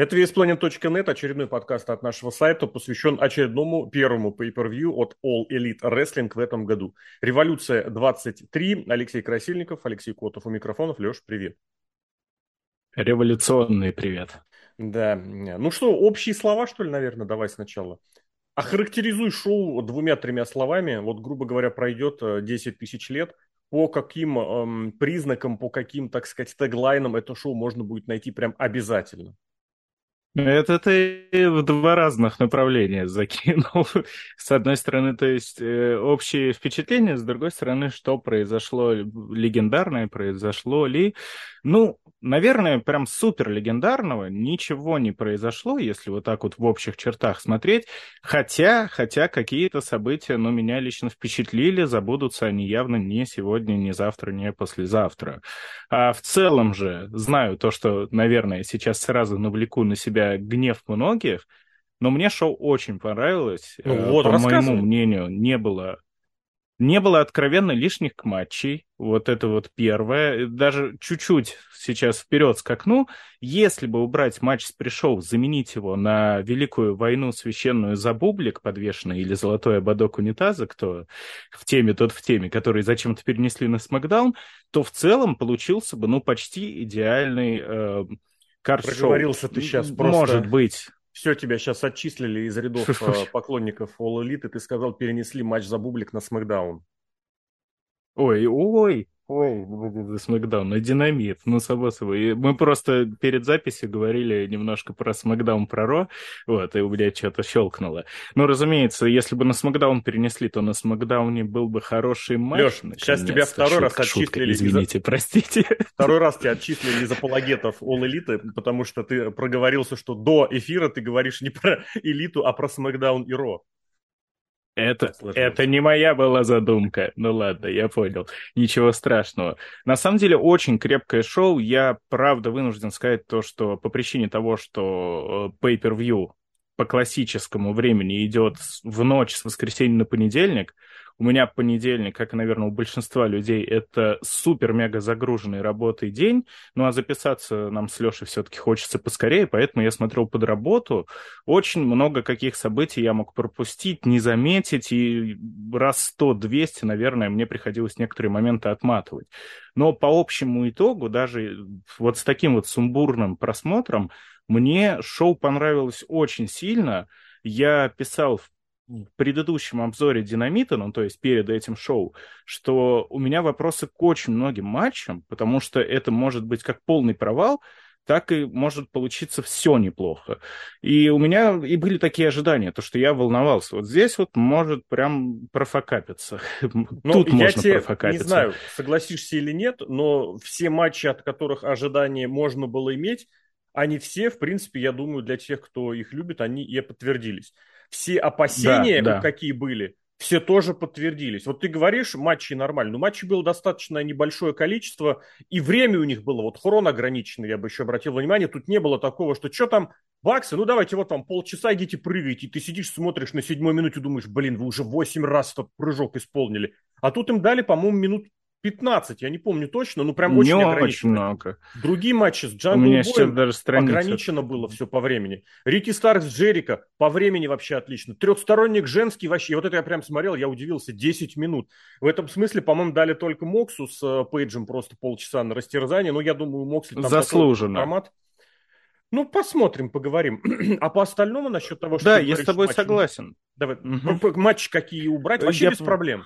Это VSPlanet.net, очередной подкаст от нашего сайта, посвящен очередному первому pay-per-view от All Elite Wrestling в этом году. Революция 23. Алексей Красильников, Алексей Котов у микрофонов. Леш, привет. Революционный привет. Да. Ну что, общие слова, что ли, наверное, давай сначала. Охарактеризуй шоу двумя-тремя словами. Вот, грубо говоря, пройдет 10 э, тысяч лет. По каким эм, признакам, по каким, так сказать, теглайнам это шоу можно будет найти прям обязательно? Это ты в два разных направления закинул. С одной стороны, то есть э, общее впечатление, с другой стороны, что произошло легендарное, произошло ли. Ну, наверное, прям супер легендарного ничего не произошло, если вот так вот в общих чертах смотреть. Хотя, хотя какие-то события, ну, меня лично впечатлили, забудутся они явно не сегодня, не завтра, не послезавтра. А в целом же знаю то, что, наверное, сейчас сразу навлеку на себя гнев многих, но мне шоу очень понравилось. Ну, э, вот, По моему мнению, не было не было откровенно лишних матчей. Вот это вот первое. Даже чуть-чуть сейчас вперед скакну. Если бы убрать матч с пришел, заменить его на Великую войну священную за бублик подвешенный или Золотой ободок унитаза, кто в теме, тот в теме, который зачем-то перенесли на Смакдаун, то в целом получился бы, ну, почти идеальный э, карт-шоу. Проговорился ты сейчас просто. Может быть все, тебя сейчас отчислили из рядов э, поклонников All Elite, и ты сказал, перенесли матч за бублик на Смакдаун. Ой, ой, Ой, Смакдаун, на динамит, ну, само собой. Мы просто перед записью говорили немножко про Смакдаун, про Ро, вот, и у меня что-то щелкнуло. Ну, разумеется, если бы на Смакдаун перенесли, то на Смакдауне был бы хороший матч. Леш, сейчас тебя второй шутка, раз отчислили. Шутка, извините, из простите. Второй раз тебя отчислили из апологетов All Elite, потому что ты проговорился, что до эфира ты говоришь не про Элиту, а про Смакдаун и Ро. Это, это не моя была задумка. Ну ладно, я понял. Ничего страшного. На самом деле, очень крепкое шоу. Я, правда, вынужден сказать то, что по причине того, что э, pay-per-view по классическому времени идет в ночь с воскресенья на понедельник, у меня понедельник, как, наверное, у большинства людей, это супер-мега загруженный работой день. Ну, а записаться нам с Лешей все-таки хочется поскорее, поэтому я смотрел под работу. Очень много каких событий я мог пропустить, не заметить, и раз 100-200, наверное, мне приходилось некоторые моменты отматывать. Но по общему итогу, даже вот с таким вот сумбурным просмотром, мне шоу понравилось очень сильно. Я писал в в предыдущем обзоре «Динамита», ну, то есть перед этим шоу, что у меня вопросы к очень многим матчам, потому что это может быть как полный провал, так и может получиться все неплохо. И у меня и были такие ожидания, то, что я волновался. Вот здесь вот может прям профокапиться. Ну, Тут я можно тебе профокапиться. Не знаю, согласишься или нет, но все матчи, от которых ожидания можно было иметь, они все, в принципе, я думаю, для тех, кто их любит, они и подтвердились все опасения, да, да. какие были, все тоже подтвердились. Вот ты говоришь, матчи нормально. Но матчей было достаточно небольшое количество, и время у них было, вот хрон ограниченный, я бы еще обратил внимание. Тут не было такого, что что там, баксы, ну давайте вот там полчаса идите прыгайте. И ты сидишь, смотришь на седьмой минуте, думаешь, блин, вы уже восемь раз этот прыжок исполнили. А тут им дали, по-моему, минут 15, я не помню точно, но прям очень не ограничено. очень много. Другие матчи с Jungle Boy ем даже страница... ограничено было все по времени. Рики Старкс Джерико по времени вообще отлично. Трехсторонник женский вообще, вот это я прям смотрел, я удивился, 10 минут. В этом смысле, по-моему, дали только Моксу с э, Пейджем просто полчаса на растерзание, но я думаю, Моксли там Заслуженно. формат. Ну, посмотрим, поговорим. а по остальному насчет того, что... Да, я с тобой матч... согласен. Давай, угу. матч какие убрать, вообще я... без проблем.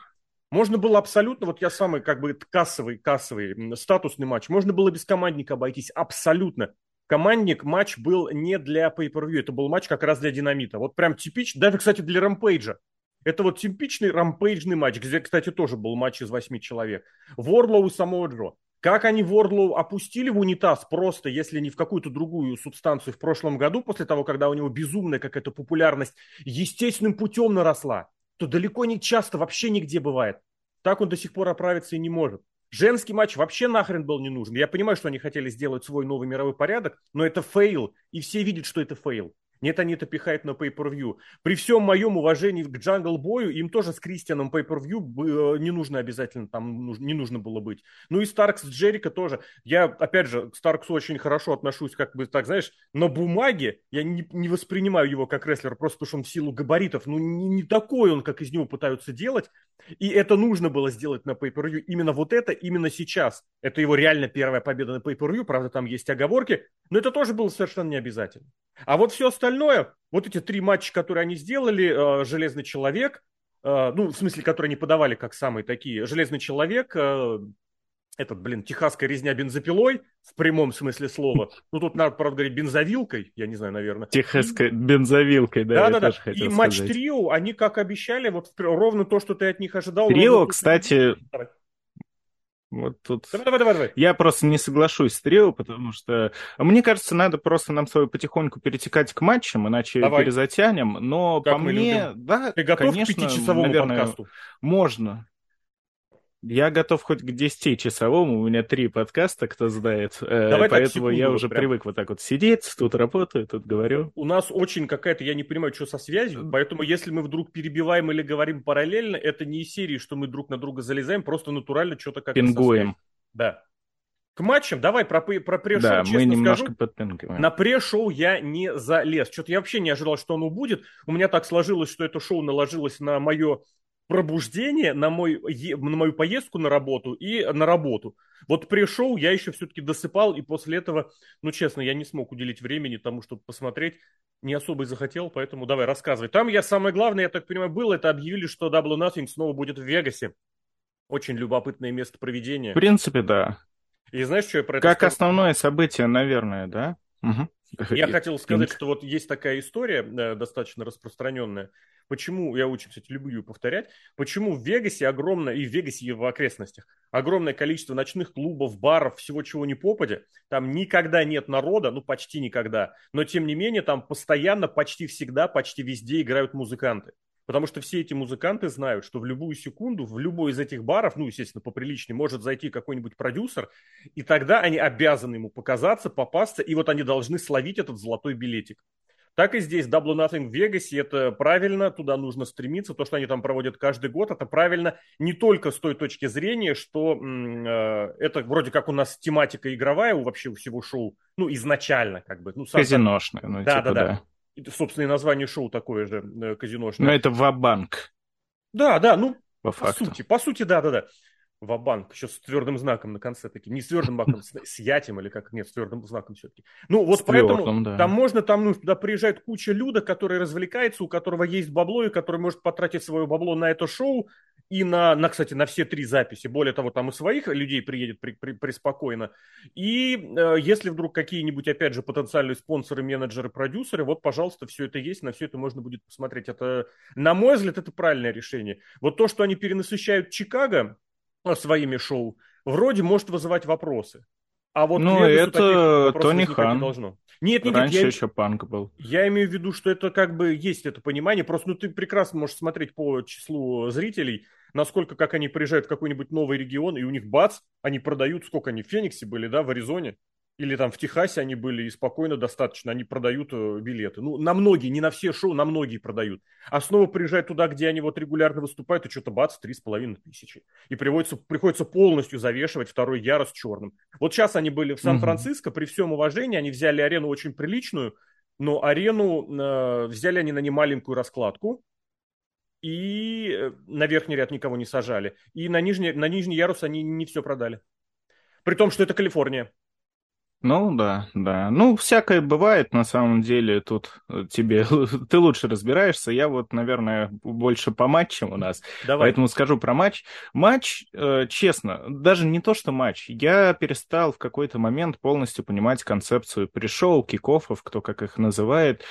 Можно было абсолютно, вот я самый как бы кассовый, кассовый, статусный матч, можно было без командника обойтись, абсолютно. Командник матч был не для pay-per-view, это был матч как раз для динамита. Вот прям типичный, даже, кстати, для рампейджа. Это вот типичный Rampage ный матч, где, кстати, тоже был матч из восьми человек. Уордлоу и Самоа Джо. Как они Ворлоу опустили в унитаз просто, если не в какую-то другую субстанцию в прошлом году, после того, когда у него безумная какая-то популярность естественным путем наросла то далеко не часто вообще нигде бывает. Так он до сих пор оправиться и не может. Женский матч вообще нахрен был не нужен. Я понимаю, что они хотели сделать свой новый мировой порядок, но это fail, и все видят, что это fail. Нет, они это пихают на pay-per-view. При всем моем уважении к Джангл Бою, им тоже с Кристианом pay-per-view э, не нужно обязательно, там не нужно было быть. Ну и Старкс с Джерика тоже. Я, опять же, к Старксу очень хорошо отношусь, как бы, так знаешь, на бумаге я не, не воспринимаю его как рестлера, просто потому что он в силу габаритов, ну не, не такой он, как из него пытаются делать. И это нужно было сделать на pay-per-view. Именно вот это, именно сейчас. Это его реально первая победа на pay-per-view, правда, там есть оговорки, но это тоже было совершенно не обязательно. А вот все остальное, вот эти три матча, которые они сделали, э, Железный Человек, э, ну, в смысле, которые они подавали как самые такие, Железный Человек, э, этот, блин, техасская резня бензопилой, в прямом смысле слова. Ну, тут надо, правда, говорить бензовилкой, я не знаю, наверное. Техасской бензовилкой, да, да, да, да. И матч трио, они, как обещали, вот ровно то, что ты от них ожидал. Трио, кстати. Вот тут... Давай, давай, давай, давай. Я просто не соглашусь с Трио, потому что... Мне кажется, надо просто нам свою потихоньку перетекать к матчам, иначе давай. перезатянем. Но как по мне, любим. да, Ты готов конечно, к пятичасовому наверное, подкасту? Можно. Я готов хоть к 10-часовому, у меня три подкаста, кто знает, э, Давай поэтому я уже прям. привык вот так вот сидеть, тут работаю, тут говорю. У нас очень какая-то, я не понимаю, что со связью, поэтому если мы вдруг перебиваем или говорим параллельно, это не из серии, что мы друг на друга залезаем, просто натурально что-то как-то Пингуем. Да. К матчам, давай про, про пре-шоу, да, честно мы немножко скажу, подпинкиваем. на пре-шоу я не залез. Что-то я вообще не ожидал, что оно будет. У меня так сложилось, что это шоу наложилось на мое пробуждение на, мой, на мою поездку на работу и на работу. Вот пришел, я еще все-таки досыпал, и после этого, ну честно, я не смог уделить времени тому, чтобы посмотреть, не особо и захотел, поэтому давай, рассказывай. Там я самое главное, я так понимаю, было, это объявили, что Double Nothing снова будет в Вегасе. Очень любопытное место проведения. В принципе, да. И знаешь, что я про это Как сказал? основное событие, наверное, да? Угу. Я хотел сказать, что вот есть такая история, э, достаточно распространенная, Почему, я очень, кстати, люблю повторять, почему в Вегасе огромное, и в Вегасе, и в окрестностях, огромное количество ночных клубов, баров, всего чего не попадя, там никогда нет народа, ну почти никогда, но тем не менее там постоянно, почти всегда, почти везде играют музыканты. Потому что все эти музыканты знают, что в любую секунду в любой из этих баров, ну, естественно, поприличнее, может зайти какой-нибудь продюсер, и тогда они обязаны ему показаться, попасться, и вот они должны словить этот золотой билетик. Так и здесь Double Nothing в Вегасе, это правильно, туда нужно стремиться. То, что они там проводят каждый год, это правильно не только с той точки зрения, что э, это вроде как у нас тематика игровая у вообще у всего шоу, ну, изначально как бы. Ну, сам, Казиношная, ну, да, типа, да, да. да. Собственно, и название шоу такое же, э, казиношное. Но это ва-банк. Да, да, ну, по, по сути, по сути, да, да, да. Ва-банк, еще с твердым знаком на конце таки. Не с твердым знаком, с, с ятем или как, нет, с твердым знаком все-таки. Ну, вот с поэтому твердым, да. там можно, там ну, туда приезжает куча люда, который развлекается, у которого есть бабло, и который может потратить свое бабло на это шоу и на, на, кстати, на все три записи. Более того, там и своих людей приедет при, при, преспокойно. И э, если вдруг какие-нибудь, опять же, потенциальные спонсоры, менеджеры, продюсеры, вот, пожалуйста, все это есть, на все это можно будет посмотреть. Это, на мой взгляд, это правильное решение. Вот то, что они перенасыщают Чикаго, своими шоу, вроде может вызывать вопросы. А вот ну, это Тони Хан. Не должно. Нет, нет, Раньше нет, я, еще панк был. Я имею в виду, что это как бы есть это понимание. Просто ну, ты прекрасно можешь смотреть по числу зрителей, насколько как они приезжают в какой-нибудь новый регион, и у них бац, они продают, сколько они в Фениксе были, да, в Аризоне или там в Техасе они были и спокойно достаточно, они продают э, билеты. Ну, на многие, не на все шоу, на многие продают. А снова приезжать туда, где они вот регулярно выступают, и что-то бац, три с половиной тысячи. И приходится, приходится полностью завешивать второй ярус черным. Вот сейчас они были в Сан-Франциско, при всем уважении, они взяли арену очень приличную, но арену э, взяли они на немаленькую раскладку, и э, на верхний ряд никого не сажали. И на нижний, на нижний ярус они не все продали. При том, что это Калифорния. Ну да, да. Ну, всякое бывает на самом деле. Тут э, тебе ты лучше разбираешься. Я вот, наверное, больше по матчам у нас. Давай. Поэтому скажу про матч. Матч, э, честно, даже не то, что матч. Я перестал в какой-то момент полностью понимать концепцию пришел, кикофов, кто как их называет.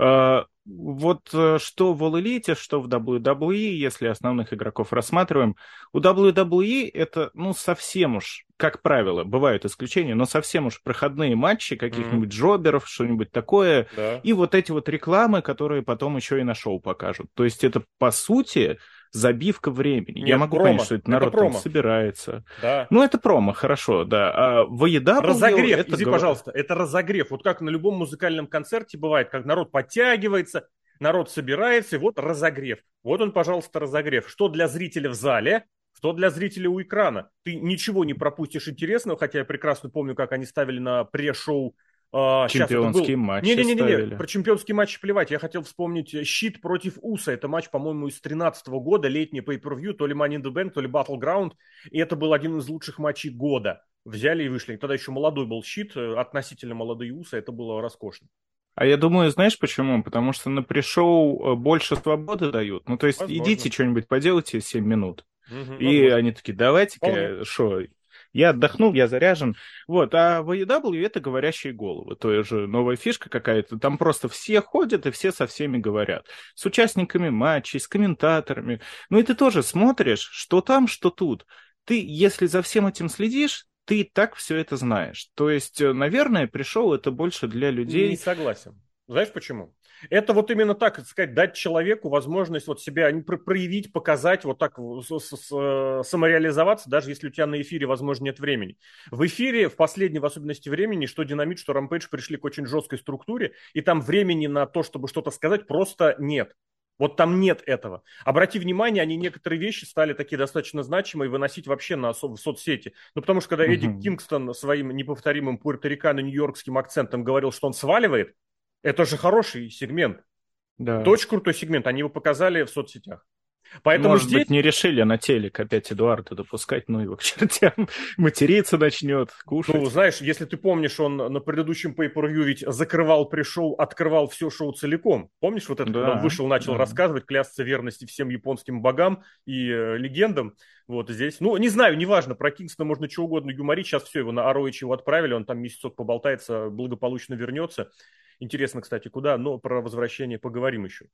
Э, вот э, что в All Elite, что в WWE, если основных игроков рассматриваем, у WWE это, ну, совсем уж, как правило, бывают исключения, но совсем уж проходные матчи каких-нибудь mm-hmm. джоберов, что-нибудь такое, да. и вот эти вот рекламы, которые потом еще и на шоу покажут. То есть это, по сути, забивка времени. Нет, Я могу промо. понять, что это народ это там собирается. Да. Ну, это промо, хорошо, да. А воеда... Разогрев, это... иди, пожалуйста, это разогрев. Вот как на любом музыкальном концерте бывает, как народ подтягивается, народ собирается, и вот разогрев. Вот он, пожалуйста, разогрев. Что для зрителя в зале, что для зрителя у экрана. Ты ничего не пропустишь интересного, хотя я прекрасно помню, как они ставили на пре-шоу а, чемпионский был... матч. Не-не-не, про чемпионский матч плевать. Я хотел вспомнить э, щит против Уса. Это матч, по-моему, из 13 года, летний pay-per-view, то ли Money in the Bank, то ли Battleground. И это был один из лучших матчей года. Взяли и вышли. Тогда еще молодой был щит, э, относительно молодые Уса. Это было роскошно. А я думаю, знаешь почему? Потому что на пришоу э, больше свободы дают. Ну, то есть Возможно. идите что-нибудь поделайте 7 минут. Угу, и возможно. они такие, давайте-ка, что, я отдохнул, я заряжен. Вот, а в AEW это говорящие головы, то же новая фишка какая-то. Там просто все ходят и все со всеми говорят. С участниками матчей, с комментаторами. Ну и ты тоже смотришь, что там, что тут. Ты, если за всем этим следишь, ты так все это знаешь. То есть, э, наверное, пришел это больше для людей. Не согласен. Знаешь почему? Это вот именно так, так сказать, дать человеку возможность вот себя проявить, показать, вот так э, самореализоваться, даже если у тебя на эфире, возможно, нет времени. В эфире, в последней, в особенности времени, что Динамит, что Рампейдж пришли к очень жесткой структуре, и там времени на то, чтобы что-то сказать, просто нет. Вот там нет этого. Обрати внимание, они некоторые вещи стали такие достаточно значимые выносить вообще на в соцсети. Ну, потому что когда Эдди uh-huh. Кингстон своим неповторимым пуэрторикано-нью-йоркским акцентом говорил, что он сваливает, это же хороший сегмент. Да. Это очень крутой сегмент. Они его показали в соцсетях. Поэтому Может здесь... быть, не решили на телек опять Эдуарда допускать, ну его к чертям, материться начнет, кушать. Ну, знаешь, если ты помнишь, он на предыдущем pay per ведь закрывал, пришел, открывал все шоу целиком. Помнишь вот это, да, когда он вышел, начал да. рассказывать, клясться верности всем японским богам и э, легендам. Вот здесь, ну, не знаю, неважно, про Кингстона можно что угодно юморить, сейчас все, его на Ароич его отправили, он там месяцок поболтается, благополучно вернется. Интересно, кстати, куда, но про возвращение поговорим еще.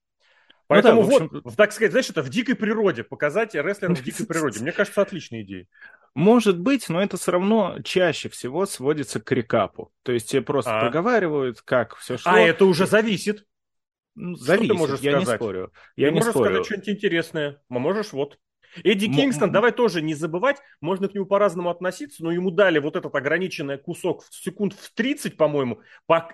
Поэтому ну, да, общем... вот, так сказать, знаешь, это в дикой природе, показать рестлера в дикой природе. Мне кажется, отличная идея. Может быть, но это все равно чаще всего сводится к рекапу. То есть тебе просто а. проговаривают, как все шло. А это уже зависит. Ну, зависит, ты можешь я сказать? не спорю. Я ты не можешь спорю. сказать что-нибудь интересное. А можешь вот. Эдди Кингстон, давай тоже не забывать, можно к нему по-разному относиться, но ему дали вот этот ограниченный кусок секунд в 30, по-моему,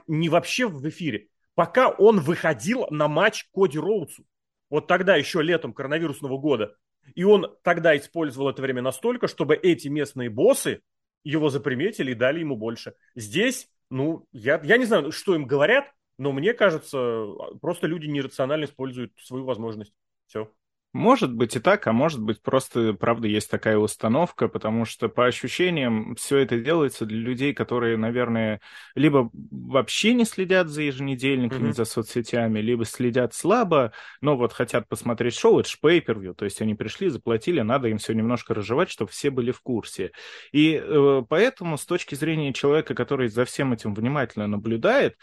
не вообще в эфире, пока он выходил на матч Коди Роудсу. Вот тогда, еще летом коронавирусного года. И он тогда использовал это время настолько, чтобы эти местные боссы его заприметили и дали ему больше. Здесь, ну, я, я не знаю, что им говорят, но мне кажется, просто люди нерационально используют свою возможность. Все. Может быть и так, а может быть просто, правда, есть такая установка, потому что по ощущениям все это делается для людей, которые, наверное, либо вообще не следят за еженедельниками, mm-hmm. за соцсетями, либо следят слабо, но вот хотят посмотреть шоу, это же pay то есть они пришли, заплатили, надо им все немножко разжевать, чтобы все были в курсе. И э, поэтому с точки зрения человека, который за всем этим внимательно наблюдает,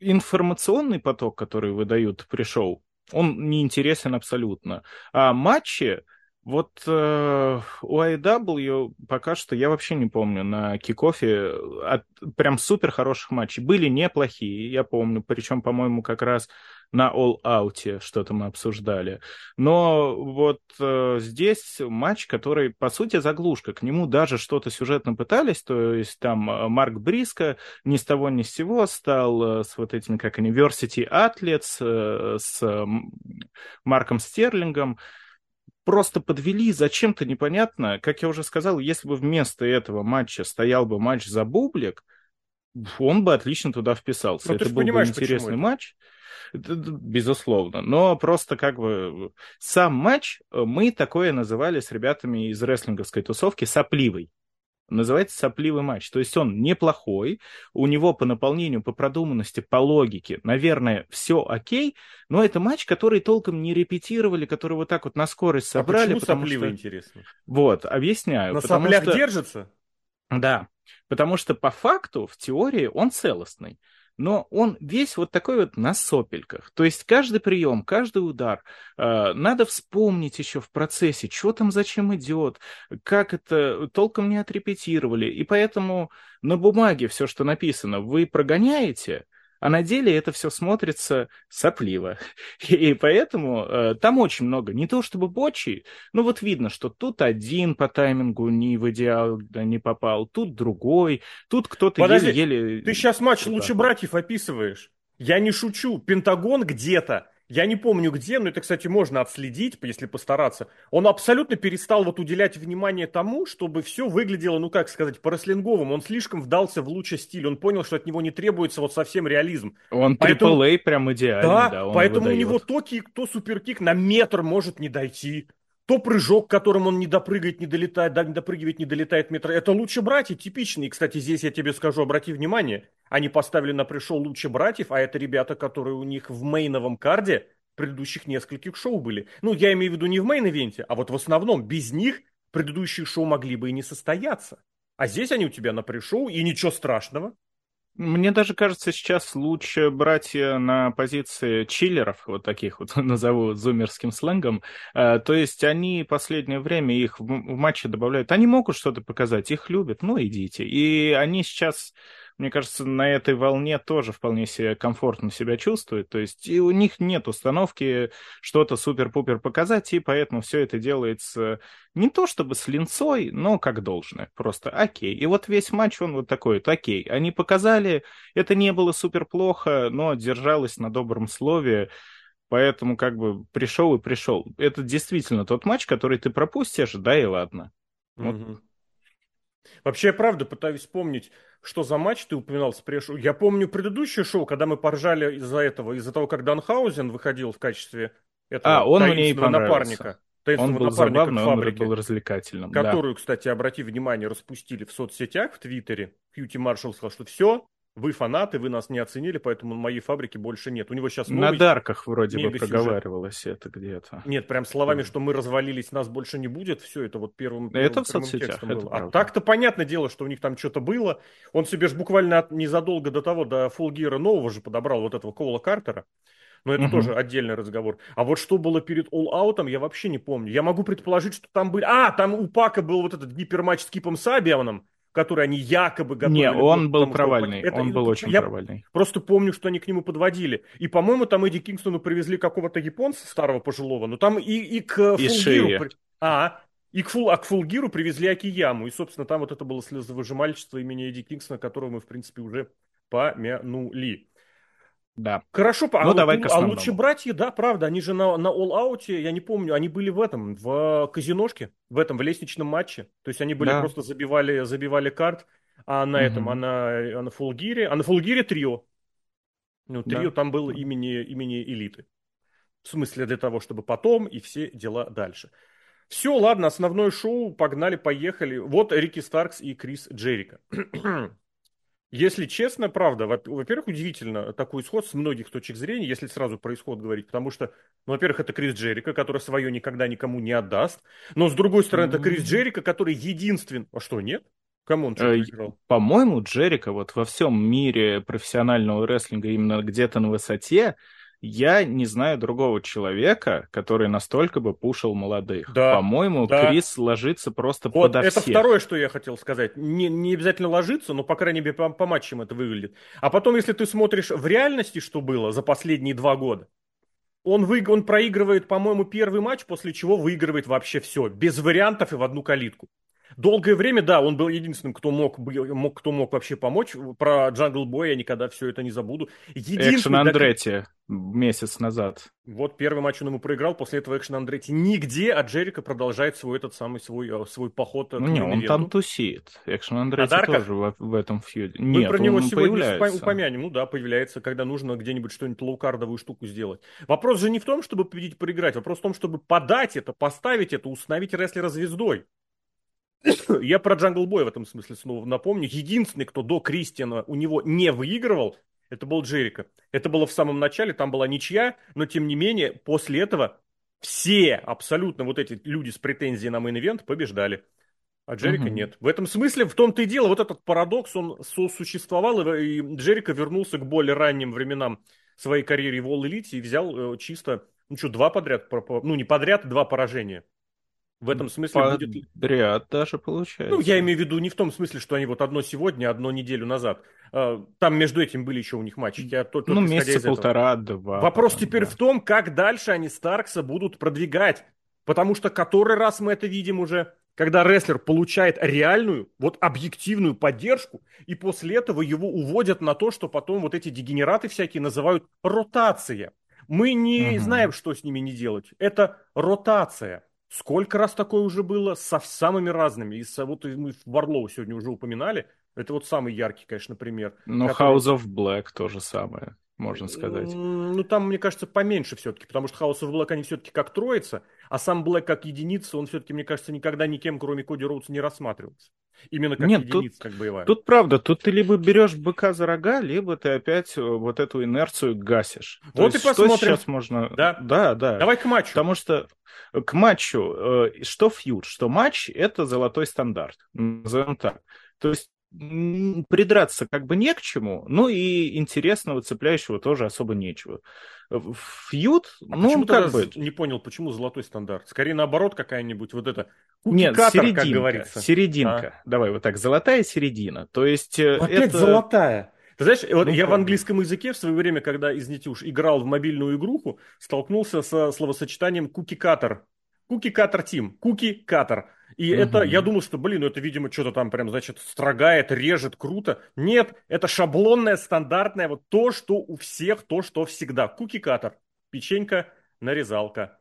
информационный поток, который выдают при шоу, он не интересен абсолютно. А матчи, вот э, у IW пока что я вообще не помню на кикофе от, прям супер хороших матчей. Были неплохие, я помню, причем, по-моему, как раз на All Out что-то мы обсуждали. Но вот э, здесь матч, который, по сути, заглушка. К нему даже что-то сюжетно пытались, то есть там э, Марк Бриско ни с того ни с сего стал э, с вот этими, как University Athletes, э, с э, Марком Стерлингом, просто подвели зачем-то непонятно. Как я уже сказал, если бы вместо этого матча стоял бы матч за бублик, он бы отлично туда вписался. Ну, это был бы интересный матч. Безусловно. Но просто как бы сам матч э, мы такое называли с ребятами из рестлинговской тусовки сопливый. Называется сопливый матч. То есть он неплохой, у него по наполнению, по продуманности, по логике, наверное, все окей, но это матч, который толком не репетировали, который вот так вот на скорость а собрали. А почему сопливый, что... интересно? Вот, объясняю. На соплях что... держится? Да, потому что по факту, в теории, он целостный но он весь вот такой вот на сопельках. То есть каждый прием, каждый удар э, надо вспомнить еще в процессе, что там зачем идет, как это толком не отрепетировали. И поэтому на бумаге все, что написано, вы прогоняете, А на деле это все смотрится сопливо. И поэтому э, там очень много. Не то чтобы бочи, но вот видно, что тут один по таймингу не в идеал не попал, тут другой, тут кто-то еле-еле... Ты сейчас матч «Лучше братьев» описываешь. Я не шучу. Пентагон где-то я не помню где, но это, кстати, можно отследить, если постараться. Он абсолютно перестал вот уделять внимание тому, чтобы все выглядело, ну как сказать, по-рестлинговому. Он слишком вдался в лучший стиль. Он понял, что от него не требуется вот совсем реализм. Он поэтому... AAA прям идеальный, да. да поэтому выдает. у него то kick, то superkick на метр может не дойти то прыжок, которым он не допрыгает, не долетает, да, не допрыгивает, не долетает метра. Это Луча Братья, типичный. И, кстати, здесь я тебе скажу, обрати внимание, они поставили на pre-show Луча Братьев, а это ребята, которые у них в main овом card е предыдущих нескольких шоу были. Ну, я имею в виду не в main event е, а вот в основном без них предыдущие шоу могли бы и не состояться. А здесь они у тебя на pre-show, и ничего страшного. Мне даже кажется, сейчас лучше братья на позиции чиллеров, вот таких вот назову зумерским сленгом. А, то есть они последнее время их в матче добавляют. Они могут что-то показать, их любят, ну идите. И они сейчас мне кажется, на этой волне тоже вполне себе комфортно себя чувствуют. То есть и у них нет установки что-то супер-пупер показать, и поэтому все это делается не то чтобы с линцой, но как должное. Просто окей. И вот весь матч, он вот такой вот окей. Они показали, это не было супер плохо, но держалось на добром слове. Поэтому как бы пришел и пришел. Это действительно тот матч, который ты пропустишь, да и ладно. Вот. Угу. Вообще, я правда пытаюсь вспомнить, что за матч ты упоминал с прешу. Я помню предыдущее шоу, когда мы поржали из-за этого, из-за того, как Данхаузен выходил в качестве этого а, он мне и напарника. Он был забавный, он был развлекательным. Которую, да. кстати, обрати внимание, распустили в соцсетях, в Твиттере. Кьюти Маршалл сказал, что все, вы фанаты, вы нас не оценили, поэтому моей фабрики больше нет. У него сейчас новый... На дарках вроде бы проговаривалось это где-то. Нет, прям словами, что мы развалились, нас больше не будет, все это вот первым, первым Это в соцсетях, это было. А так-то понятное дело, что у них там что-то было. Он себе же буквально незадолго до того, до Фулгира нового же подобрал вот этого Кола Картера. Но это угу. тоже отдельный разговор. А вот что было перед All Out, я вообще не помню. Я могу предположить, что там были... А, там у Пака был вот этот гиперматч с Кипом Сабианом который они якобы готовили. Не, он был провальный, это, он был очень я провальный. просто помню, что они к нему подводили. И, по-моему, там Эдди Кингстону привезли какого-то японца старого пожилого, но там и, и к Фулгиру... А, и к, фул, а к Фулгиру привезли Акияму. И, собственно, там вот это было слезовыжимальчество имени Эдди Кингстона, которого мы, в принципе, уже помянули. Да. Хорошо, ну, а, давай а лучше братья, да, правда, они же на, на All Out, я не помню, они были в этом, в казиношке, в этом, в лестничном матче. То есть они были да. просто забивали, забивали карт, а на угу. этом, а на, а на Фулгире, а на Фулгире трио. Ну, трио да. там было имени, имени элиты. В смысле, для того, чтобы потом и все дела дальше. Все, ладно, основное шоу, погнали, поехали. Вот Рики Старкс и Крис Джерика. Если честно, правда, во-первых, удивительно такой исход с многих точек зрения, если сразу про исход говорить, потому что, ну, во-первых, это Крис Джерика, который свое никогда никому не отдаст, но, с другой стороны, это Крис Джерика, который единственный... А что, нет? Кому он что играл? Э, по-моему, Джерика вот во всем мире профессионального рестлинга именно где-то на высоте я не знаю другого человека, который настолько бы пушил молодых. Да, По-моему, да. Крис ложится просто вот подо это всех. второе, что я хотел сказать. Не, не обязательно ложиться, но, по крайней мере, по, по матчам это выглядит. А потом, если ты смотришь в реальности, что было за последние два года, он, вы, он проигрывает, по-моему, первый матч, после чего выигрывает вообще все. Без вариантов и в одну калитку. Долгое время, да, он был единственным, кто мог, мог, кто мог вообще помочь. Про Jungle Boy я никогда все это не забуду. Экшен Андретти месяц назад. Вот первый матч он ему проиграл, после этого Action Andretti нигде, а Джерико продолжает свой этот самый свой, э, свой поход Ну не, он там тусит. Action Andretti а тоже в, в этом feud е. Мы Нет, про него сегодня появляется. упомянем. Ну да, появляется, когда нужно где-нибудь что-нибудь low card овую штуку сделать. Вопрос же не в том, чтобы победить, проиграть. Вопрос в том, чтобы подать это, поставить это, установить рестлера звездой. Я про Jungle Boy в этом смысле снова напомню. Единственный, кто до Кристиана у него не выигрывал, это был Джерико. Это было в самом начале, там была ничья, но тем не менее, после этого все абсолютно вот эти люди с претензией на main event побеждали. А Джерика угу. нет. В этом смысле, в том-то и дело, вот этот парадокс, он сосуществовал, и Джерика вернулся к более ранним временам своей карьеры в All Elite и взял э, чисто, ну что, два подряд, ну не подряд, два поражения В этом смысле Подряд будет... Подряд даже получается. Ну, я имею в виду не в том смысле, что они вот одно сегодня, одно неделю назад. А, там между этим были еще у них матчи. Я только, ну, месяца полтора-два. Вопрос потом, теперь да. в том, как дальше они Старкса будут продвигать. Потому что который раз мы это видим уже, когда рестлер получает реальную, вот объективную поддержку, и после этого его уводят на то, что потом вот эти дегенераты всякие называют ротация. Мы не угу. знаем, что с ними не делать. Это ротация. Сколько раз такое уже было со самыми разными. И со, вот мы Варлоу сегодня уже упоминали. Это вот самый яркий, конечно, пример. Но который... House of Black то же самое, можно сказать. Ну, там, мне кажется, поменьше все-таки, потому что House of Black, они все-таки как троица, а сам Блэк как единица, он все-таки, мне кажется, никогда никем, кроме Коди Роудса, не рассматривался. Именно как Нет, единица, тут, как боевая. Тут правда, тут ты либо берешь быка за рога, либо ты опять э, вот эту инерцию гасишь. Вот То и посмотрим. Что сейчас можно... Да, да. да. Давай к матчу. Потому что к матчу, э, что фьюд, что матч — это золотой стандарт, назовем так. То есть придраться как бы не к чему, ну и интересного, цепляющего тоже особо нечего. Фьюд, а ну, как бы... Не понял, почему золотой стандарт? Скорее наоборот какая-нибудь вот это... Нет, серединка, как говорится. серединка. А? Давай вот так, золотая середина. То есть э, Опять это... золотая. Ты знаешь, вот ну, я в английском языке в свое время, когда, извините уж, играл в мобильную игруху, столкнулся со словосочетанием куки-катер. Куки-катер тим. Куки-катер. И угу. это, я думал, что, блин, ну это, видимо, что-то там прям, значит, строгает, режет, круто. Нет, это шаблонное, стандартное, вот то, что у всех, то, что всегда. Куки-катер. Печенька, нарезалка.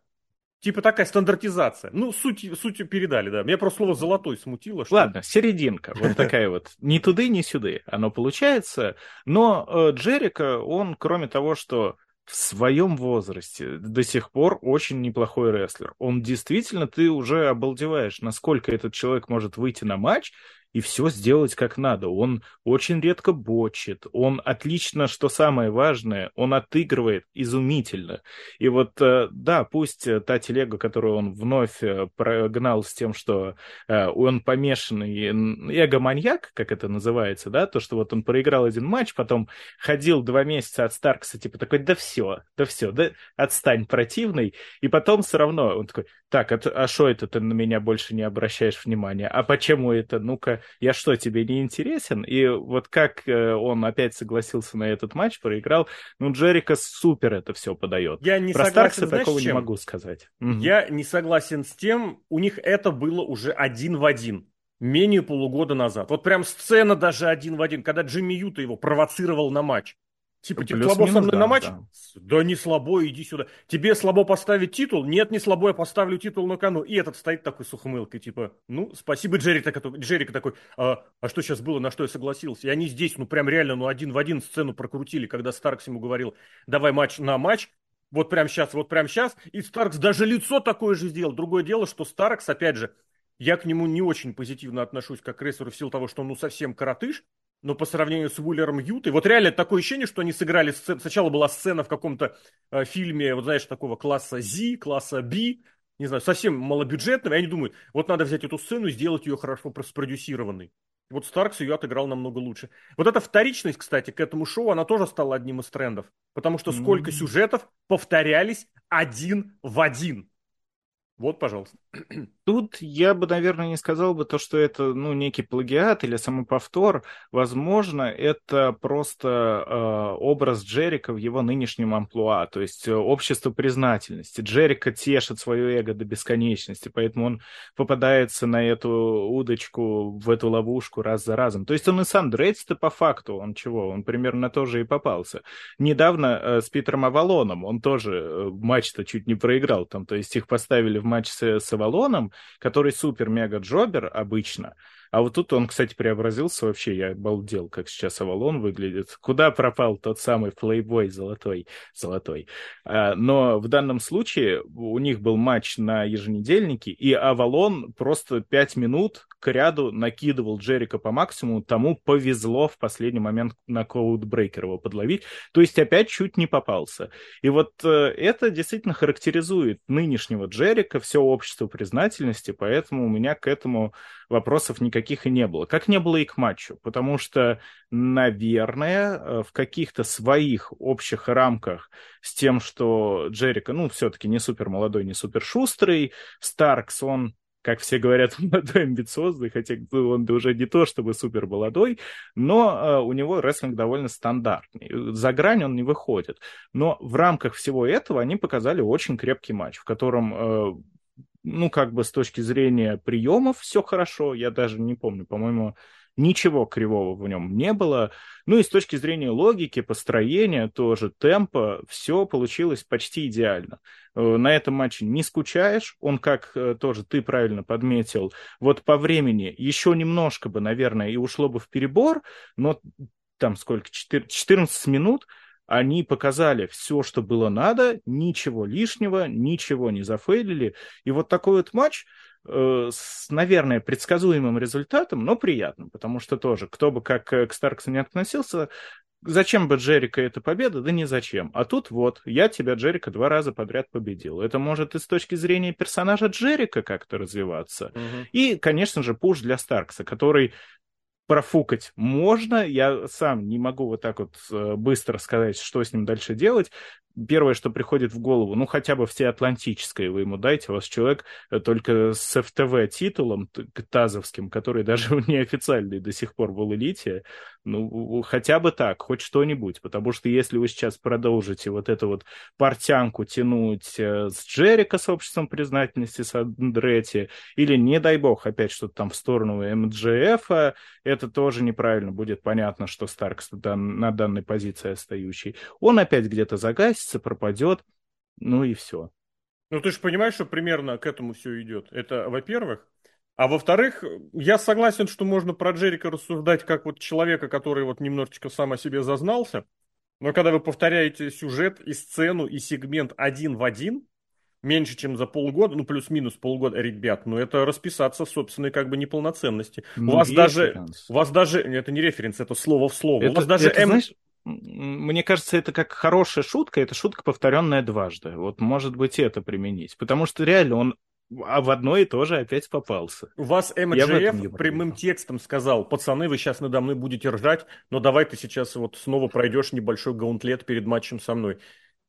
Типа такая стандартизация. Ну, суть, суть передали, да. Меня просто слово «золотой» смутило. Что... Ладно, серединка. Вот такая вот. Ни туды, ни сюды оно получается. Но э, Джерика, он, кроме того, что в своем возрасте до сих пор очень неплохой рестлер. Он действительно, ты уже обалдеваешь, насколько этот человек может выйти на матч и все сделать как надо. Он очень редко бочит, он отлично, что самое важное, он отыгрывает изумительно. И вот, э, да, пусть э, та телега, которую он вновь э, прогнал с тем, что он помешанный эго-маньяк, как это называется, да, то, что вот он проиграл один матч, потом ходил два месяца от Старкса, типа такой, да все, да все, да отстань, противный, и потом все равно он такой, так, а что это ты на меня больше не обращаешь внимания? А почему это? Ну-ка, я что, тебе не интересен? И вот как э, он опять согласился на этот матч, проиграл, ну, Джерика супер это все подает. Я не Про согласен, Старкса такого чем? не могу сказать. Я не согласен с тем, у них это было уже один в один менее полугода назад. Вот прям сцена даже один в один, когда Джимми Юта его провоцировал на матч. Типа, типа слабо со мной да, на матч? Да. да не слабо, иди сюда. Тебе слабо поставить титул? Нет, не слабо, я поставлю титул на кону. И этот стоит такой с ухмылкой, типа, ну, спасибо, Джерика, Джерика такой, а, а что сейчас было, на что я согласился? И они здесь, ну, прям реально, ну, один в один сцену прокрутили, когда Старкс ему говорил, давай матч на матч, вот прям сейчас, вот прям сейчас. И Старкс даже лицо такое же сделал. Другое дело, что Старкс, опять же, я к нему не очень позитивно отношусь как к рейсеру в силу того, что он ну совсем коротыш, но по сравнению с Уиллером Ютой, вот реально такое ощущение, что они сыграли сцену, сначала была сцена в каком-то э, фильме, вот знаешь, такого класса Z, класса B, не знаю, совсем малобюджетного, и они думают, вот надо взять эту сцену и сделать ее хорошо спродюсированной. Вот Старкс ее отыграл намного лучше. Вот эта вторичность, кстати, к этому шоу, она тоже стала одним из трендов. Потому что сколько mm-hmm. сюжетов повторялись один в один. Вот, пожалуйста. Тут я бы, наверное, не сказал бы то, что это, ну, некий плагиат или самоповтор. Возможно, это просто э, образ Джерика в его нынешнем амплуа, то есть э, общество признательности. Джерика тешит свое эго до бесконечности, поэтому он попадается на эту удочку, в эту ловушку раз за разом. То есть он и сам дрейдс по факту, он чего, он примерно тоже и попался. Недавно э, с Питером Авалоном он тоже э, матч-то чуть не проиграл, там, то есть их поставили в матч с, с Авалоном, который супер-мега- jobber обычно, а вот тут он, кстати, преобразился вообще, я обалдел, как сейчас Авалон выглядит. Куда пропал тот самый плейбой золотой? золотой. А, но в данном случае у них был матч на еженедельнике, и Авалон просто пять минут к ряду накидывал Джерико по максимуму, тому повезло в последний момент на Codebreaker его подловить. То есть опять чуть не попался. И вот э, это действительно характеризует нынешнего Джерико, все общество признательности, поэтому у меня к этому вопросов никаких и не было. Как не было и к матчу, потому что, наверное, э, в каких-то своих общих рамках с тем, что Джерика, ну, все-таки не супер молодой, не супер шустрый, Старкс, он как все говорят, молодой амбициозный, хотя он уже не то чтобы супер молодой, но э, у него рестлинг довольно стандартный. За грань он не выходит. Но в рамках всего этого они показали очень крепкий матч, в котором э, ну, как бы с точки зрения приемов все хорошо. Я даже не помню, по-моему, ничего кривого в нем не было. Ну и с точки зрения логики, построения, тоже темпа, все получилось почти идеально. Э, на этом матче не скучаешь, он, как э, тоже ты правильно подметил, вот по времени еще немножко бы, наверное, и ушло бы в перебор, но там сколько, 14 минут, они показали все, что было надо, ничего лишнего, ничего не зафейлили. И вот такой вот матч, Э, с, наверное, предсказуемым результатом, но приятным, потому что тоже, кто бы как к Старксу не относился, зачем бы Джерика эта победа? Да ни зачем. А тут вот, я тебя, Джерика, два раза подряд победил. Это может и с точки зрения персонажа Джерика как-то развиваться. Угу. И, конечно же, пуш для Старкса, который профукать можно. Я сам не могу вот так вот э, быстро сказать, что с ним дальше делать первое, что приходит в голову, ну, хотя бы все Атлантическое вы ему дайте, у вас человек э, только с ФТВ титулом тазовским, который даже неофициальный до сих пор в элите, ну, хотя бы так, хоть что-нибудь, потому что если вы сейчас продолжите вот эту вот портянку тянуть э, с Джерика с обществом признательности, с Андретти, или, не дай бог, опять что-то там в сторону МДЖФ, это тоже неправильно, будет понятно, что Старкс на данной позиции остающий. Он опять где-то загасит, месяца пропадет, ну и все. Ну ты же понимаешь, что примерно к этому все идет. Это, во-первых. А во-вторых, я согласен, что можно про Джерика рассуждать как вот человека, который вот немножечко сам о себе зазнался. Но когда вы повторяете сюжет и сцену, и сегмент один в один, меньше, чем за полгода, ну, плюс-минус полгода, ребят, ну, это расписаться в собственной, как бы, неполноценности. Ну, у вас даже, у вас даже, это не референс, это слово в слово. Это, у вас даже это, знаешь, мне кажется, это как хорошая шутка, это шутка, повторенная дважды. Вот, может быть, это применить. Потому что реально он а в одно и то же опять попался. У вас МДФ прямым текстом сказал, пацаны, вы сейчас надо мной будете ржать, но давай ты сейчас вот снова пройдешь небольшой гаунтлет перед матчем со мной.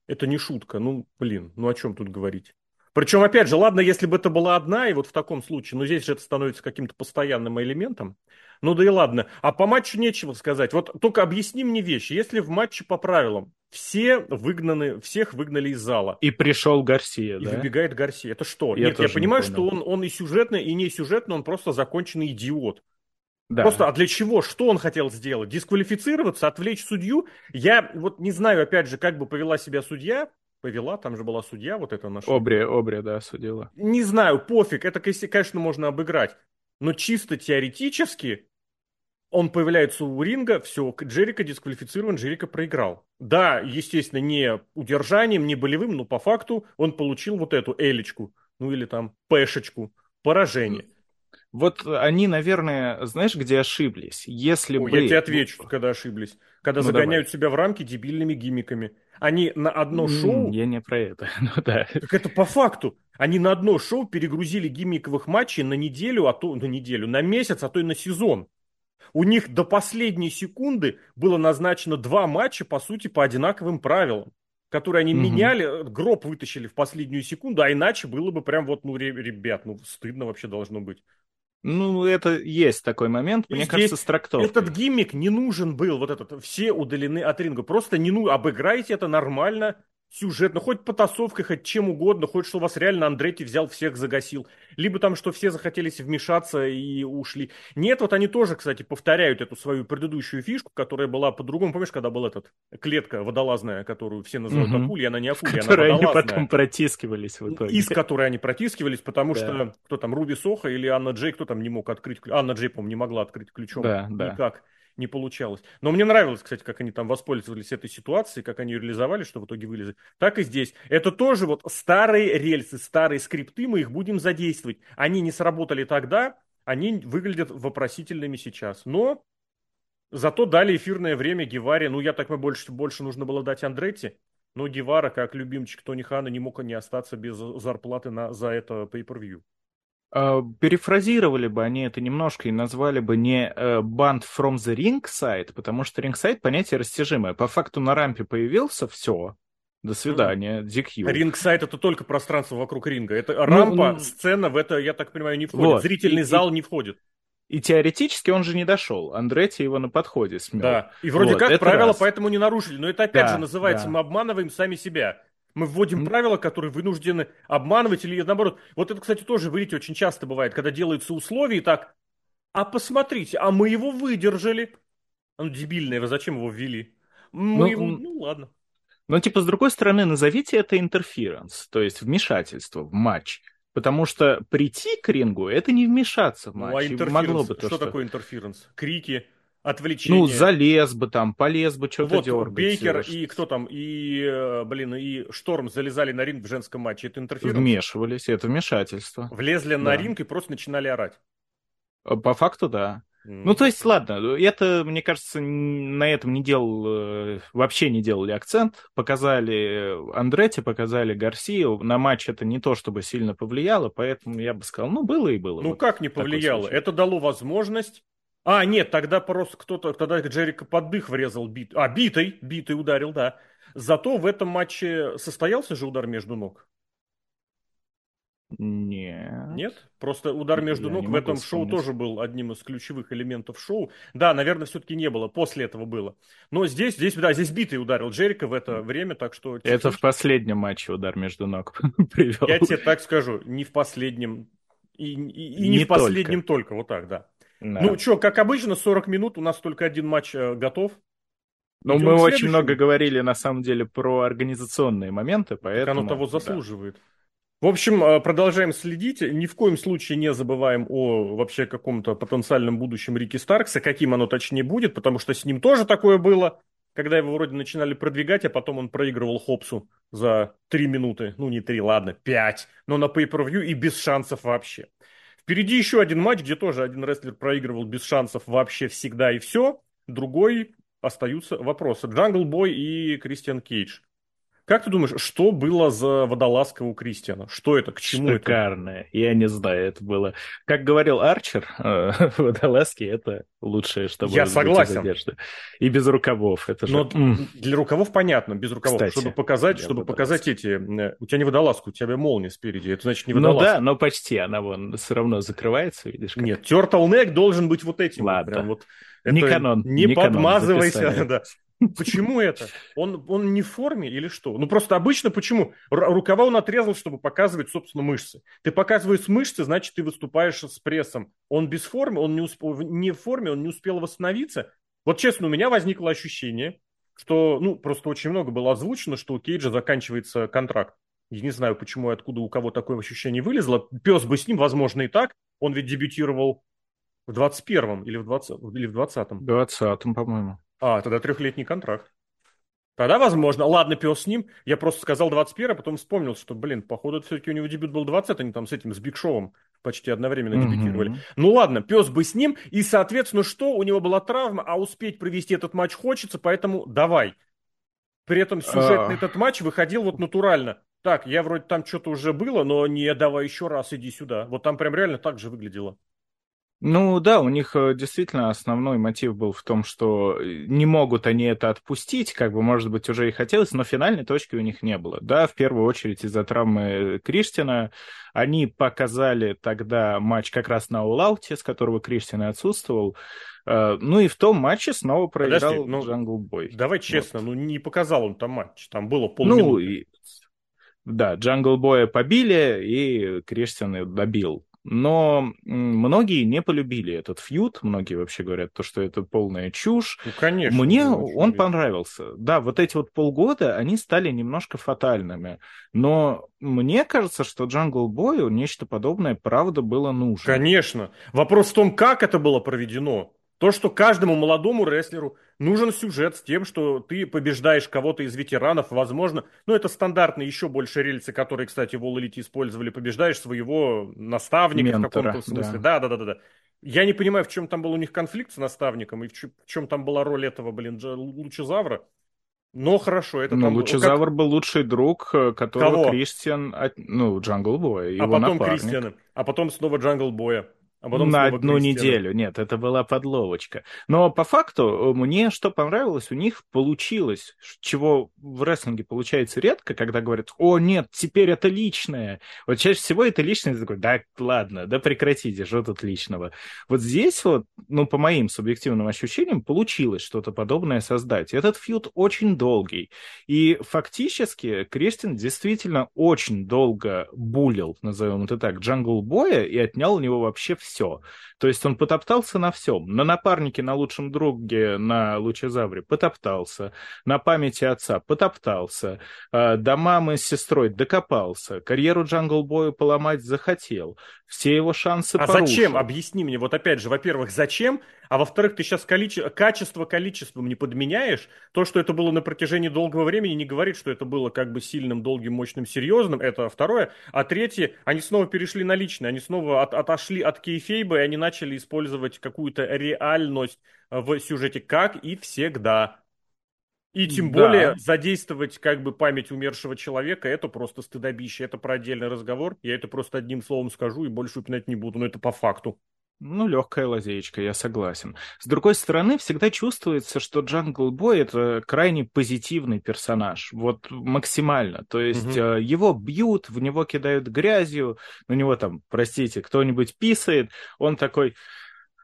Это не шутка, ну, блин, ну о чем тут говорить? Причем, опять же, ладно, если бы это была одна, и вот в таком случае, но здесь же это становится каким-то постоянным элементом. Ну да и ладно. А по матчу нечего сказать. Вот только объясни мне вещи. Если в матче по правилам все выгнаны, всех выгнали из зала. И пришел Гарсия, и да? И выбегает Гарсия. Это что? Я Нет, я понимаю, не что он, он и сюжетный, и не сюжетный, он просто законченный идиот. Да. Просто, а для чего? Что он хотел сделать? Дисквалифицироваться, отвлечь судью? Я вот не знаю, опять же, как бы повела себя судья, повела, там же была судья, вот это наша. Обри, Обри, да, судила. Не знаю, пофиг, это, конечно, можно обыграть. Но чисто теоретически он появляется у ринга, все, Джерика дисквалифицирован, Джерика проиграл. Да, естественно, не удержанием, не болевым, но по факту он получил вот эту элечку, ну или там пешечку, поражение. Вот они, наверное, знаешь, где ошиблись? Если Ой, бы... Я тебе отвечу, когда ошиблись. Когда ну, загоняют давай. себя в рамки дебильными гиммиками. Они на одно шоу... Я не про это, ну да. Так это по факту. Они на одно шоу перегрузили гиммиковых матчей на неделю, а то на неделю, на месяц, а то и на сезон. У них до последней секунды было назначено два матча, по сути, по одинаковым правилам которые они угу. меняли, гроб вытащили в последнюю секунду, а иначе было бы прям вот, ну, ребят, ну, стыдно вообще должно быть. Ну, это есть такой момент, мне кажется, с трактовкой. Этот гиммик не нужен был, вот этот, все удалены от ринга. Просто не ну, обыграйте это нормально, сюжетно, хоть потасовкой, хоть чем угодно, хоть что у вас реально Андретти взял, всех загасил. Либо там, что все захотелись вмешаться и ушли. Нет, вот они тоже, кстати, повторяют эту свою предыдущую фишку, которая была по-другому. Помнишь, когда был этот клетка водолазная, которую все называют угу. акулей, она не акулья, она водолазная. они потом протискивались в итоге. Из которой они протискивались, потому да. что кто там, Руби Соха или Анна Джей, кто там не мог открыть... Анна Джей, по-моему, не могла открыть ключом да, никак. Да не получалось. Но мне нравилось, кстати, как они там воспользовались этой ситуацией, как они ее реализовали, что в итоге вылезли. Так и здесь. Это тоже вот старые рельсы, старые скрипты, мы их будем задействовать. Они не сработали тогда, они выглядят вопросительными сейчас. Но зато дали эфирное время Геваре. Ну, я так понимаю, больше, больше нужно было дать Андретти. Но Гевара, как любимчик Тони Хана, не мог не остаться без зарплаты на, за это pay-per-view. А, перефразировали бы они это немножко и назвали бы не э, band from the ring side, потому что ring side понятие растяжимое. По факту на рампе появился, все, До свидания, DQ. Ринг-сайт это только пространство вокруг ринга. Это ну, рампа, ну, сцена в это, я так понимаю, не входит. Вот. Зрительный и, зал и, не входит. И теоретически он же не дошел. Андретти его на подходе смел. Да. И вроде вот, как правила раз. поэтому не нарушили. Но это опять да, же называется, да. мы обманываем сами себя. Мы вводим mm. правила, которые вынуждены обманывать или наоборот. Вот это, кстати, тоже, видите, очень часто бывает, когда делаются условия и так, а посмотрите, а мы его выдержали. Ну, дебильное, вы зачем его ввели? Мы ну, его, ну ладно. Но, типа, с другой стороны, назовите это интерференс, то есть вмешательство в матч. Потому что прийти к рингу – это не вмешаться в матч. Ну, а Могло бы то, что, что такое интерференс? Крики, отвлечение. Ну, залез бы там, полез бы, что-то вот, дергать. Бейкер и кто там, и, э, блин, и Шторм залезали на ринг в женском матче. Это интерференс? Вмешивались, это вмешательство. Влезли да. на ринг и просто начинали орать. По факту, да. Ну, то есть, ладно, это, мне кажется, на этом не делал, э, вообще не делали акцент. Показали Андретти, показали Гарсию. На матч это не то, чтобы сильно повлияло, поэтому я бы сказал, ну, было и было. Ну, вот как не повлияло? Это дало возможность... А, нет, тогда просто кто-то, тогда Джерика под дых врезал бит. А, битый, битый ударил, да. Зато в этом матче состоялся же удар между ног. Нет. Нет? Просто удар между Я ног в этом вспомнить. шоу тоже был одним из ключевых элементов шоу. Да, наверное, все-таки не было. После этого было. Но здесь, здесь, да, здесь битый ударил Джерика в это время, так что... Это в последнем матче удар между ног привел. Я тебе так скажу, не в последнем. И, и, и не, не в последнем только. только, вот так, да. Да. Ну что, как обычно, 40 минут, у нас только один матч э, готов. Но мы очень много говорили, на самом деле, про организационные моменты, поэтому... Так оно того заслуживает. Да. В общем, э, продолжаем следить. Ни в коем случае не забываем о вообще каком-то потенциальном будущем Рики Старкса, каким оно точнее будет, потому что с ним тоже такое было, когда его вроде начинали продвигать, а потом он проигрывал Хопсу за три минуты. Ну, не три, ладно, пять. Но на pay-per-view и без шансов вообще. Впереди еще один матч, где тоже один рестлер проигрывал без шансов вообще всегда и все. Но другой остаются вопросы. Джангл Бой и Кристиан Кейдж. Как ты думаешь, что было за водолазка у Кристиана? Что это, к чему Шикарное. это? Шикарное. Я не знаю, это было... Как говорил Арчер, э, водолазки — это лучшее, что Я согласен. одежды. И без рукавов. Это же... Но для рукавов понятно, без рукавов. Кстати, чтобы показать, чтобы водолазки. показать эти... Э, у тебя не водолазка, у тебя молния спереди. Это значит не водолазка. Ну да, но почти. Она вон все равно закрывается, видишь? Как... Нет, turtleneck должен быть вот этим. Ладно. Прям вот... Это не канон. Не, не подмазывайся. Канон, да. Почему это? Он, он не в форме или что? Ну просто обычно почему? Рукава он отрезал, чтобы показывать, собственно, мышцы. Ты показываешь мышцы, значит, ты выступаешь с прессом. Он без формы, он не, успел, не в форме, он не успел восстановиться. Вот честно, у меня возникло ощущение, что, ну, просто очень много было озвучено, что у Кейджа заканчивается контракт. Я не знаю, почему и откуда у кого такое ощущение вылезло. Пес бы с ним, возможно, и так. Он ведь дебютировал в 21-м или в 20 или в 20-м. В 20-м, по-моему. А, тогда трехлетний контракт. Тогда возможно. Ладно, пес с ним. Я просто сказал 21, а потом вспомнил, что, блин, походу, все-таки у него дебют был 20, они там с этим, с Биг Шоу почти одновременно mm-hmm. дебютировали. Ну ладно, пес бы с ним. И, соответственно, что? У него была травма, а успеть провести этот матч хочется, поэтому давай. При этом сюжет на этот матч выходил вот натурально. Так, я вроде там что-то уже было, но не, давай еще раз, иди сюда. Вот там прям реально так же выглядело. Ну да, у них э, действительно основной мотив был в том, что э, не могут они это отпустить, как бы, может быть, уже и хотелось, но финальной точки у них не было. Да, в первую очередь из-за травмы Кристиана. Они показали тогда матч как раз на All Out'е, с которого Кристиан отсутствовал. Э, ну и в том матче снова проиграл Подожди, ну, Джангл Бой. Давай честно, вот. ну не показал он там матч, там было полминуты. Ну, и, да, Джангл Боя побили, и Кристиан добил но многие не полюбили этот фьюд, многие вообще говорят, то, что это полная чушь. Ну, конечно. Мне он видно. понравился. Да, вот эти вот полгода, они стали немножко фатальными, но мне кажется, что Джангл Бою нечто подобное правда было нужно. Конечно. Вопрос в том, как это было проведено. То, что каждому молодому рестлеру нужен сюжет с тем, что ты побеждаешь кого-то из ветеранов, возможно, ну, это стандартные еще больше рельсы, которые, кстати, в All Elite использовали, побеждаешь своего наставника Ментора, в каком-то смысле. Да. да, да, да, да. Я не понимаю, в чем там был у них конфликт с наставником, и в чем там была роль этого, блин, Лучезавра. Но хорошо, это ну, там... Лучазавр как... был лучший друг, э, которого Кого? Кристиан... Ну, Джангл Боя, А потом напарник. Кристиана, а потом снова Джангл Боя. А потом на одну неделю. Нет, это была подловочка. Но по факту э, мне что понравилось, у них получилось, чего в рестлинге получается редко, когда говорят, о, нет, теперь это личное. Вот чаще всего это личное, такой, да ладно, да прекратите, что тут личного. Вот здесь вот, ну, по моим субъективным ощущениям, получилось что-то подобное создать. Этот фьюд очень долгий. И фактически Кристиан действительно очень долго булил, назовем это так, Джангл Боя и отнял у него вообще все все. То есть он потоптался на всем. На напарнике, на лучшем друге, на Лучазавре потоптался. На памяти отца потоптался. А, до мамы с сестрой докопался. Карьеру Джангл Бою поломать захотел. Все его шансы А порушил. зачем? Объясни мне. Вот опять же, во-первых, зачем? А во-вторых, ты сейчас количе... качество количеством не подменяешь. То, что это было на протяжении долгого времени, не говорит, что это было как бы сильным, долгим, мощным, серьезным. Это второе. А третье, они снова перешли на личное. Они снова от, отошли от кейфейба, и они начали использовать какую-то реальность в сюжете, как и всегда. И тем да. более задействовать как бы память умершего человека, это просто стыдобище, это про отдельный разговор. Я это просто одним словом скажу и больше упоминать не буду, но это по факту. Ну, легкая лазеечка, я согласен. С другой стороны, всегда чувствуется, что Джангл Бой это крайне позитивный персонаж. Вот максимально. То есть угу. его бьют, в него кидают грязью, на него там, простите, кто-нибудь писает, он такой...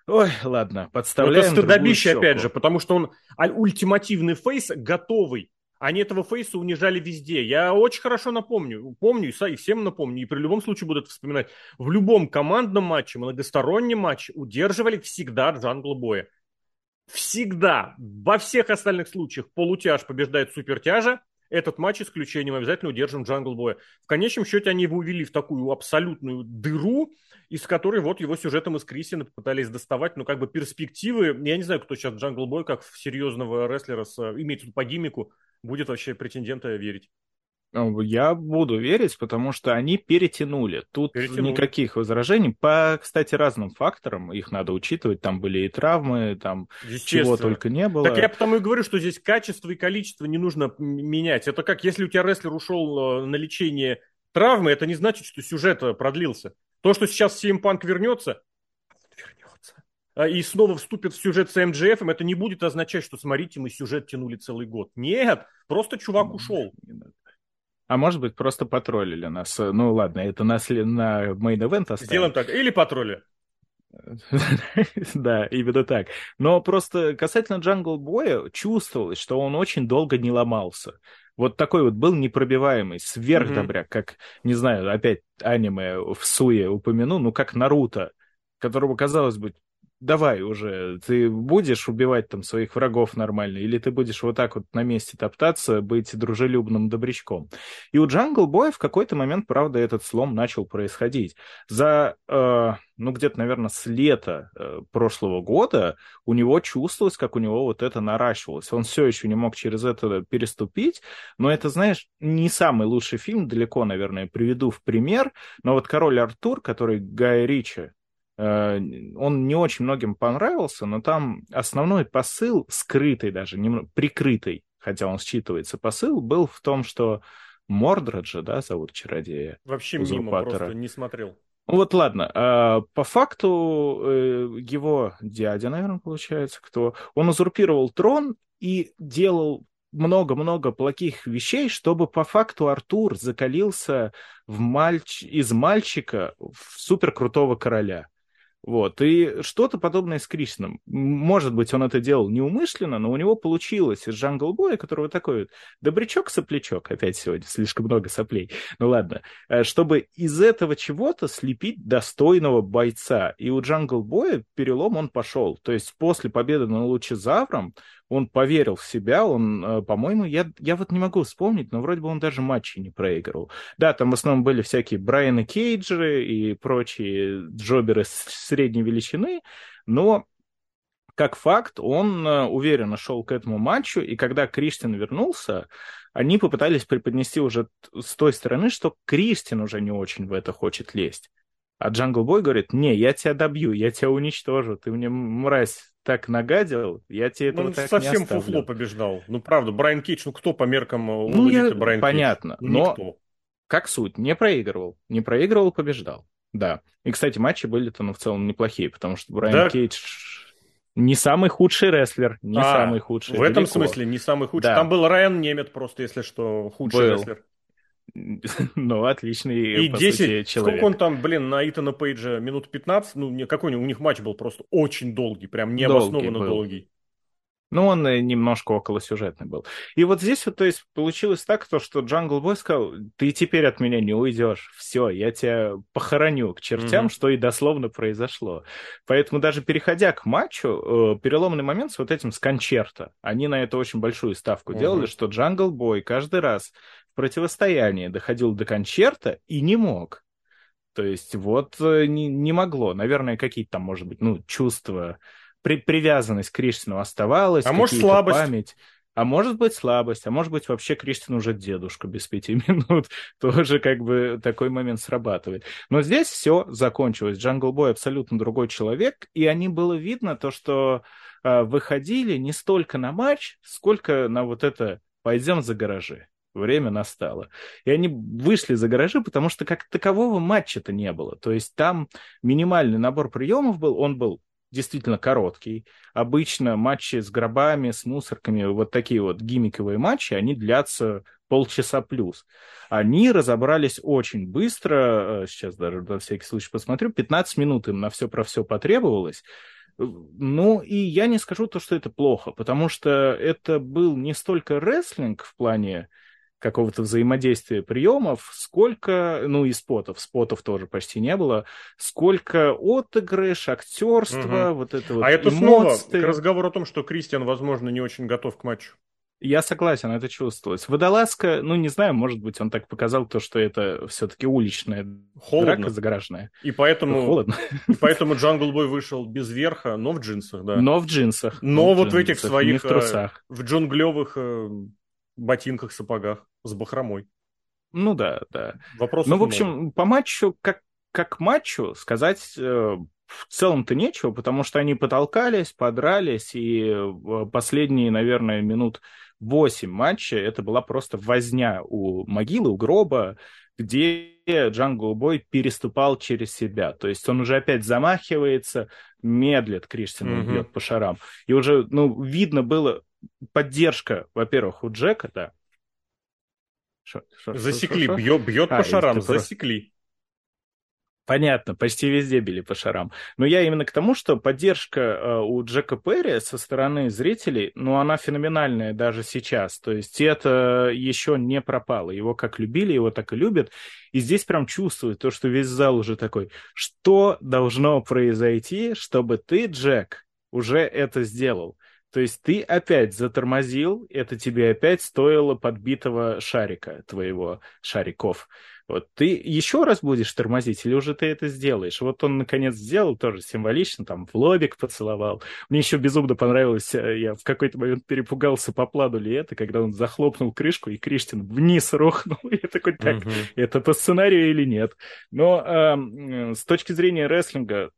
Ой, ладно, подставляем Это стыдобище, опять же, потому что он ультимативный фейс готовый. Они этого фейса унижали везде. Я очень хорошо напомню, помню и всем напомню, и при любом случае будут вспоминать. В любом командном матче, многостороннем матче удерживали всегда Джангл Боя. Всегда. Во всех остальных случаях полутяж побеждает супертяжа, этот матч исключением обязательно удержим Джангл Боя. В конечном счете они его увели в такую абсолютную дыру, из которой вот его сюжетом из Кристиана пытались доставать, ну, как бы перспективы. Я не знаю, кто сейчас Джангл Бой, как серьезного рестлера, с, имеется по гиммику, будет вообще претендента верить? Ну, я буду верить, потому что они перетянули. Тут перетянули. никаких возражений. По, кстати, разным факторам их надо учитывать. Там были и травмы, там чего только не было. Так я потому и говорю, что здесь качество и количество не нужно менять. Это как, если у тебя рестлер ушел э, на лечение травмы, это не значит, что сюжет э, продлился. То, что сейчас CM Punk вернется, и снова вступит в сюжет с МДФ, это не будет означать, что, смотрите, мы сюжет тянули целый год. Нет, просто чувак ушел. А может быть, просто потроллили нас. Ну ладно, это на, на main event оставим. Сделаем так. Или потролли. да, именно так. Но просто касательно Джангл Боя чувствовалось, что он очень долго не ломался. Вот такой вот был непробиваемый, сверхдобряк, как, не знаю, опять аниме в Суе упомяну, ну как Наруто, которому, казалось бы, давай уже, ты будешь убивать там своих врагов нормально, или ты будешь вот так вот на месте топтаться, быть дружелюбным добрячком. И у Джангл Боя в какой-то момент, правда, этот слом начал происходить. За, э, ну, где-то, наверное, с лета э, прошлого года у него чувствовалось, как у него вот это наращивалось. Он все еще не мог через это переступить, но это, знаешь, не самый лучший фильм, далеко, наверное, приведу в пример, но вот «Король Артур», который Гай Ричи он не очень многим понравился, но там основной посыл, скрытый даже, не, прикрытый, хотя он считывается, посыл был в том, что Мордреджа, да, зовут чародея. Вообще мимо, просто не смотрел. Ну вот ладно, э, по факту э, его дядя, наверное, получается, кто, он узурпировал трон и делал много-много плохих вещей, чтобы по факту Артур закалился в мальч... из мальчика в суперкрутого короля. Вот, и что-то подобное с Кристианом. Может быть, он это делал неумышленно, но у него получилось из Джангл Боя, которого такой вот добрячок-соплячок, опять сегодня слишком много соплей, ну ладно, э, чтобы из этого чего-то слепить достойного бойца. И у Джангл Боя перелом он пошел. То есть после победы над Лучазавром он поверил в себя, он, э, по-моему, я, я вот не могу вспомнить, но вроде бы он даже матчи не проигрывал. Да, там в основном были всякие Брайаны Кейджи и прочие джоберы средней величины, но как факт, он э, уверенно шел к этому матчу, и когда Кристиан вернулся, они попытались преподнести уже с той стороны, что Кристиан уже не очень в это хочет лезть. А Джангл Бой говорит, не, я тебя добью, я тебя уничтожу, ты мне, мразь, так нагадил, я тебе этого ну, так совсем не оставлю. фуфло побеждал. Ну, правда, Брайан Кейдж, ну кто по меркам ну, я... Брайан Понятно, Кейдж? Ну, но как суть, не проигрывал. Не проигрывал, побеждал. Да. И, кстати, матчи были-то, ну, в целом неплохие, потому что Брайан да. Кейдж не самый худший рестлер, не а, самый худший. В далеко. этом смысле не самый худший. Да. Там был Райан Немет просто, если что, худший был. рестлер. Ну, отличный, и по 10, сути, человек. Сколько он там, блин, на Итана Пейджа минут 15? Ну, какой у них матч был просто очень долгий, прям необоснованно долгий. долгий. Ну, он немножко околосюжетный был. И вот здесь вот, то есть, получилось так, то, что Джангл Бой сказал, ты теперь от меня не уйдешь, все, я тебя похороню к чертям, mm-hmm. что и дословно произошло. Поэтому даже переходя к матчу, э, переломный момент с вот этим с кончерто, они на это очень большую ставку mm-hmm. делали, что Джангл Бой каждый раз в противостоянии доходил до кончерто и не мог. То есть вот э, не, не могло. Наверное, какие-то там, может быть, ну, чувства при, привязанность к Криштину оставалась. А может, слабость. Память. А может быть слабость, а может быть вообще Кристин уже дедушка без пяти минут. Тоже как бы такой момент срабатывает. Но здесь все закончилось. Джангл Бой абсолютно другой человек, и они было видно то, что э, выходили не столько на матч, сколько на вот это «пойдем за гаражи». Время настало. И они вышли за гаражи, потому что как такового матча-то не было. То есть там минимальный набор приемов был, он был действительно короткий. Обычно матчи с гробами, с мусорками, вот такие вот гиммиковые матчи, они длятся полчаса плюс. Они разобрались очень быстро, э, сейчас даже на всякий случай посмотрю, 15 минут им на все про все потребовалось. Ну, и я не скажу то, что это плохо, потому что это был не столько рестлинг в плане какого-то взаимодействия приемов, сколько, ну и спотов, спотов тоже почти не было, сколько отыгрыш, актерства, угу. вот это вот А это эмоции. снова разговор о том, что Кристиан, возможно, не очень готов к матчу. Я согласен, это чувствовалось. Водолазка, ну, не знаю, может быть, он так показал то, что это все-таки уличная Холодно. драка заграженная. И поэтому, Холодно. И поэтому Джангл Бой вышел без верха, но в джинсах, да. Но в джинсах. Но, но в вот джинсах, в этих своих... в э, трусах. В джунглевых э, ботинках, сапогах с бахромой. Ну да, да. Вопрос. Ну, в общем, много. по матчу, как, как матчу, сказать э, в целом-то нечего, потому что они потолкались, подрались, и э, последние, наверное, минут 8 матча это была просто возня у могилы, у гроба, где Джангл Бой переступал через себя. То есть он уже опять замахивается, медлит, Криштин mm-hmm. бьет по шарам. И уже, ну, видно было, поддержка, во-первых, у Джека, да. Шо, шо, засекли, шо, шо? бьет, бьет а, по шарам, засекли. Понятно, почти везде били по шарам. Но я именно к тому, что поддержка э, у Джека Перри со стороны зрителей, ну, она феноменальная даже сейчас. То есть это еще не пропало. Его как любили, его так и любят. И здесь прям чувствует то, что весь зал уже такой, что должно произойти, чтобы ты, Джек, уже это сделал. То есть ты опять затормозил, это тебе опять стоило подбитого шарика твоего, шариков. Вот ты еще раз будешь тормозить или уже ты это сделаешь? Вот он наконец сделал, тоже символично, там в лобик поцеловал. Мне еще безумно понравилось, э, я в какой-то момент перепугался, по плану ли это, когда он захлопнул крышку, и Криштин вниз рухнул. Я такой, так, угу. это по сценарию или нет? Но э, с точки зрения рестлинга,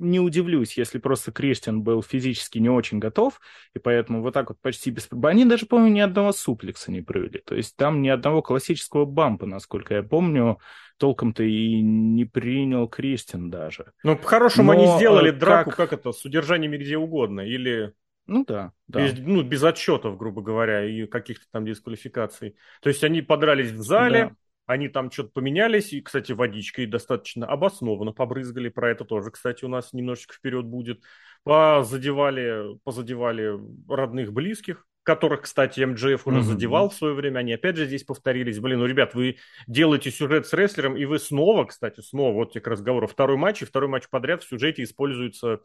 не удивлюсь, если просто Кристиан был физически не очень готов, и поэтому вот так вот почти без... Они даже, по-моему, ни одного суплекса не провели. То есть там ни одного классического бампа, насколько я помню, толком-то и не принял Кристиан даже. Ну, по-хорошему, они сделали э, драку, как... как это, с удержаниями где угодно, или... Ну да, да. Без, ну, без отчетов, грубо говоря, и каких-то там дисквалификаций. То есть они подрались в зале, да. Они там что-то поменялись, и, кстати, водичкой достаточно обоснованно побрызгали, про это тоже, кстати, у нас немножечко вперед будет. Позадевали, позадевали родных, близких, которых, кстати, МДФ уже mm-hmm. задевал в свое время, они опять же здесь повторились. Блин, ну, ребят, вы делаете сюжет с рестлером, и вы снова, кстати, снова, вот те к разговору, второй матч, и второй матч подряд в сюжете используется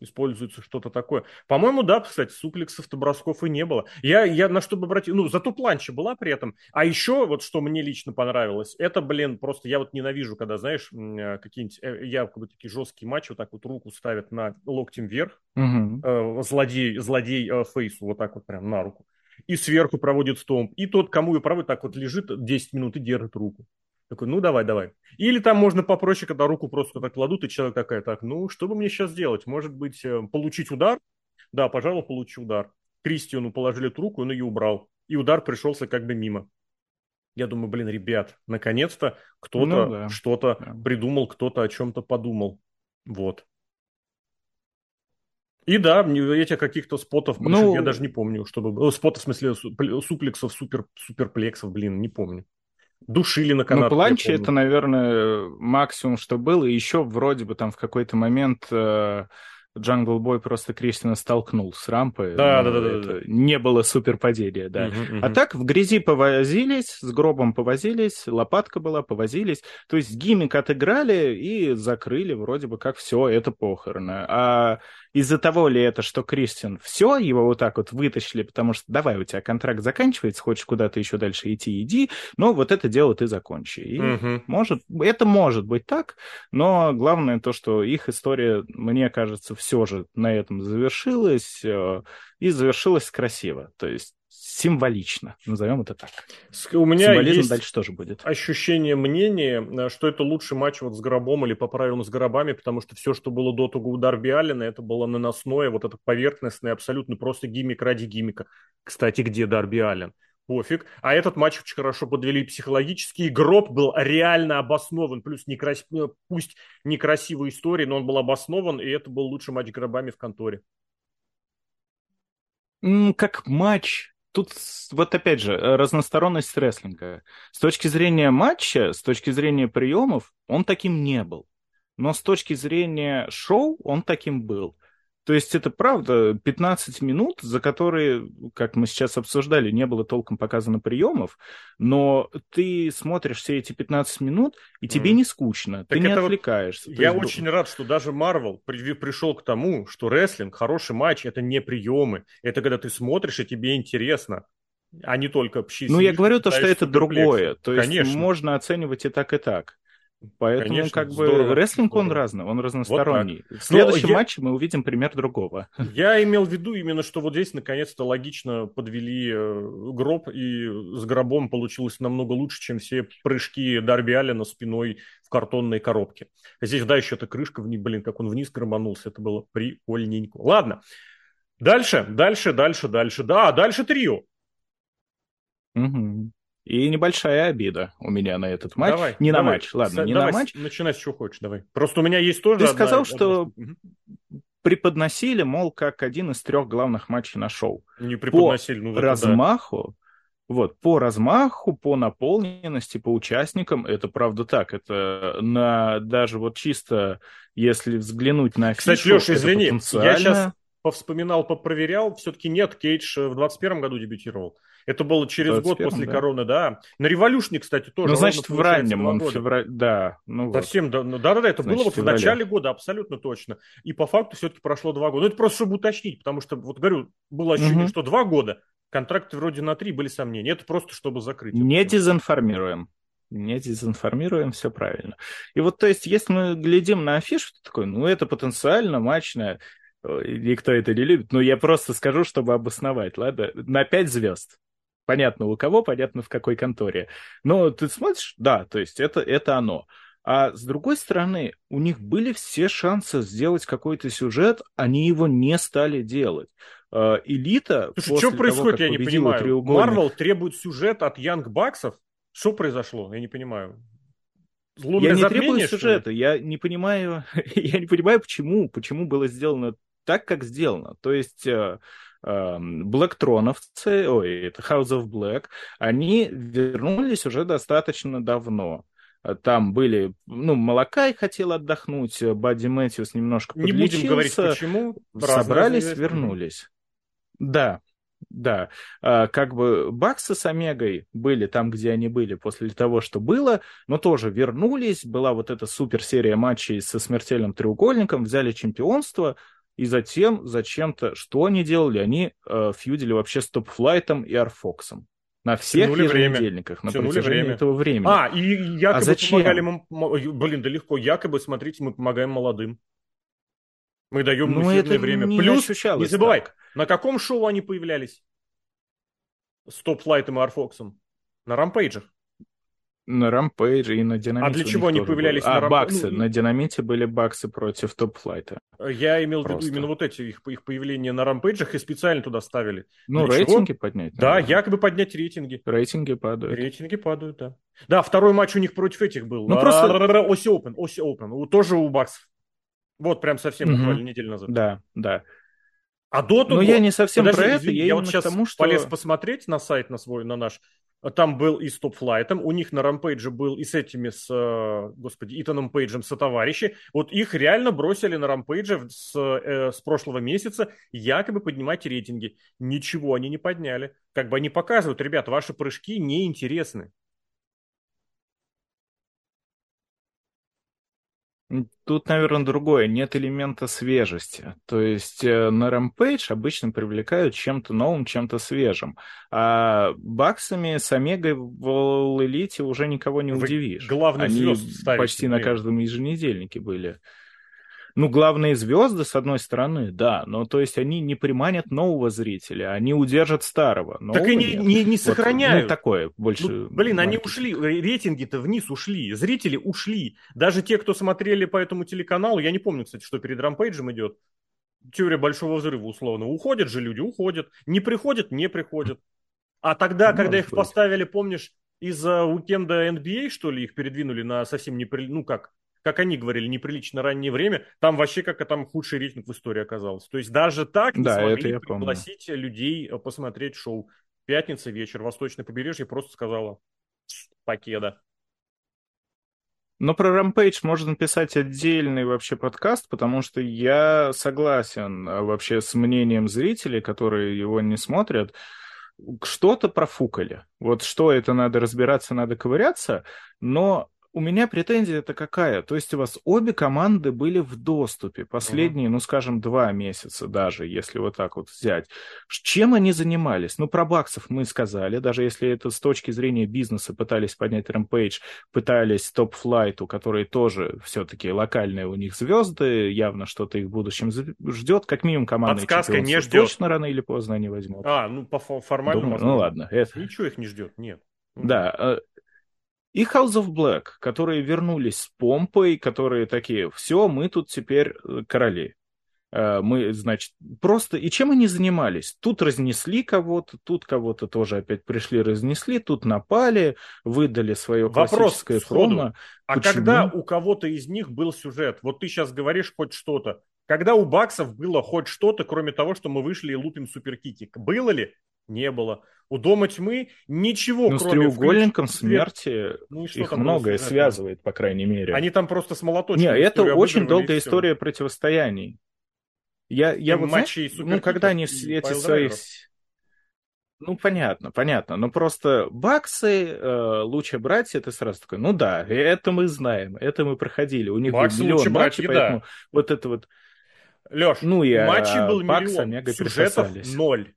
используется что-то такое. По-моему, да, кстати, суплексов-то бросков и не было. Я, я на что бы обратил... Ну, зато планча была при этом. А еще вот что мне лично понравилось, это, блин, просто я вот ненавижу, когда, знаешь, э, какие-нибудь э, якобы такие жесткие матчи, вот так вот руку ставят на локтем вверх, угу. э, злодей, злодей э, фейсу, вот так вот прям на руку. И сверху проводит стомп. И тот, кому ее проводит, так вот лежит 10 минут и держит руку. Такой, ну давай, давай. Или там можно попроще, когда руку просто так кладут, и человек такая, так, ну что бы мне сейчас делать? Может быть, э, получить удар? Да, пожалуй, получи удар. Кристиану положили эту руку, он ее убрал. И удар пришелся как бы мимо. Я думаю, блин, ребят, наконец-то кто-то ну, да. что-то да. придумал, кто-то о чем-то подумал. Вот. И да, этих каких-то спотов ну, я даже не помню, чтобы... Спотов, в смысле, суплексов, супер, суперплексов, блин, не помню. Душили на канат. Ну, планчи это, наверное, максимум, что было. И еще вроде бы там в какой-то момент э, Джангл Бой просто Кристиана столкнул с рампы. Да, да, да, да, да. Не было суперпадения, да. Угу, угу. А так в грязи повозились, с гробом повозились, лопатка была, повозились. То есть гиммик отыграли и закрыли вроде бы как все, это похороны. А из-за того ли это, что Кристин все, его вот так вот вытащили, потому что давай, у тебя контракт заканчивается, хочешь куда-то еще дальше идти, иди, но вот это дело ты закончи. И угу. может, это может быть так, но главное то, что их история, мне кажется, все же на этом завершилась, э, и завершилась красиво. То есть символично, назовем это так. У меня Символизм есть дальше тоже будет. ощущение, мнение, э, что это лучший матч вот с Гробом или по правилам с Гробами, потому что все, что было до того у Дарби Аллена, это было наносное, вот это поверхностное, абсолютно просто гиммик ради гиммика. Кстати, где Дарби Аллен? пофиг. А этот матч очень хорошо подвели психологически. И гроб был реально обоснован. Плюс некрас... Ну, пусть некрасивая история, но он был обоснован, и это был лучший матч гробами в конторе. Как матч, тут вот опять же разносторонность рестлинга. С точки зрения матча, с точки зрения приемов, он таким не был. Но с точки зрения шоу он таким был. То есть это правда 15 минут, за которые, как мы сейчас обсуждали, не было толком показано приемов, но ты смотришь все эти 15 минут, и тебе mm. не скучно, так ты не отвлекаешься. Вот, я есть... очень рад, что даже Марвел при... пришел к тому, что рестлинг, хороший матч, это не приемы, это когда ты смотришь, и тебе интересно а не только пщи. Ну, я говорю то, что это другое. То есть Конечно. можно оценивать и так, и так. Поэтому, Конечно, как бы, здорово, рестлинг, здорово. он разный, он разносторонний. Вот в следующем я... матче мы увидим пример другого. Я имел в виду именно, что вот здесь наконец-то логично подвели э, гроб, и с гробом получилось намного лучше, чем все прыжки Дарби Аллена спиной в картонной коробке. Здесь, да, еще эта крышка, блин, как он вниз громанулся, это было прикольненько. Ладно, дальше, дальше, дальше, дальше. Да, дальше трио. Угу. И небольшая обида у меня на этот матч. Давай, не давай, на матч, ладно, не давай, на матч. Начинай с чего хочешь, давай. Просто у меня есть тоже... Ты одна, сказал, что одна... преподносили, мол, как один из трех главных матчей на шоу. Не преподносили, по ну... размаху, да. вот, по размаху, по наполненности, по участникам, это правда так. Это на даже вот чисто, если взглянуть на афишу... Кстати, Леша, извини, потенциально... я сейчас повспоминал, попроверял, все-таки нет, Кейдж в 21 году дебютировал. Это было через год после да. короны, да. На революшне, кстати, тоже. Ну, значит, в раннем он февраль... Да, ну Совсем, вот. да, ну, да, да, это значит, было вот в начале года, абсолютно точно. И по факту все-таки прошло два года. Ну, это просто чтобы уточнить, потому что, вот говорю, было ощущение, угу. что два года, контракты вроде на три были сомнения. Это просто чтобы закрыть. Не дезинформируем. Не дезинформируем, все правильно. И вот, то есть, если мы глядим на афишу, то такой, ну, это потенциально матчная, никто это не любит, но я просто скажу, чтобы обосновать, ладно? На пять звезд. Понятно у кого, понятно в какой конторе. Но ты смотришь, да, то есть это, это оно. А с другой стороны, у них были все шансы сделать какой-то сюжет, они его не стали делать. А, элита... Слушай, что происходит, я не понимаю. Треугольник... Марвел требует сюжет от Янг Баксов? Что произошло? Я не понимаю. Лунное я не требую сюжета, я не понимаю, я не понимаю, почему, почему было сделано так, как сделано. То есть э, Блэктроновцы, ой, это House of Black, они вернулись уже достаточно давно. Там были, ну, Малакай хотел отдохнуть, Бадди Мэтьюс немножко Не будем говорить почему. Собрались, вернулись. Да, да, а, как бы Баксы с Омегой были там, где они были после того, что было, но тоже вернулись, была вот эта супер серия матчей со смертельным треугольником, взяли чемпионство, и затем зачем-то, что они делали? Они э, фьюдили вообще с Топфлайтом и Арфоксом. На всех Тянули еженедельниках время. на Тянули протяжении время. этого времени. А, и якобы а зачем? помогали мы... Блин, да легко. Якобы, смотрите, мы помогаем молодым. Мы даем ну, это время. Не Плюс, не забывай, так. на каком шоу они появлялись? С Топфлайтом и Арфоксом? На рампейджах. На Рампейдже и на Динамите. А для чего они появлялись было. на А, баксы. Ну, на Динамите были баксы против топ-флайта. Я имел в виду именно вот эти их, их появления на Рампейджах и специально туда ставили. Ну, для рейтинги чего? поднять. Да, якобы поднять рейтинги. Рейтинги падают. Рейтинги падают, да. Да, второй матч у них против этих был. Ну, а, просто... Оси Open, Оси Open. Тоже у баксов. Вот прям совсем буквально неделю назад. Да, да. А до того... Но я не совсем Подожди, про это, я, я вот сейчас тому, что... полез посмотреть на сайт на свой, на наш, там был и с топ-флайтом, у них на рампейдже был и с этими, с, э, господи, Итаном Пейджем сотоварищи. Вот их реально бросили на рампейдже с, э, с прошлого месяца, якобы поднимать рейтинги. Ничего они не подняли. Как бы они показывают, ребят, ваши прыжки неинтересны. Тут, наверное, другое. Нет элемента свежести. То есть э, на Rampage обычно привлекают чем-то новым, чем-то свежим. А баксами с Омегой в All Elite уже никого не удивишь. Главный Они почти на каждом еженедельнике были ну, главные звезды, с одной стороны, да, но то есть они не приманят нового зрителя, они удержат старого. Нового так и не, не, не сохраняют. Вот, ну, такое больше. Ну, блин, маркетинг. они ушли, рейтинги-то вниз ушли, зрители ушли. Даже те, кто смотрели по этому телеканалу, я не помню, кстати, что перед рампейджем идет, теория большого взрыва условно. Уходят же люди, уходят. Не приходят, не приходят. А тогда, ну, когда их быть. поставили, помнишь, из-за уикенда NBA, что ли, их передвинули на совсем не... Ну как, как они говорили, неприлично раннее время, там вообще как там худший рейтинг в истории оказался. То есть даже так не да, смогли это пригласить помню. людей э, посмотреть шоу. Пятница вечер, Восточное побережье просто сказала покеда. Но про Rampage можно писать отдельный вообще подкаст, потому что я согласен э, вообще с мнением зрителей, которые его не смотрят. Что-то профукали. Вот что это надо разбираться, надо ковыряться, но у меня претензия это какая? То есть у вас обе команды были в доступе последние, uh-huh. ну, скажем, два месяца даже, если вот так вот взять. Чем они занимались? Ну, про баксов мы сказали, даже если это с точки зрения бизнеса пытались поднять Rampage, пытались Top Flight, у которой тоже все-таки локальные у них звезды, явно что-то их в будущем ждет, как минимум команда Подсказка не ждет. Точно рано или поздно они возьмут. А, ну, по формальному. Думаю, ну, ладно. Это... Ничего их не ждет, нет. Да, и House of Black, которые вернулись с помпой, которые такие, все, мы тут теперь э, короли. Э, мы, значит, просто... И чем они занимались? Тут разнесли кого-то, тут кого-то тоже опять пришли, разнесли, тут напали, выдали свое Вопрос классическое промо. А Почему? когда у кого-то из них был сюжет? Вот ты сейчас говоришь хоть что-то. Когда у Баксов было хоть что-то, кроме того, что мы вышли и лупим суперкики? Было ли? Не было. У Дома Тьмы ничего, ну, кроме... с треугольником включ... смерти ну, их многое было, связывает, по крайней мере. Они там просто с молоточком... Не, это очень долгая история противостояний. Я, я вот, знаешь, ну, когда они эти свои... Ну, понятно, понятно. Но просто баксы, э, лучше братья, ты сразу такой, ну да, это мы знаем, это мы проходили. У них баксы, миллион матчей, братья, поэтому да. вот это вот... Леш, ну, я, матчей был миллион, сюжетов ноль.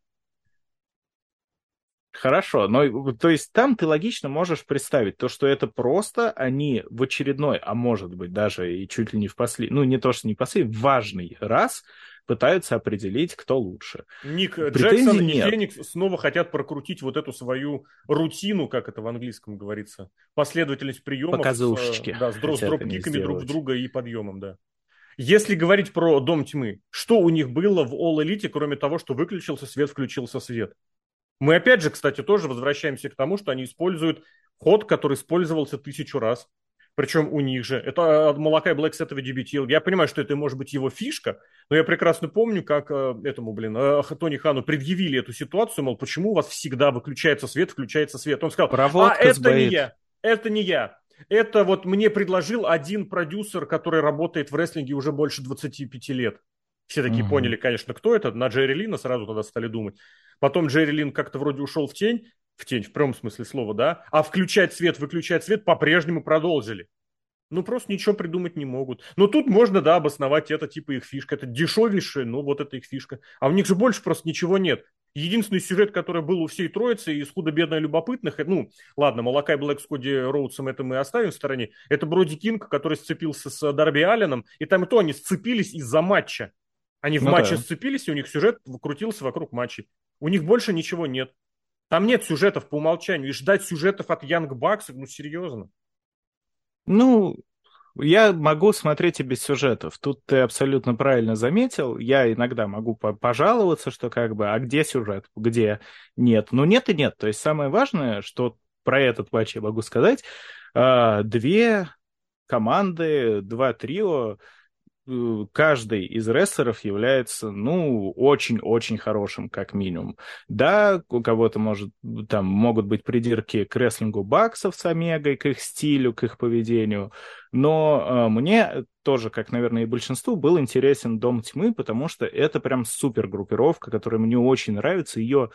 Хорошо, но то есть там ты логично можешь представить то, что это просто они в очередной, а может быть даже и чуть ли не в последний, ну не то, что не последний, важный раз пытаются определить, кто лучше. Ник Претензий Джексон нет. и Феникс снова хотят прокрутить вот эту свою рутину, как это в английском говорится, последовательность приемов. Показушечки. С, да, с, с дроп-киками друг в друга и подъемом, да. Если говорить про Дом Тьмы, что у них было в All Elite, кроме того, что выключился свет, включился свет? Мы опять же, кстати, тоже возвращаемся к тому, что они используют ход, который использовался тысячу раз. Причем у них же. Это от молока и Black с этого дебютил. Я понимаю, что это может быть его фишка, но я прекрасно помню, как э, этому, блин, э, Тони Хану предъявили эту ситуацию, мол, почему у вас всегда выключается свет, включается свет. Он сказал, Проводка а это сбоит. не я, это не я. Это вот мне предложил один продюсер, который работает в рестлинге уже больше 25 лет. Все такие угу. поняли, конечно, кто это. На Джерри Лина сразу тогда стали думать. Потом Джерри Лин как-то вроде ушел в тень, в тень, в прямом смысле слова, да, а включать свет, выключать свет по-прежнему продолжили. Ну, просто ничего придумать не могут. Но тут можно, да, обосновать это, типа их фишка. Это дешевейшая, ну, вот это их фишка. А у них же больше просто ничего нет. Единственный сюжет, который был у всей троицы из худо-бедно любопытных, ну, ладно, Малакай Блэк с Коди Роудсом это мы оставим в стороне, это Броди Кинг, который сцепился с Дарби Алленом, и там и то они сцепились из-за матча. Они в ну, матче да. сцепились, и у них сюжет крутился вокруг матчей. У них больше ничего нет. Там нет сюжетов по умолчанию. И ждать сюжетов от Янг Баксов, ну серьезно. Ну, я могу смотреть и без сюжетов. Тут ты абсолютно правильно заметил. Я иногда могу пожаловаться, что как бы, а где сюжет, где нет. Ну, нет и нет. То есть самое важное, что про этот матч я могу сказать, а, две команды, два трио каждый из рестлеров является, ну, очень-очень хорошим, как минимум. Да, у кого-то может, там могут быть придирки к рестлингу баксов с Омегой, к их стилю, к их поведению, но э, мне тоже, как, наверное, и большинству, был интересен Дом Тьмы, потому что это прям супер группировка, которая мне очень нравится, ее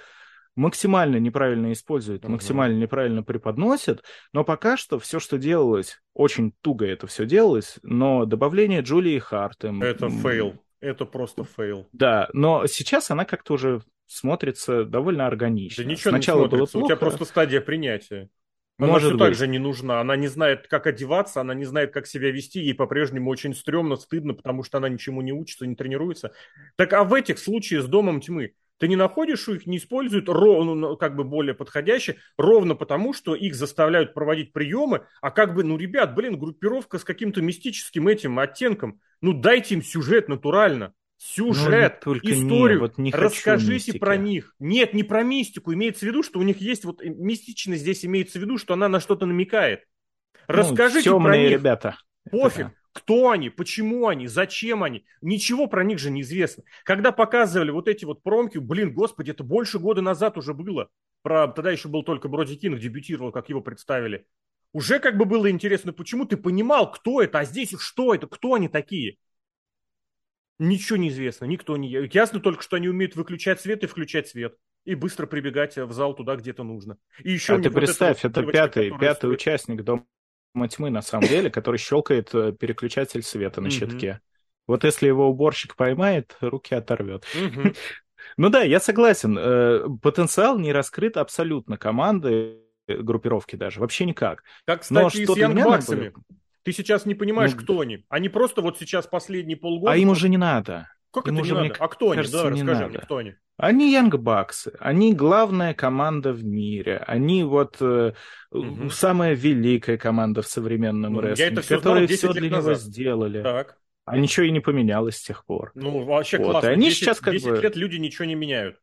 максимально неправильно используют, угу. максимально неправильно преподносят, но пока что все, что делалось, очень туго это все делалось, но добавление Джулии Харт... Это фейл, это просто фейл. Да, но сейчас она как-то уже смотрится довольно органично. Да ничего Сначала не смотрится, было плохо. у тебя просто стадия принятия. Она Может все быть. так же не нужна. Она не знает, как одеваться, она не знает, как себя вести. Ей по-прежнему очень стрёмно, стыдно, потому что она ничему не учится, не тренируется. Так а в этих случаях с Домом Тьмы ты не находишь, что их не используют ровно, ну, как бы более подходяще, ровно потому, что их заставляют проводить приемы, а как бы, ну, ребят, блин, группировка с каким-то мистическим этим оттенком, ну, дайте им сюжет натурально. Сюжет, ну, историю, не, вот не расскажите мистики. про них. Нет, не про мистику, имеется в виду, что у них есть вот мистичность здесь имеется в виду, что она на что-то намекает. Ну, расскажите ну, про них. ребята. Пофиг. Кто они, почему они, зачем они, ничего про них же не известно. Когда показывали вот эти вот промки, блин, господи, это больше года назад уже было. Про, тогда еще был только Броди Кинг, дебютировал, как его представили. Уже как бы было интересно, почему ты понимал, кто это, а здесь что это, кто они такие. Ничего не известно, никто не... Ясно только, что они умеют выключать свет и включать свет. И быстро прибегать в зал туда, где-то нужно. И еще а ты представь, это, вот пятый, пятый стоит... участник Дома тьмы, на самом деле, который щелкает э, переключатель света на щитке. Вот если его уборщик поймает, руки оторвет. Ну да, я согласен. Э, потенциал не раскрыт абсолютно команды, э, группировки даже, вообще никак. Как, кстати, с Янгбаксами. Ты сейчас не понимаешь, ну, кто они. Они просто вот сейчас последние полгода... А им уже не надо. Как им это не надо? А кто кажется, они? Да, расскажи надо. мне, кто они. Они Янгбаксы, они главная команда в мире, они вот э, угу. самая великая команда в современном рестлинге, которые все для назад. него сделали. Так. А ничего и не поменялось с тех пор. Ну, вообще вот. классно. И они 10, сейчас как 10 бы... лет люди ничего не меняют.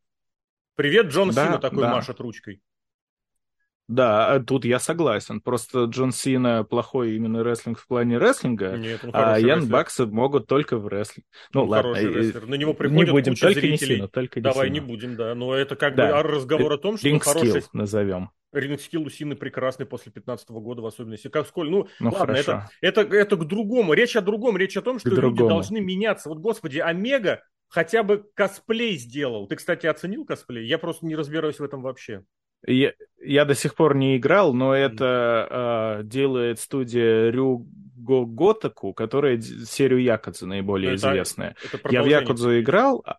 Привет, Джон да, Сина такой да. машет ручкой. Да, тут я согласен. Просто Джон Сина плохой именно рестлинг в плане рестлинга, Нет, а Янг Баксы могут только в рестлинг. Ну, он ладно, рестлер. На него приходят не будем, куча только зрителей. не Сина, только не Давай Сина. не будем, да. Но это как да. бы разговор о том, что Ринг хороший... назовем. Ринг-скилл у Сины прекрасный после 15 года в особенности. Как сколь, ну, ну ладно, это, это, это к другому. Речь о другом. Речь о том, что люди должны меняться. Вот, господи, Омега хотя бы косплей сделал. Ты, кстати, оценил косплей? Я просто не разбираюсь в этом вообще. Я, я до сих пор не играл, но это э, делает студия Рюго Готаку, которая серию Якудзу наиболее это, известная. Это я в Якудзу играл, а,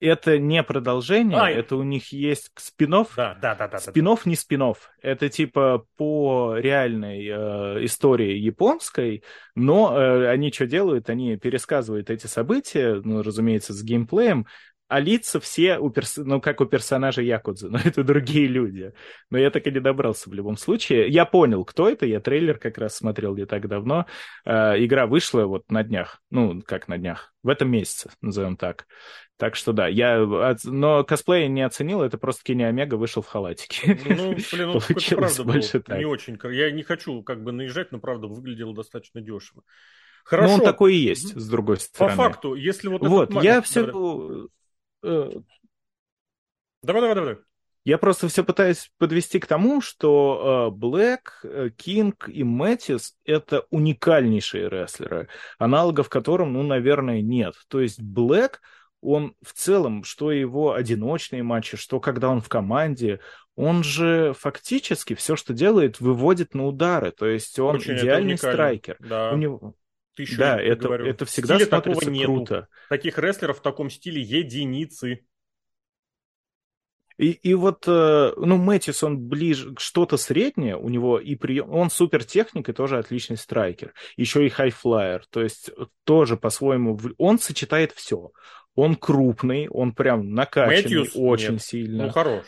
это не продолжение, а, это у них есть спинов. Да, да, да, да. Спинов не спинов. Это типа по реальной э, истории японской, но э, они что делают? Они пересказывают эти события, ну, разумеется, с геймплеем, а лица все, у перс... ну, как у персонажа Якудзы, но это другие люди. Но я так и не добрался в любом случае. Я понял, кто это, я трейлер как раз смотрел не так давно. Э, игра вышла вот на днях, ну, как на днях, в этом месяце, назовем так. Так что да, я, но косплей не оценил, это просто Кенни Омега вышел в халатике. Ну, блин, ну, правда больше так. не очень, я не хочу как бы наезжать, но правда выглядело достаточно дешево. Хорошо. Ну, он такой и есть, с другой стороны. По факту, если вот... Вот, я все... Давай, давай, давай. Я просто все пытаюсь подвести к тому, что Блэк, Кинг и Мэтис — это уникальнейшие рестлеры, аналогов которым, ну, наверное, нет. То есть Блэк, он в целом, что его одиночные матчи, что когда он в команде, он же фактически все, что делает, выводит на удары. То есть он Очень идеальный страйкер. Да. У него, Тысячу да, это, говорю. это всегда Стиля смотрится такого круто. Нету. Таких рестлеров в таком стиле единицы. И, и вот, э, ну, Мэттьюс, он ближе, что-то среднее, у него и прием, он супер техник и тоже отличный страйкер, еще и хайфлайер, то есть тоже по-своему, он сочетает все. Он крупный, он прям накачанный Мэтьюс? очень Нет. сильно. Ну, хорош.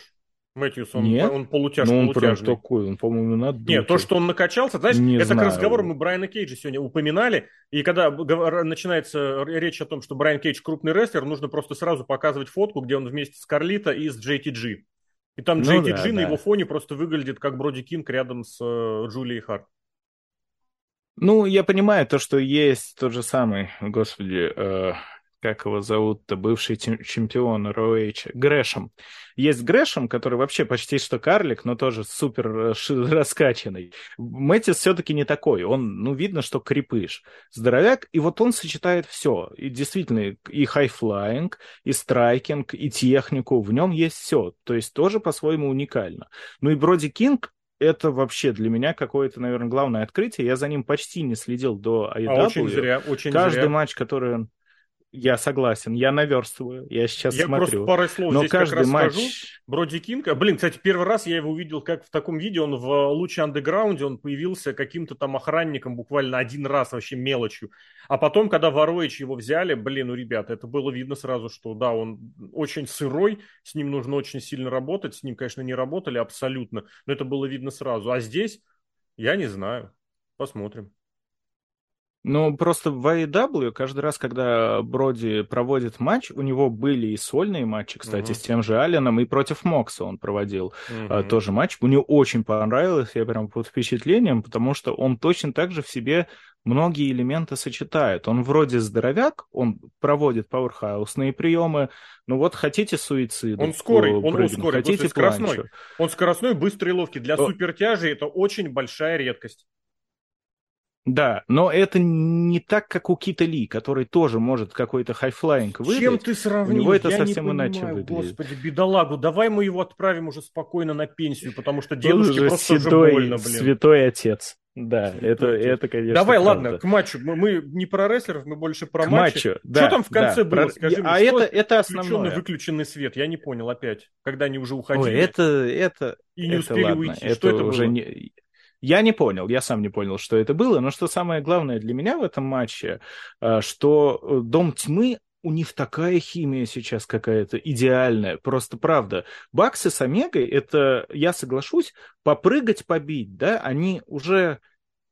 Мэтьюс, он, Нет? он полутяж, ну, он полутяжный. прям такой, он, по-моему, надо. Нет, то, что он накачался, знаешь, не это знаю. к разговору мы Брайана Кейджа сегодня упоминали, и когда начинается речь о том, что Брайан Кейдж крупный рестлер, нужно просто сразу показывать фотку, где он вместе с Карлита и с JTG. И там ну, JTG да, на да. его фоне просто выглядит как Броди Кинг рядом с э, Джулией Харт. Ну, я понимаю то, что есть тот же самый, господи, э, как его зовут-то, бывший чемпион ROH, Грэшем. Есть Грэшем, который вообще почти что карлик, но тоже супер э, раскачанный. Мэттьюс все-таки не такой. Он, ну, видно, что крепыш. Здоровяк, и вот он сочетает все. И действительно, и хайфлайинг, и страйкинг, и технику. В нем есть все. То есть тоже по-своему уникально. Ну и Броди Кинг это вообще для меня какое-то, наверное, главное открытие. Я за ним почти не следил до AEW. А очень зря, очень Каждый зря. матч, который он я согласен, я наверстываю, я сейчас я смотрю. Я просто пару слов Но здесь каждый как раз матч... скажу. Броди Кинг, блин, кстати, первый раз я его увидел как в таком видео, он в Луча Андеграунде, он появился каким-то там охранником буквально один раз, вообще мелочью. А потом, когда Ворович его взяли, блин, ну, ребята, это было видно сразу, что да, он очень сырой, с ним нужно очень сильно работать, с ним, конечно, не работали абсолютно, но это было видно сразу. А здесь, я не знаю, посмотрим. Ну, просто в AEW каждый раз, когда Броди проводит матч, у него были и сольные матчи, кстати, uh-huh. с тем же Алленом, и против Мокса он проводил uh-huh. а, тоже матч. Мне очень понравилось, я прям под впечатлением, потому что он точно так же в себе многие элементы сочетает. Он вроде здоровяк, он проводит пауэрхаусные приемы, ну вот хотите суицид. Он скорый, он прыгнуть, ускорый, хотите скоростной. Он скоростной, быстрый и ловкий. Для супертяжей это очень большая редкость. Да, но это не так, как у Кита Ли, который тоже может какой-то хайфлайинг выдать. Чем ты сравнил? У него это Я совсем не иначе понимаю, выглядит. Господи, бедолагу, давай мы его отправим уже спокойно на пенсию, потому что дедушке просто седой, уже больно, блин. Святой отец. Да, это, это, конечно. Давай, правда. ладно, к матчу. Мы, мы не про рестлеров, мы больше про к матчи. матчу, да. Что там в конце да, было? Про... Скажи а мне, это, это основное. Выключенный свет. Я не понял опять, когда они уже уходили. Ой, это, это, и не это успели ладно. уйти. Это что это уже было? не... Я не понял, я сам не понял, что это было, но что самое главное для меня в этом матче, э, что э, Дом Тьмы у них такая химия сейчас какая-то идеальная, просто правда. Баксы с Омегой, это, я соглашусь, попрыгать, побить, да, они уже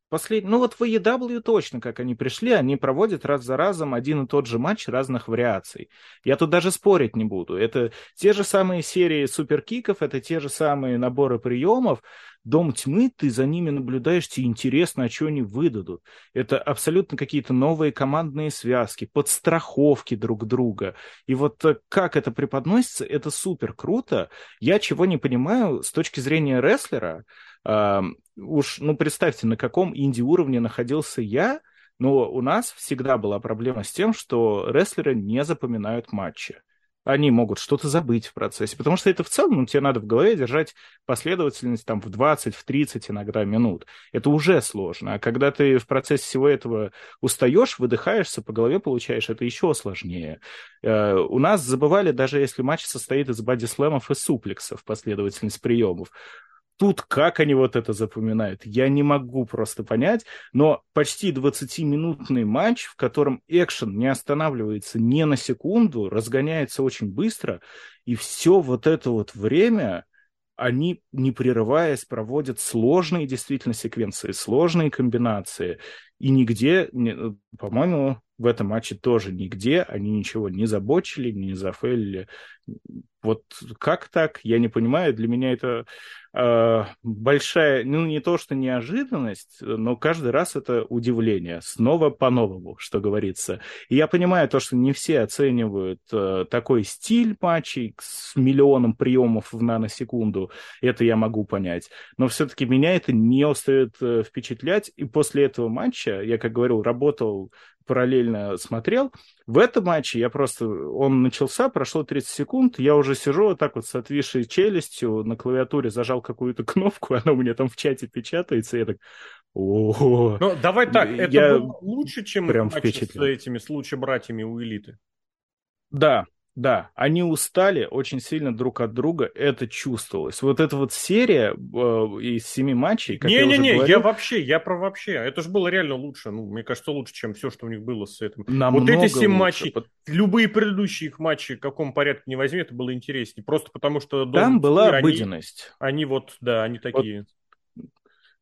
Последний, ну вот в AEW точно, как они пришли, они проводят раз за разом один и тот же матч разных вариаций. Я тут даже спорить не буду. Это те же самые серии суперкиков, это те же самые наборы приемов. Дом тьмы, ты за ними наблюдаешь, тебе интересно, а что они выдадут. Это абсолютно какие-то новые командные связки, подстраховки друг друга. И вот э, как это преподносится, это супер круто. Я чего не понимаю с точки зрения рестлера, уж, ну, представьте, на каком инди-уровне находился я, но у нас всегда была проблема с тем, что рестлеры не запоминают матчи. Они могут что-то забыть в процессе, потому что это в целом, ну, тебе надо в голове держать последовательность там в 20, в 30 иногда минут. Это уже сложно. А когда ты в процессе всего этого устаешь, выдыхаешься, по голове получаешь, это еще сложнее. Э, у нас забывали, даже если матч состоит из бодислэмов и суплексов, последовательность приемов тут как они вот это запоминают, я не могу просто понять, но почти 20-минутный матч, в котором экшен не останавливается ни на секунду, разгоняется очень быстро, и все вот это вот время они, не прерываясь, проводят сложные действительно секвенции, сложные комбинации, и нигде, по-моему, в этом матче тоже нигде они ничего не забочили, не зафейлили. Вот как так, я не понимаю. Для меня это большая, ну не то что неожиданность, но каждый раз это удивление. Снова по-новому, что говорится. И я понимаю то, что не все оценивают э, такой стиль матчей с миллионом приемов в наносекунду. Это я могу понять. Но все-таки меня это не устает э, впечатлять. И после этого матча, я, как говорил, работал параллельно смотрел. В этом матче я просто... Он начался, прошло 30 секунд, я уже сижу вот так вот с отвисшей челюстью, на клавиатуре зажал какую-то кнопку, она у меня там в чате печатается, и я так... О, ну, давай так, это я было лучше, чем прям матч с этими, с лучше братьями у элиты. Да, Да, они устали очень сильно друг от друга, это чувствовалось. Вот эта вот серия э, из семи матчей, как не, я не, не, говорил... я вообще, я про вообще. Это же было реально лучше. Ну, мне кажется, лучше, чем все, что у них было с этим. Намного вот эти семь матчей, под... любые предыдущие их матчи, в каком порядке не возьми, это было интереснее. Просто потому что... Там была обыденность. Они, они вот, да, они такие... Вот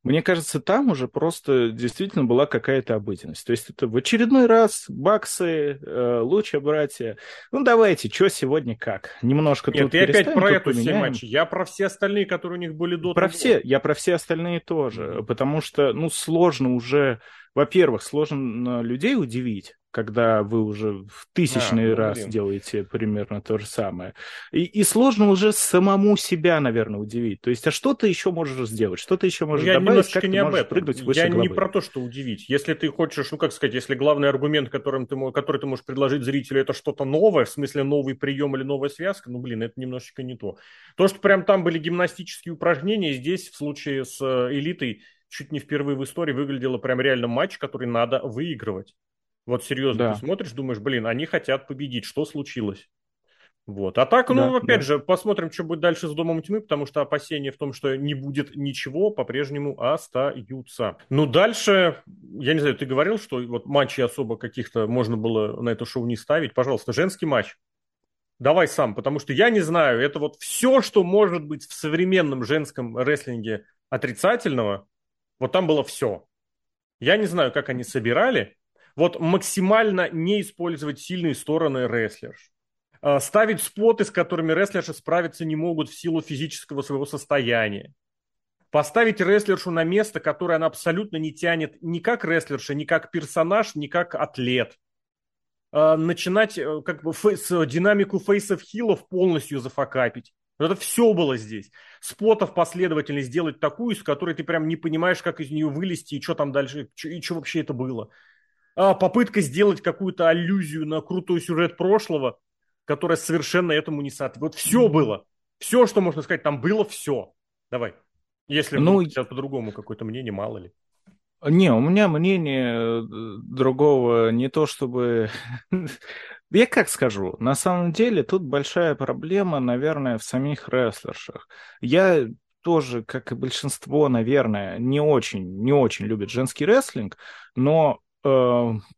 мне кажется, там уже просто действительно была какая-то обыденность. То есть это в очередной раз баксы, э, луча братья. Ну давайте, что сегодня как? Немножко Нет, тут ты опять про эту все матчи. Я про все остальные, которые у них были до Про того. все, я про все остальные тоже. Потому что, ну, сложно уже... Во-первых, сложно людей удивить когда вы уже в тысячный а, раз блин. делаете примерно то же самое. И, и сложно уже самому себя, наверное, удивить. То есть, а что ты еще можешь сделать? Что ты еще можешь я добавить? Как не об этом. Прыгнуть выше я главы? не про то, что удивить. Если ты хочешь, ну как сказать, если главный аргумент, которым ты, который ты можешь предложить зрителю, это что-то новое, в смысле новый прием или новая связка, ну блин, это немножечко не то. То, что прям там были гимнастические упражнения, здесь в случае с э, элитой чуть не впервые в истории выглядело прям реально матч, который надо выигрывать. Вот серьезно, да. ты смотришь, думаешь, блин, они хотят победить, что случилось? Вот. А так, ну, да, опять да. же, посмотрим, что будет дальше с Домом Тьмы, потому что опасения в том, что не будет ничего, по-прежнему остаются. Ну, дальше, я не знаю, ты говорил, что вот матчи особо каких-то можно было на это шоу не ставить. Пожалуйста, женский матч. Давай сам, потому что я не знаю, это вот все, что может быть в современном женском рестлинге отрицательного, вот там было все. Я не знаю, как они собирали, вот максимально не использовать сильные стороны рестлерш. А, ставить споты, с которыми рестлерши справиться не могут в силу физического своего состояния. Поставить рестлершу на место, которое она абсолютно не тянет ни как рестлерша, ни как персонаж, ни как атлет. А, начинать э, как бы фейс, динамику фейсов хилов полностью зафакапить. Это все было здесь. Спотов последовательно сделать такую, с которой ты прям не понимаешь, как из нее вылезти и что там дальше, и что вообще это было попытка сделать какую-то аллюзию на крутой сюжет прошлого, которая совершенно этому не соответствует. Вот все было. Все, что можно сказать, там было все. Давай. Если ну, сейчас по-другому какое-то мнение, мало ли. Не, у меня мнение э, другого не то чтобы... Я как скажу, на самом деле тут большая проблема, наверное, в самих рестлершах. Я тоже, как и большинство, наверное, не очень, не очень любит женский рестлинг, но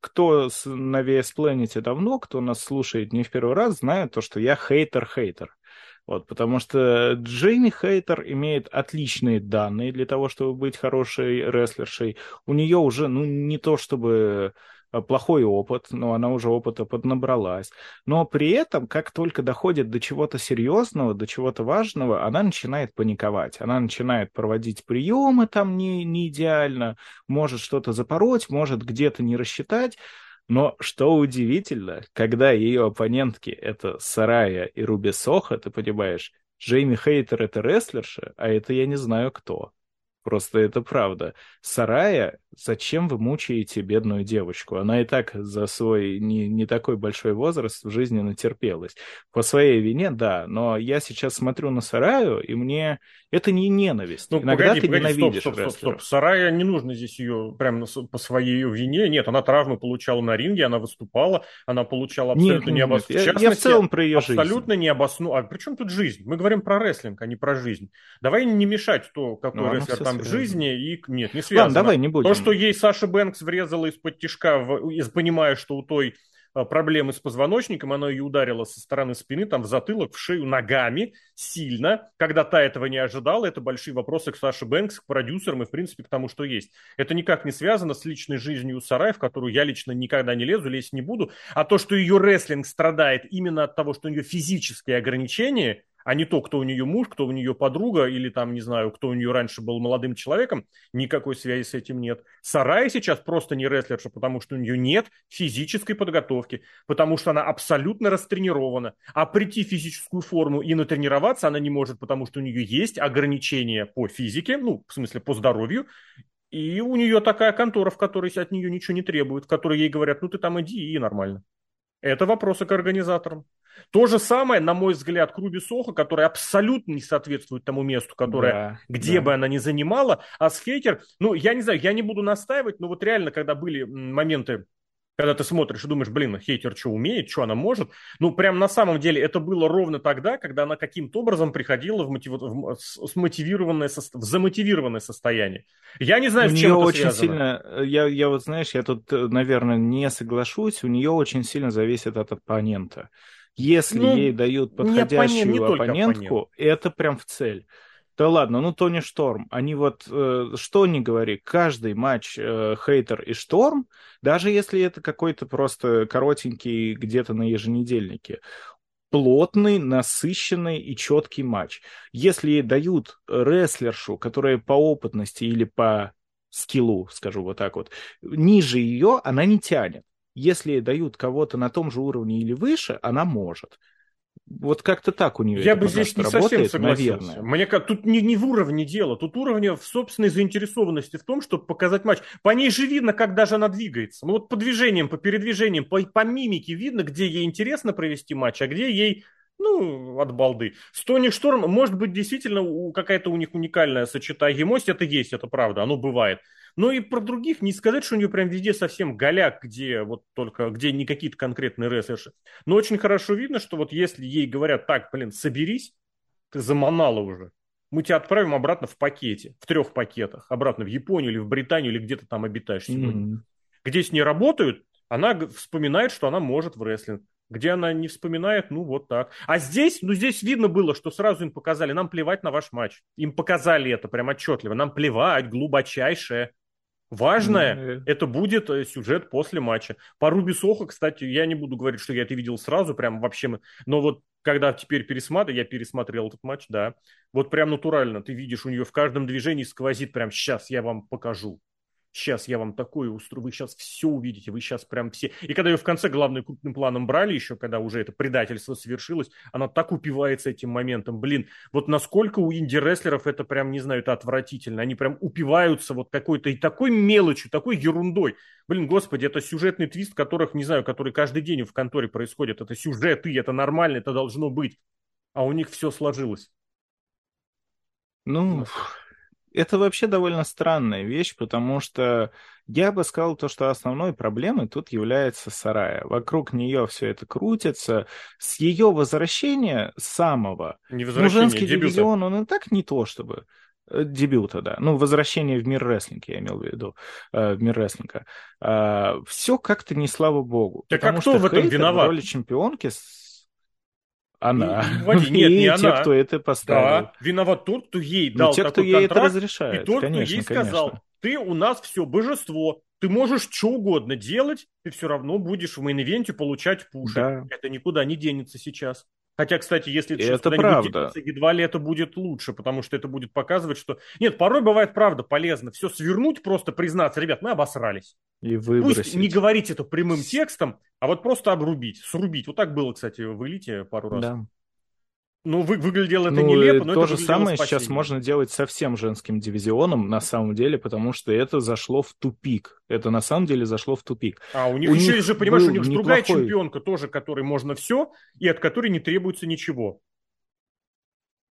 кто на VS Planet давно, кто нас слушает не в первый раз, знает то, что я хейтер-хейтер. Вот, потому что Джейми Хейтер имеет отличные данные для того, чтобы быть хорошей рестлершей. У нее уже, ну, не то чтобы Э, плохой опыт, но она уже опыта поднабралась. Но при этом, как только доходит до чего-то серьезного, до чего-то важного, она начинает паниковать. Она начинает проводить приемы там не, не идеально, может что-то запороть, может где-то не рассчитать. Но что удивительно, когда ее оппонентки это Сарая и Руби Соха, ты понимаешь, Джейми Хейтер это рестлерша, а это я не знаю кто. Просто это правда. Сарая, зачем вы мучаете бедную девочку? Она и так за свой не, не такой большой возраст в жизни натерпелась. По своей вине, да, но я сейчас смотрю на Сараю, и мне это не ненависть. Ну, Иногда погоди, ты погоди, ненавидишь стоп, стоп, стоп, стоп. Сарая не нужно здесь ее прям по своей вине. Нет, она травмы получала на ринге, она выступала, она получала абсолютно необоснованную... Я, я в целом про ее абсолютно жизнь. необоснованную... А при чем тут жизнь? Мы говорим про рестлинг, а не про жизнь. Давай не мешать то, какой ну, рестлер там в жизни, и нет, не связано. Ладно, давай не будем. То, что ей Саша Бэнкс врезала из-под тишка, понимая, что у той а, проблемы с позвоночником, она ее ударила со стороны спины, там в затылок, в шею ногами сильно. Когда та этого не ожидала, это большие вопросы к Саше Бэнкс, к продюсерам и, в принципе, к тому, что есть. Это никак не связано с личной жизнью Сарай, в которую я лично никогда не лезу, лезть не буду. А то, что ее рестлинг страдает именно от того, что у нее физические ограничения, а не то, кто у нее муж, кто у нее подруга, или там, не знаю, кто у нее раньше был молодым человеком, никакой связи с этим нет. Сарай сейчас просто не рестлерша, потому что у нее нет физической подготовки, потому что она абсолютно растренирована. А прийти в физическую форму и натренироваться она не может, потому что у нее есть ограничения по физике, ну, в смысле, по здоровью, и у нее такая контора, в которой от нее ничего не требуют, в которой ей говорят, ну ты там иди и нормально. Это вопросы к организаторам. То же самое, на мой взгляд, к Руби Сохо, которая абсолютно не соответствует тому месту, которое, да, где да. бы она ни занимала. А с Хейтер, ну, я не знаю, я не буду настаивать, но вот реально, когда были моменты когда ты смотришь и думаешь, блин, хейтер что умеет, что она может. Ну, прям на самом деле это было ровно тогда, когда она каким-то образом приходила в, мотив... в смотивированное, со... в замотивированное состояние. Я не знаю, у с чем нее это очень связано. сильно, я, я вот, знаешь, я тут, наверное, не соглашусь, у нее очень сильно зависит от оппонента. Если ну, ей дают подходящую не оппонент, не оппонентку, оппонент. это прям в цель. Да ладно, ну Тони Шторм, они вот, э, что не говори, каждый матч э, Хейтер и Шторм, даже если это какой-то просто коротенький где-то на еженедельнике, плотный, насыщенный и четкий матч. Если дают рестлершу, которая по опытности или по скиллу, скажу вот так вот, ниже ее, она не тянет. Если дают кого-то на том же уровне или выше, она может. Вот как-то так у нее Я бы здесь не работает, совсем согласился. Наверное. Мне как тут не, не в уровне дела, тут уровня в собственной заинтересованности в том, чтобы показать матч. По ней же видно, как даже она двигается. Ну вот по движениям, по передвижениям, по, по мимике видно, где ей интересно провести матч, а где ей ну, от балды. Стоник Шторм, может быть, действительно какая-то у них уникальная сочетаемость, это есть, это правда, оно бывает. Но и про других не сказать, что у нее прям везде совсем голяк, где вот только, где не какие-то конкретные рестлерши. Но очень хорошо видно, что вот если ей говорят, так, блин, соберись, ты заманала уже, мы тебя отправим обратно в пакете, в трех пакетах, обратно в Японию или в Британию, или где то там обитаешь сегодня. Mm-hmm. Где с ней работают, она вспоминает, что она может в рестлинг. Где она не вспоминает, ну вот так. А здесь, ну здесь видно было, что сразу им показали, нам плевать на ваш матч. Им показали это прям отчетливо. Нам плевать, глубочайшее. Важное mm-hmm. это будет э, сюжет после матча. По Руби Сохо, кстати, я не буду говорить, что я это видел сразу, прям вообще. Но вот когда теперь пересматриваю, я пересмотрел этот матч, да. Вот прям натурально ты видишь, у нее в каждом движении сквозит прям сейчас я вам покажу сейчас я вам такое устрою, вы сейчас все увидите, вы сейчас прям все... И когда ее в конце главным крупным планом брали еще, когда уже это предательство совершилось, она так упивается этим моментом. Блин, вот насколько у инди-рестлеров это прям, не знаю, это отвратительно. Они прям упиваются вот какой-то и такой мелочью, такой ерундой. Блин, господи, это сюжетный твист, которых, не знаю, который каждый день в конторе происходит. Это сюжеты, это нормально, это должно быть. А у них все сложилось. Ну, это вообще довольно странная вещь, потому что я бы сказал то, что основной проблемой тут является Сарая. Вокруг нее все это крутится. С ее возвращения самого, не ну, женский дебюта. дивизион, он и так не то чтобы э, дебюта, да. Ну, возвращение в мир рестлинга, я имел в виду, э, в мир рестлинга. Э, все как-то не слава богу. Так а кто в этом виноват? в роли чемпионки она. И, нет, не она. те, кто это поставил. Да, виноват тот, кто ей ну, дал те, такой кто ей контракт, это разрешает. И тот, конечно, кто ей сказал, конечно. ты у нас все божество, ты можешь что угодно делать, ты все равно будешь в мейн-ивенте получать пуши. Да. Это никуда не денется сейчас. Хотя, кстати, если это правда. Денется, едва ли это будет лучше, потому что это будет показывать, что... Нет, порой бывает правда полезно все свернуть, просто признаться, ребят, мы обосрались. И выбросить. Пусть не говорить это прямым текстом, а вот просто обрубить, срубить. Вот так было, кстати, в элите пару раз. Да. Ну, вы, выглядело это ну, нелепо, но то это же самое спасение. сейчас можно делать со всем женским дивизионом, на самом деле, потому что это зашло в тупик. Это на самом деле зашло в тупик. А у них у еще них же, понимаешь, у них неплохой... другая чемпионка тоже, которой можно все, и от которой не требуется ничего.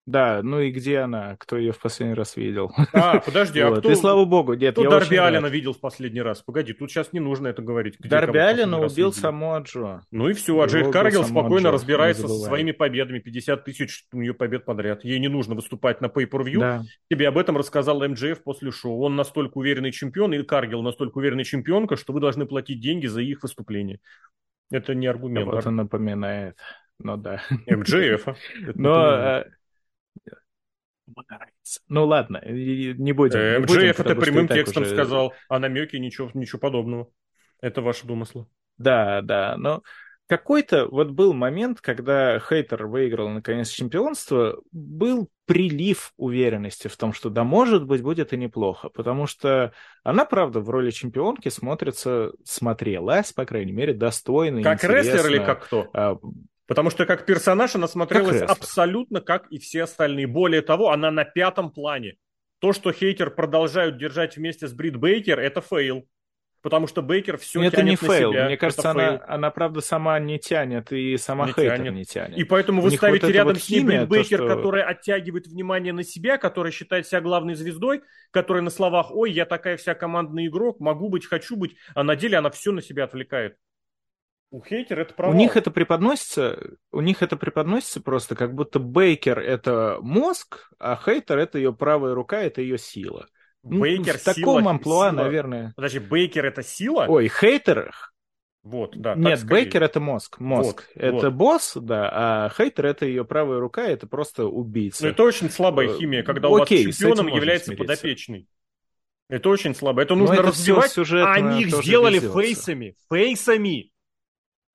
Да, ну и где она? Кто ее в последний раз видел? А, подожди, а кто... И слава богу, нет, кто Дарби Аллена видел в последний раз? Погоди, тут сейчас не нужно это говорить. Дарби Аллена убил Самуа Джо. Ну и все, а Джейд Каргил спокойно Джо, разбирается со своими победами. 50 тысяч у нее побед подряд. Ей не нужно выступать на pay-per-view. Да. Тебе об этом рассказал МДФ после шоу. Он настолько уверенный чемпион, и Каргил настолько уверенный чемпионка, что вы должны платить деньги за их выступление. Это не аргумент. Вот он напоминает. Ну да. МДФ. Но ну ладно, не будем. Э, МДФ это прямым текстом уже... сказал, а намеки ничего, ничего подобного. Это ваши домыслы. Да, да, но какой-то вот был момент, когда Хейтер выиграл наконец чемпионство, был прилив уверенности в том, что да, может быть, будет и неплохо, потому что она, правда, в роли чемпионки смотрится, смотрелась, по крайней мере, достойно, Как интересно. рестлер или как кто? Потому что как персонаж она смотрелась абсолютно как и все остальные. Более того, она на пятом плане. То, что хейтер продолжают держать вместе с Брит Бейкер, это фейл. потому что Бейкер все Но тянет это не фейл. себя. Мне кажется, она, она, правда, сама не тянет, и сама не Хейтер тянет. не тянет. И поэтому вы ставите вот рядом вот с ней Брит Бейкер, что... которая оттягивает внимание на себя, которая считает себя главной звездой, которая на словах «Ой, я такая вся командный игрок, могу быть, хочу быть», а на деле она все на себя отвлекает. У хейтера это провал. У них это преподносится, у них это преподносится просто, как будто Бейкер это мозг, а хейтер это ее правая рука, это ее сила. Ну, Бейкер в таком сила, амплуа, сила. наверное. Подожди, Бейкер это сила? Ой, хейтер. Вот, да. Нет, Бейкер это мозг. Мозг. Вот, это вот. босс, да, а хейтер это ее правая рука, это просто убийца. Ну, это очень слабая э, химия, когда Окей, у вас чемпионом является смириться. подопечный. Это очень слабо. Это нужно это развивать. А они их сделали везется. фейсами. Фейсами.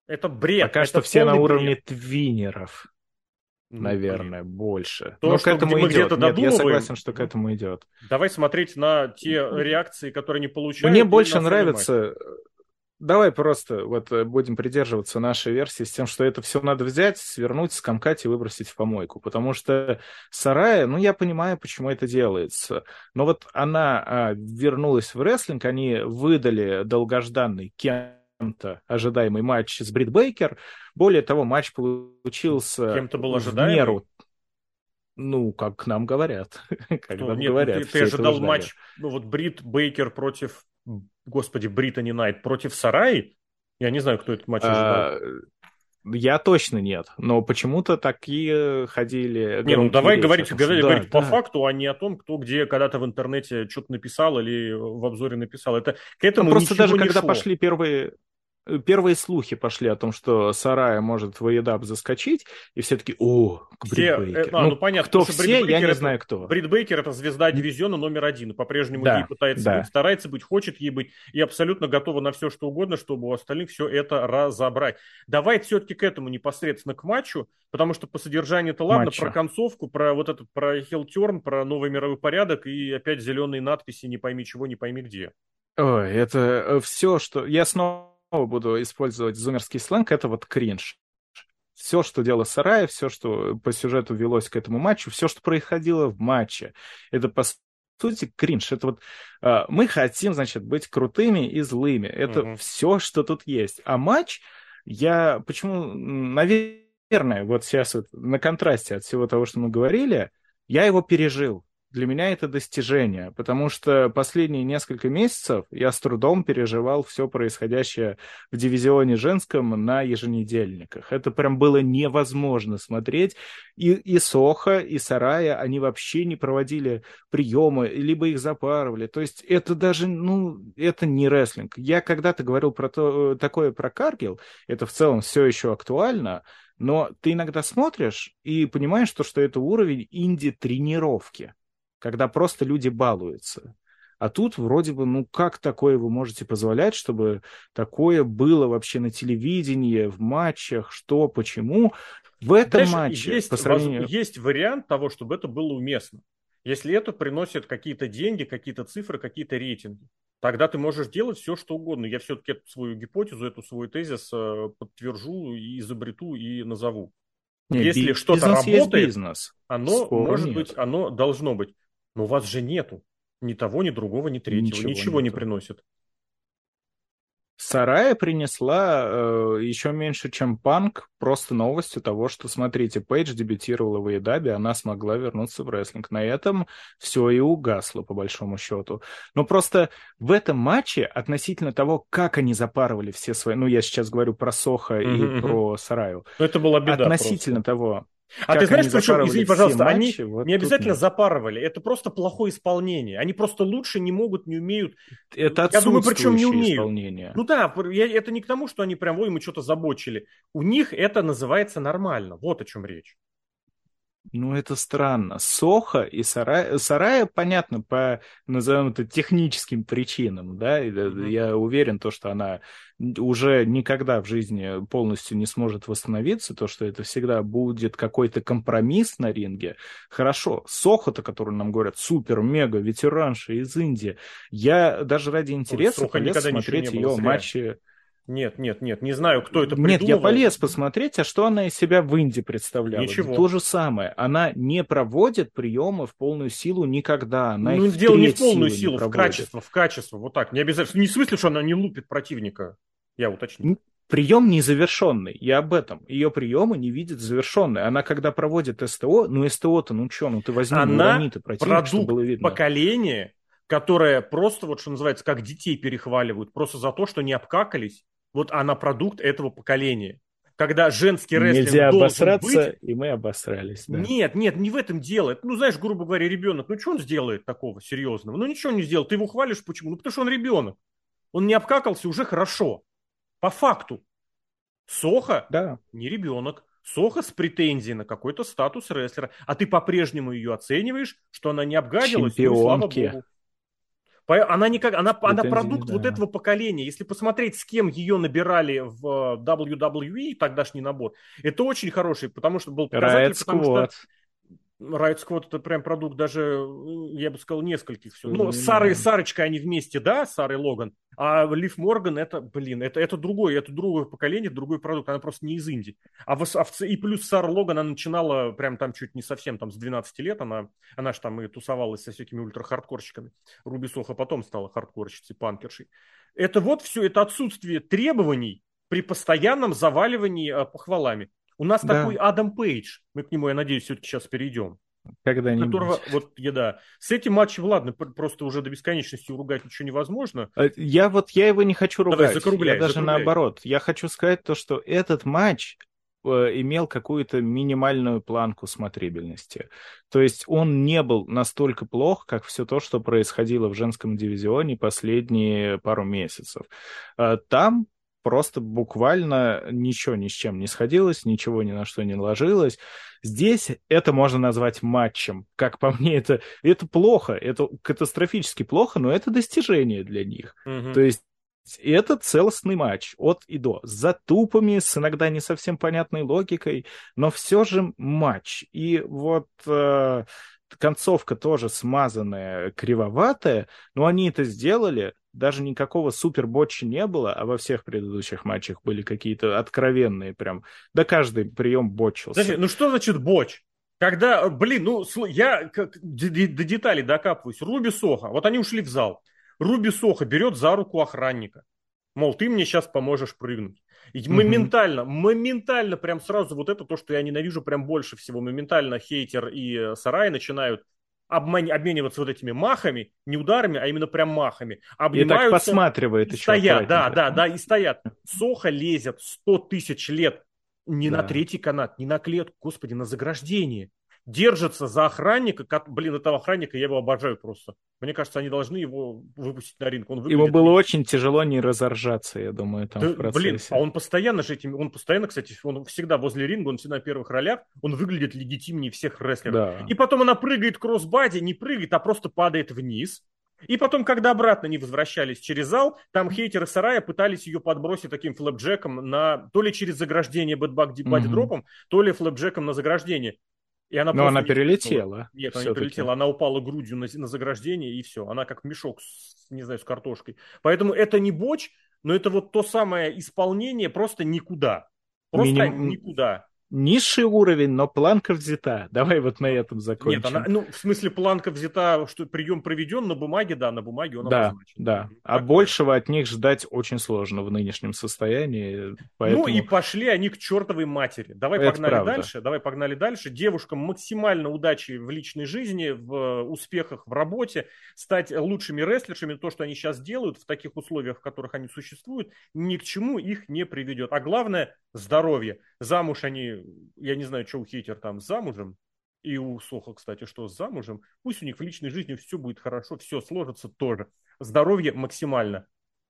Это бред. Пока это что все на уровне бред. твиннеров. Ну, наверное, блин. больше. То, Но что к этому мы идет. Нет, я согласен, что к этому идет. Давай смотреть на те реакции, которые не получают. Мне больше нравится... Давай просто вот э, будем придерживаться нашей версии с тем, что это все надо взять, свернуть, скомкать и выбросить в помойку. Потому что Сарая, ну, я понимаю, почему это делается. Но вот она а, вернулась в рестлинг, они выдали долгожданный кем кем-то ожидаемый матч с Брит Бейкер. Более того, матч получился Кем-то был ожидаемый? меру. Ну, как нам говорят. как нам Нет, говорят. Ты, ты ожидал матч, ну вот Брит Бейкер против, господи, Британи Найт против Сараи? Я не знаю, кто этот матч а, ожидал. Я точно нет, но почему-то такие ходили. Не, ну давай говорить, говорить, да, говорить да. по факту, а не о том, кто где когда-то в интернете что-то написал или в обзоре написал. Это к этому ну, просто даже когда шло. пошли первые первые слухи пошли о том, что Сарая может в Едап заскочить, и все таки о, все, Брит Бейкер. А, ну, ну, понятно, кто все, я не это, знаю кто. Брит Бейкер – это звезда дивизиона номер один, по-прежнему да, ей пытается да. быть, старается быть, хочет ей быть, и абсолютно готова на все, что угодно, чтобы у остальных все это разобрать. Давай все-таки к этому непосредственно к матчу, потому что по содержанию это ладно, Матча. про концовку, про вот этот, про хилтерн, про новый мировой порядок и опять зеленые надписи «не пойми чего, не пойми где». Ой, это э, все, что... Я снова буду использовать зумерский сленг, это вот кринж. Все, что дело Сарая, все, что по сюжету велось к этому матчу, все, что происходило в матче, это по сути кринж. Это вот э, мы хотим, значит, быть крутыми и злыми. Это угу. все, что тут есть. А матч, я почему, наверное, вот сейчас вот на контрасте от всего того, что мы говорили, я его пережил для меня это достижение, потому что последние несколько месяцев я с трудом переживал все происходящее в дивизионе женском на еженедельниках. Это прям было невозможно смотреть. И, и Соха, и Сарая, они вообще не проводили приемы, либо их запарывали. То есть это даже, ну, это не рестлинг. Я когда-то говорил про то, такое про Каргил, это в целом все еще актуально, но ты иногда смотришь и понимаешь, что, что это уровень инди-тренировки когда просто люди балуются. А тут вроде бы, ну как такое вы можете позволять, чтобы такое было вообще на телевидении, в матчах, что, почему? В этом Знаешь, матче есть, по сравнению... есть вариант того, чтобы это было уместно. Если это приносит какие-то деньги, какие-то цифры, какие-то рейтинги, тогда ты можешь делать все, что угодно. Я все-таки эту свою гипотезу, эту свой тезис э, подтвержу и изобрету и назову. Не, Если что-то работает, бизнес. оно Спору может нет. быть, оно должно быть. Но у вас же нету ни того, ни другого, ни третьего. Ничего, Ничего не приносит. Сарая принесла э, еще меньше, чем Панк, просто новостью того, что, смотрите, Пейдж дебютировала в Эйдабе, она смогла вернуться в рестлинг. На этом все и угасло, по большому счету. Но просто в этом матче, относительно того, как они запарывали все свои... Ну, я сейчас говорю про Соха mm-hmm. и про Сараю. Но это была беда Относительно просто. того, а как ты знаешь, причем, извини, пожалуйста, матчи, они вот не обязательно нет. запарывали, это просто плохое исполнение. Они просто лучше не могут, не умеют. Это Я думаю, причем не умеют. Исполнение. Ну да, я, это не к тому, что они прям, ой, мы что-то забочили. У них это называется нормально. Вот о чем речь. Ну, это странно. Соха и Сарая... Сарая, понятно, по, назовем это, техническим причинам, да, mm-hmm. я уверен, то, что она уже никогда в жизни полностью не сможет восстановиться, то, что это всегда будет какой-то компромисс на ринге. Хорошо, Соха-то, который нам говорят, супер, мега, ветеранша из Индии, я даже ради интереса Ой, полез смотреть ее матчи Нет, нет, нет, не знаю, кто это придумал. Нет, я полез посмотреть, а что она из себя в Инди представляла. Ничего. То же самое. Она не проводит приемы в полную силу никогда. Она ну, дело не в полную силу, в качество, в качество, вот так. Не обязательно. Не в смысле, что она не лупит противника. Я уточню. Прием незавершенный, я об этом. Ее приемы не видят завершенной. Она когда проводит СТО, ну СТО-то, ну что, ну ты возьми, она ну урони ты противник, продукт было видно. поколения, которое просто, вот что называется, как детей перехваливают, просто за то, что не обкакались вот она продукт этого поколения. Когда женский рестлинг Нельзя обосраться, быть... и мы обосрались. Да. Нет, нет, не в этом дело. Ну, знаешь, грубо говоря, ребенок, ну, что он сделает такого серьезного? Ну, ничего не сделал. Ты его хвалишь, почему? Ну, потому что он ребенок. Он не обкакался, уже хорошо. По факту. Соха да. не ребенок. Соха с претензией на какой-то статус рестлера. А ты по-прежнему ее оцениваешь, что она не обгадилась. Чемпионки. Ну, слава богу. Она, никак, она, она продукт да. вот этого поколения. Если посмотреть, с кем ее набирали в WWE, тогдашний набор, это очень хороший, потому что был показатель, Riot потому что Riot Squad это прям продукт даже, я бы сказал, нескольких все. Ну, с Сарой и Сарочкой они вместе, да, Сара и Логан. А Лив Морган это, блин, это, это другое, это другое поколение, другой продукт. Она просто не из Индии. А, в, а в, и плюс Сара Логан, она начинала прям там чуть не совсем там с 12 лет. Она, она же там и тусовалась со всякими ультра-хардкорщиками. Руби Соха потом стала хардкорщицей, панкершей. Это вот все, это отсутствие требований при постоянном заваливании э, похвалами. У нас да. такой Адам Пейдж, мы к нему, я надеюсь, все-таки сейчас перейдем. Когда-нибудь. Которого, вот, я, да. С этим матчем, ладно, просто уже до бесконечности уругать ничего невозможно. А, я вот, я его не хочу ругать. Давай, закругляй, я даже закругляй. наоборот. Я хочу сказать то, что этот матч э, имел какую-то минимальную планку смотрибельности. То есть он не был настолько плох, как все то, что происходило в женском дивизионе последние пару месяцев. А, там просто буквально ничего ни с чем не сходилось, ничего ни на что не ложилось. Здесь это можно назвать матчем. Как по мне, это, это плохо, это катастрофически плохо, но это достижение для них. Угу. То есть это целостный матч от и до, с затупами, с иногда не совсем понятной логикой, но все же матч. И вот э, концовка тоже смазанная, кривоватая, но они это сделали, даже никакого супер ботча не было, а во всех предыдущих матчах были какие-то откровенные прям. Да каждый прием бочился. Подожди, ну что значит боч? Когда, блин, ну я до деталей докапываюсь. Руби Соха, вот они ушли в зал. Руби Соха берет за руку охранника. Мол, ты мне сейчас поможешь прыгнуть. И моментально, моментально, прям сразу вот это то, что я ненавижу прям больше всего. Моментально хейтер и э, Сарай начинают обман... обмениваться вот этими махами, не ударами, а именно прям махами. Обнимаются, и так посматривает и. Стоят, да, да, да, и стоят. Соха лезет 100 тысяч лет не да. на третий канат, не на клетку, господи, на заграждение держится за охранника. Как, блин, этого охранника я его обожаю просто. Мне кажется, они должны его выпустить на ринг. Он выглядит... Ему было очень тяжело не разоржаться, я думаю, там да, в процессе. Блин, а он постоянно же этим, он постоянно, кстати, он всегда возле ринга, он всегда на первых ролях, он выглядит легитимнее всех рестлеров. Да. И потом она прыгает кроссбади, не прыгает, а просто падает вниз. И потом, когда обратно не возвращались через зал, там хейтеры Сарая пытались ее подбросить таким флэпджеком на то ли через заграждение бэдбак-дропом, mm-hmm. то ли флэпджеком на заграждение. И она Но она перелетела. Нет, она не перелетела, она упала грудью на, на заграждение, и все. Она как мешок, с, не знаю, с картошкой. Поэтому это не боч, но это вот то самое исполнение просто никуда. Просто Миним... никуда низший уровень, но планка взята. Давай вот на этом закончим. Нет, она, ну, в смысле, планка взята, что прием проведен на бумаге, да, на бумаге он Да, обозначен. да. А большего от них ждать очень сложно в нынешнем состоянии. Поэтому... Ну и пошли они к чертовой матери. Давай Это погнали правда. дальше, давай погнали дальше. Девушкам максимально удачи в личной жизни, в э, успехах в работе, стать лучшими рестлершами. То, что они сейчас делают в таких условиях, в которых они существуют, ни к чему их не приведет. А главное, здоровье. Замуж они, я не знаю, что у хейтер там замужем, и у Соха, кстати, что с замужем, пусть у них в личной жизни все будет хорошо, все сложится тоже. Здоровье максимально.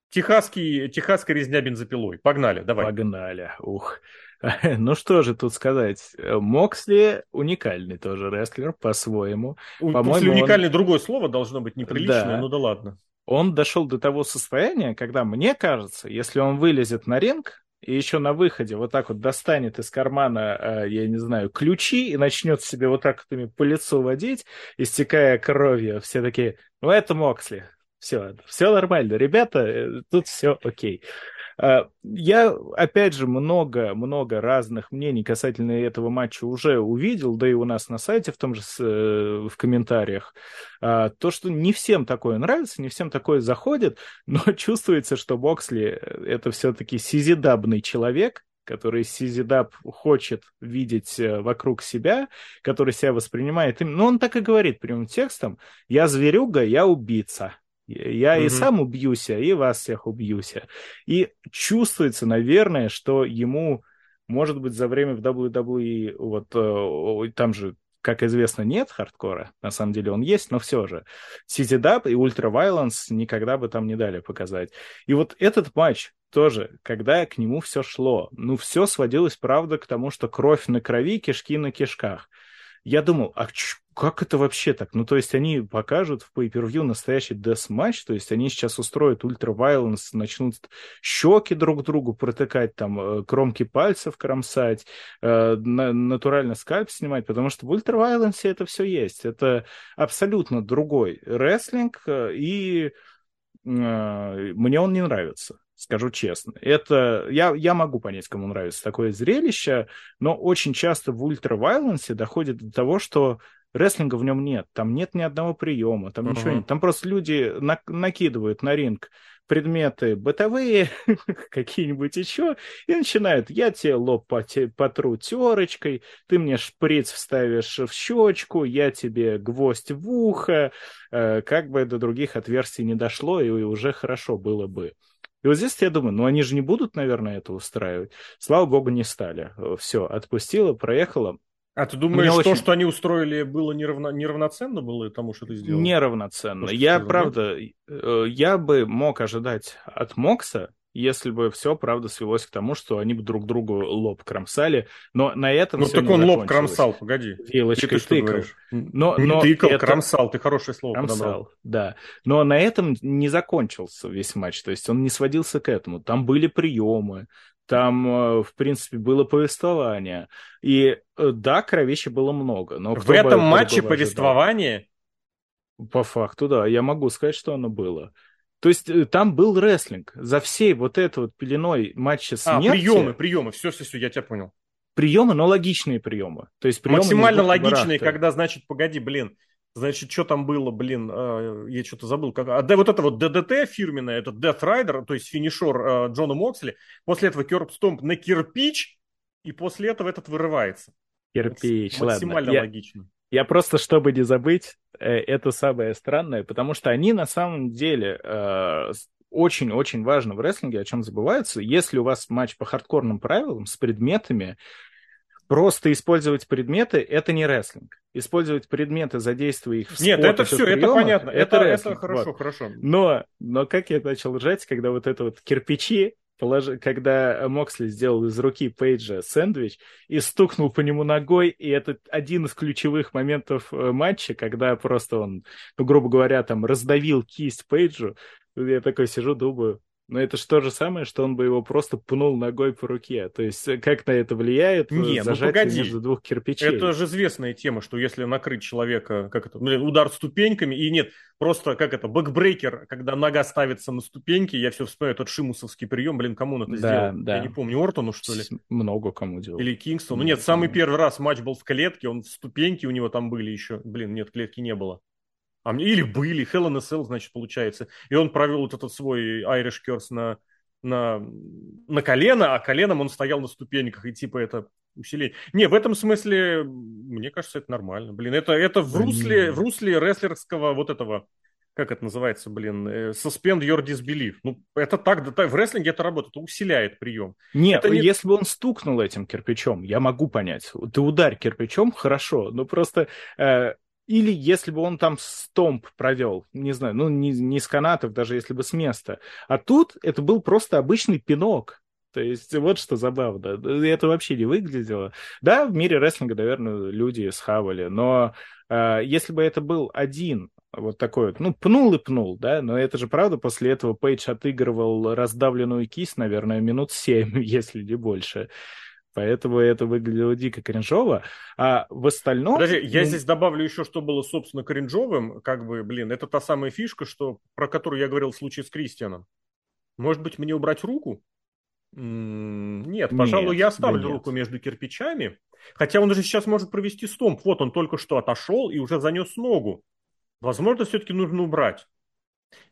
Техасский, техасская резня бензопилой. Погнали, давай. Погнали, ух. Ну что же тут сказать. Моксли уникальный тоже рестлер по-своему. После уникальный он... другое слово должно быть неприличное, да. ну да ладно. Он дошел до того состояния, когда, мне кажется, если он вылезет на ринг, и еще на выходе вот так вот достанет из кармана, э, я не знаю, ключи и начнет себе вот так вот ими по лицу водить, истекая кровью. Все такие, ну это Моксли. Все, все нормально. Ребята, э, тут все окей. А, я, опять же, много-много разных мнений касательно этого матча уже увидел, да и у нас на сайте в том же, э, в комментариях. А, то, что не всем такое нравится, не всем такое заходит, но чувствуется, что Боксли — это все-таки сизидабный человек, который Сизидап хочет видеть э, вокруг себя, который себя воспринимает им. Но он так и говорит прямым текстом, я зверюга, я убийца. Я угу. и сам убьюся, и вас всех убьюся. И чувствуется, наверное, что ему, может быть, за время в WWE, вот э, там же, как известно, нет хардкора, на самом деле он есть, но все же. City Dub и Ultra Violence никогда бы там не дали показать. И вот этот матч тоже, когда к нему все шло, ну, все сводилось, правда, к тому, что кровь на крови, кишки на кишках я думал, а как это вообще так? Ну, то есть они покажут в pay-per-view настоящий дес-матч, то есть они сейчас устроят ультра-вайленс, начнут щеки друг другу протыкать, там, э, кромки пальцев кромсать, э, натурально скальп снимать, потому что в ультра-вайленсе это все есть. Это абсолютно другой рестлинг, э, и э, мне он не нравится скажу честно. Это я, я могу понять, кому нравится такое зрелище, но очень часто в ультра-вайленсе доходит до того, что рестлинга в нем нет, там нет ни одного приема, там uh-huh. ничего нет. Там просто люди на- накидывают на ринг предметы бытовые, какие-нибудь еще, и начинают, я тебе лоб потру терочкой, ты мне шприц вставишь в щечку, я тебе гвоздь в ухо, э, как бы до других отверстий не дошло, и уже хорошо было бы. И вот здесь я думаю, ну они же не будут, наверное, это устраивать. Слава богу, не стали. Все, отпустила, проехала. А ты думаешь, Мне то, очень... что они устроили, было неравно... неравноценно было тому, что ты сделал? Неравноценно. То, я, правда, э, я бы мог ожидать от Мокса если бы все, правда, свелось к тому, что они бы друг другу лоб кромсали, но на этом Ну так он лоб кромсал, погоди. Вилочкой ты тыкал. Но, не но тыкал, это... кромсал, ты хорошее слово кромсал, подобрал. да. Но на этом не закончился весь матч, то есть он не сводился к этому. Там были приемы, там, э, в принципе, было повествование. И э, да, кровища было много. Но в этом матче повествование? По факту, да. Я могу сказать, что оно было. То есть э, там был рестлинг. За всей вот этой вот пеленой матча смерти... А, приемы, приемы, все, все, все, я тебя понял. Приемы, но логичные приемы. То есть приемы Максимально логичные, когда, значит, погоди, блин, Значит, что там было, блин, э, я что-то забыл. Как... А да, вот это вот ДДТ фирменное, это Death Rider, то есть финишер э, Джона Моксли. После этого Керп Стомп на кирпич, и после этого этот вырывается. Кирпич, Максимально ладно. логично. Я просто, чтобы не забыть, э, это самое странное, потому что они на самом деле э, очень-очень важно в рестлинге, о чем забываются. Если у вас матч по хардкорным правилам с предметами, просто использовать предметы — это не рестлинг. Использовать предметы, задействуя их в Нет, это все, приемах, это понятно. Это, это, это хорошо, вот. хорошо. Но, но как я начал ржать, когда вот это вот кирпичи полож... когда Моксли сделал из руки Пейджа сэндвич и стукнул по нему ногой, и это один из ключевых моментов э, матча, когда просто он, ну, грубо говоря, там раздавил кисть Пейджу, я такой сижу, думаю, но это же то же самое, что он бы его просто пнул ногой по руке. То есть э, как на это влияет Не, ну погоди. между двух кирпичей? Это же известная тема, что если накрыть человека, как это, удар ступеньками, и нет, просто как это, бэкбрейкер, когда нога ставится на ступеньки, я все вспоминаю этот шимусовский прием, блин, кому он это да, сделал? Да. Я не помню, Ортону, что ли? Много кому делал. Или Кингстону. Ну нет, самый первый раз матч был в клетке, он в ступеньки у него там были еще. Блин, нет, клетки не было. А мне, или были, Hell in a Cell, значит, получается. И он провел вот этот свой Irish Curse на, на, на колено, а коленом он стоял на ступеньках, и типа это усиление. Не, в этом смысле, мне кажется, это нормально. Блин, это, это в, русле, в русле рестлерского вот этого, как это называется, блин, э, suspend your disbelief. Ну, это так, да, в рестлинге это работает, это усиляет прием. Нет, это не... если бы он стукнул этим кирпичом, я могу понять. Ты ударь кирпичом, хорошо, но просто э, или если бы он там стомп провел, не знаю, ну не, не с канатов, даже если бы с места. А тут это был просто обычный пинок. То есть вот что забавно. Это вообще не выглядело. Да, в мире рестлинга, наверное, люди схавали, но э, если бы это был один вот такой вот, ну, пнул и пнул, да, но это же правда, после этого Пейдж отыгрывал раздавленную кисть, наверное, минут семь, если не больше. Поэтому это выглядело дико кринжово. А в остальном... Подожди, я ну... здесь добавлю еще, что было, собственно, кринжовым. Как бы, блин, это та самая фишка, что, про которую я говорил в случае с Кристианом. Может быть, мне убрать руку? Нет, пожалуй, Нет, я оставлю да руку между кирпичами. Хотя он же сейчас может провести стомп. Вот он только что отошел и уже занес ногу. Возможно, все-таки нужно убрать.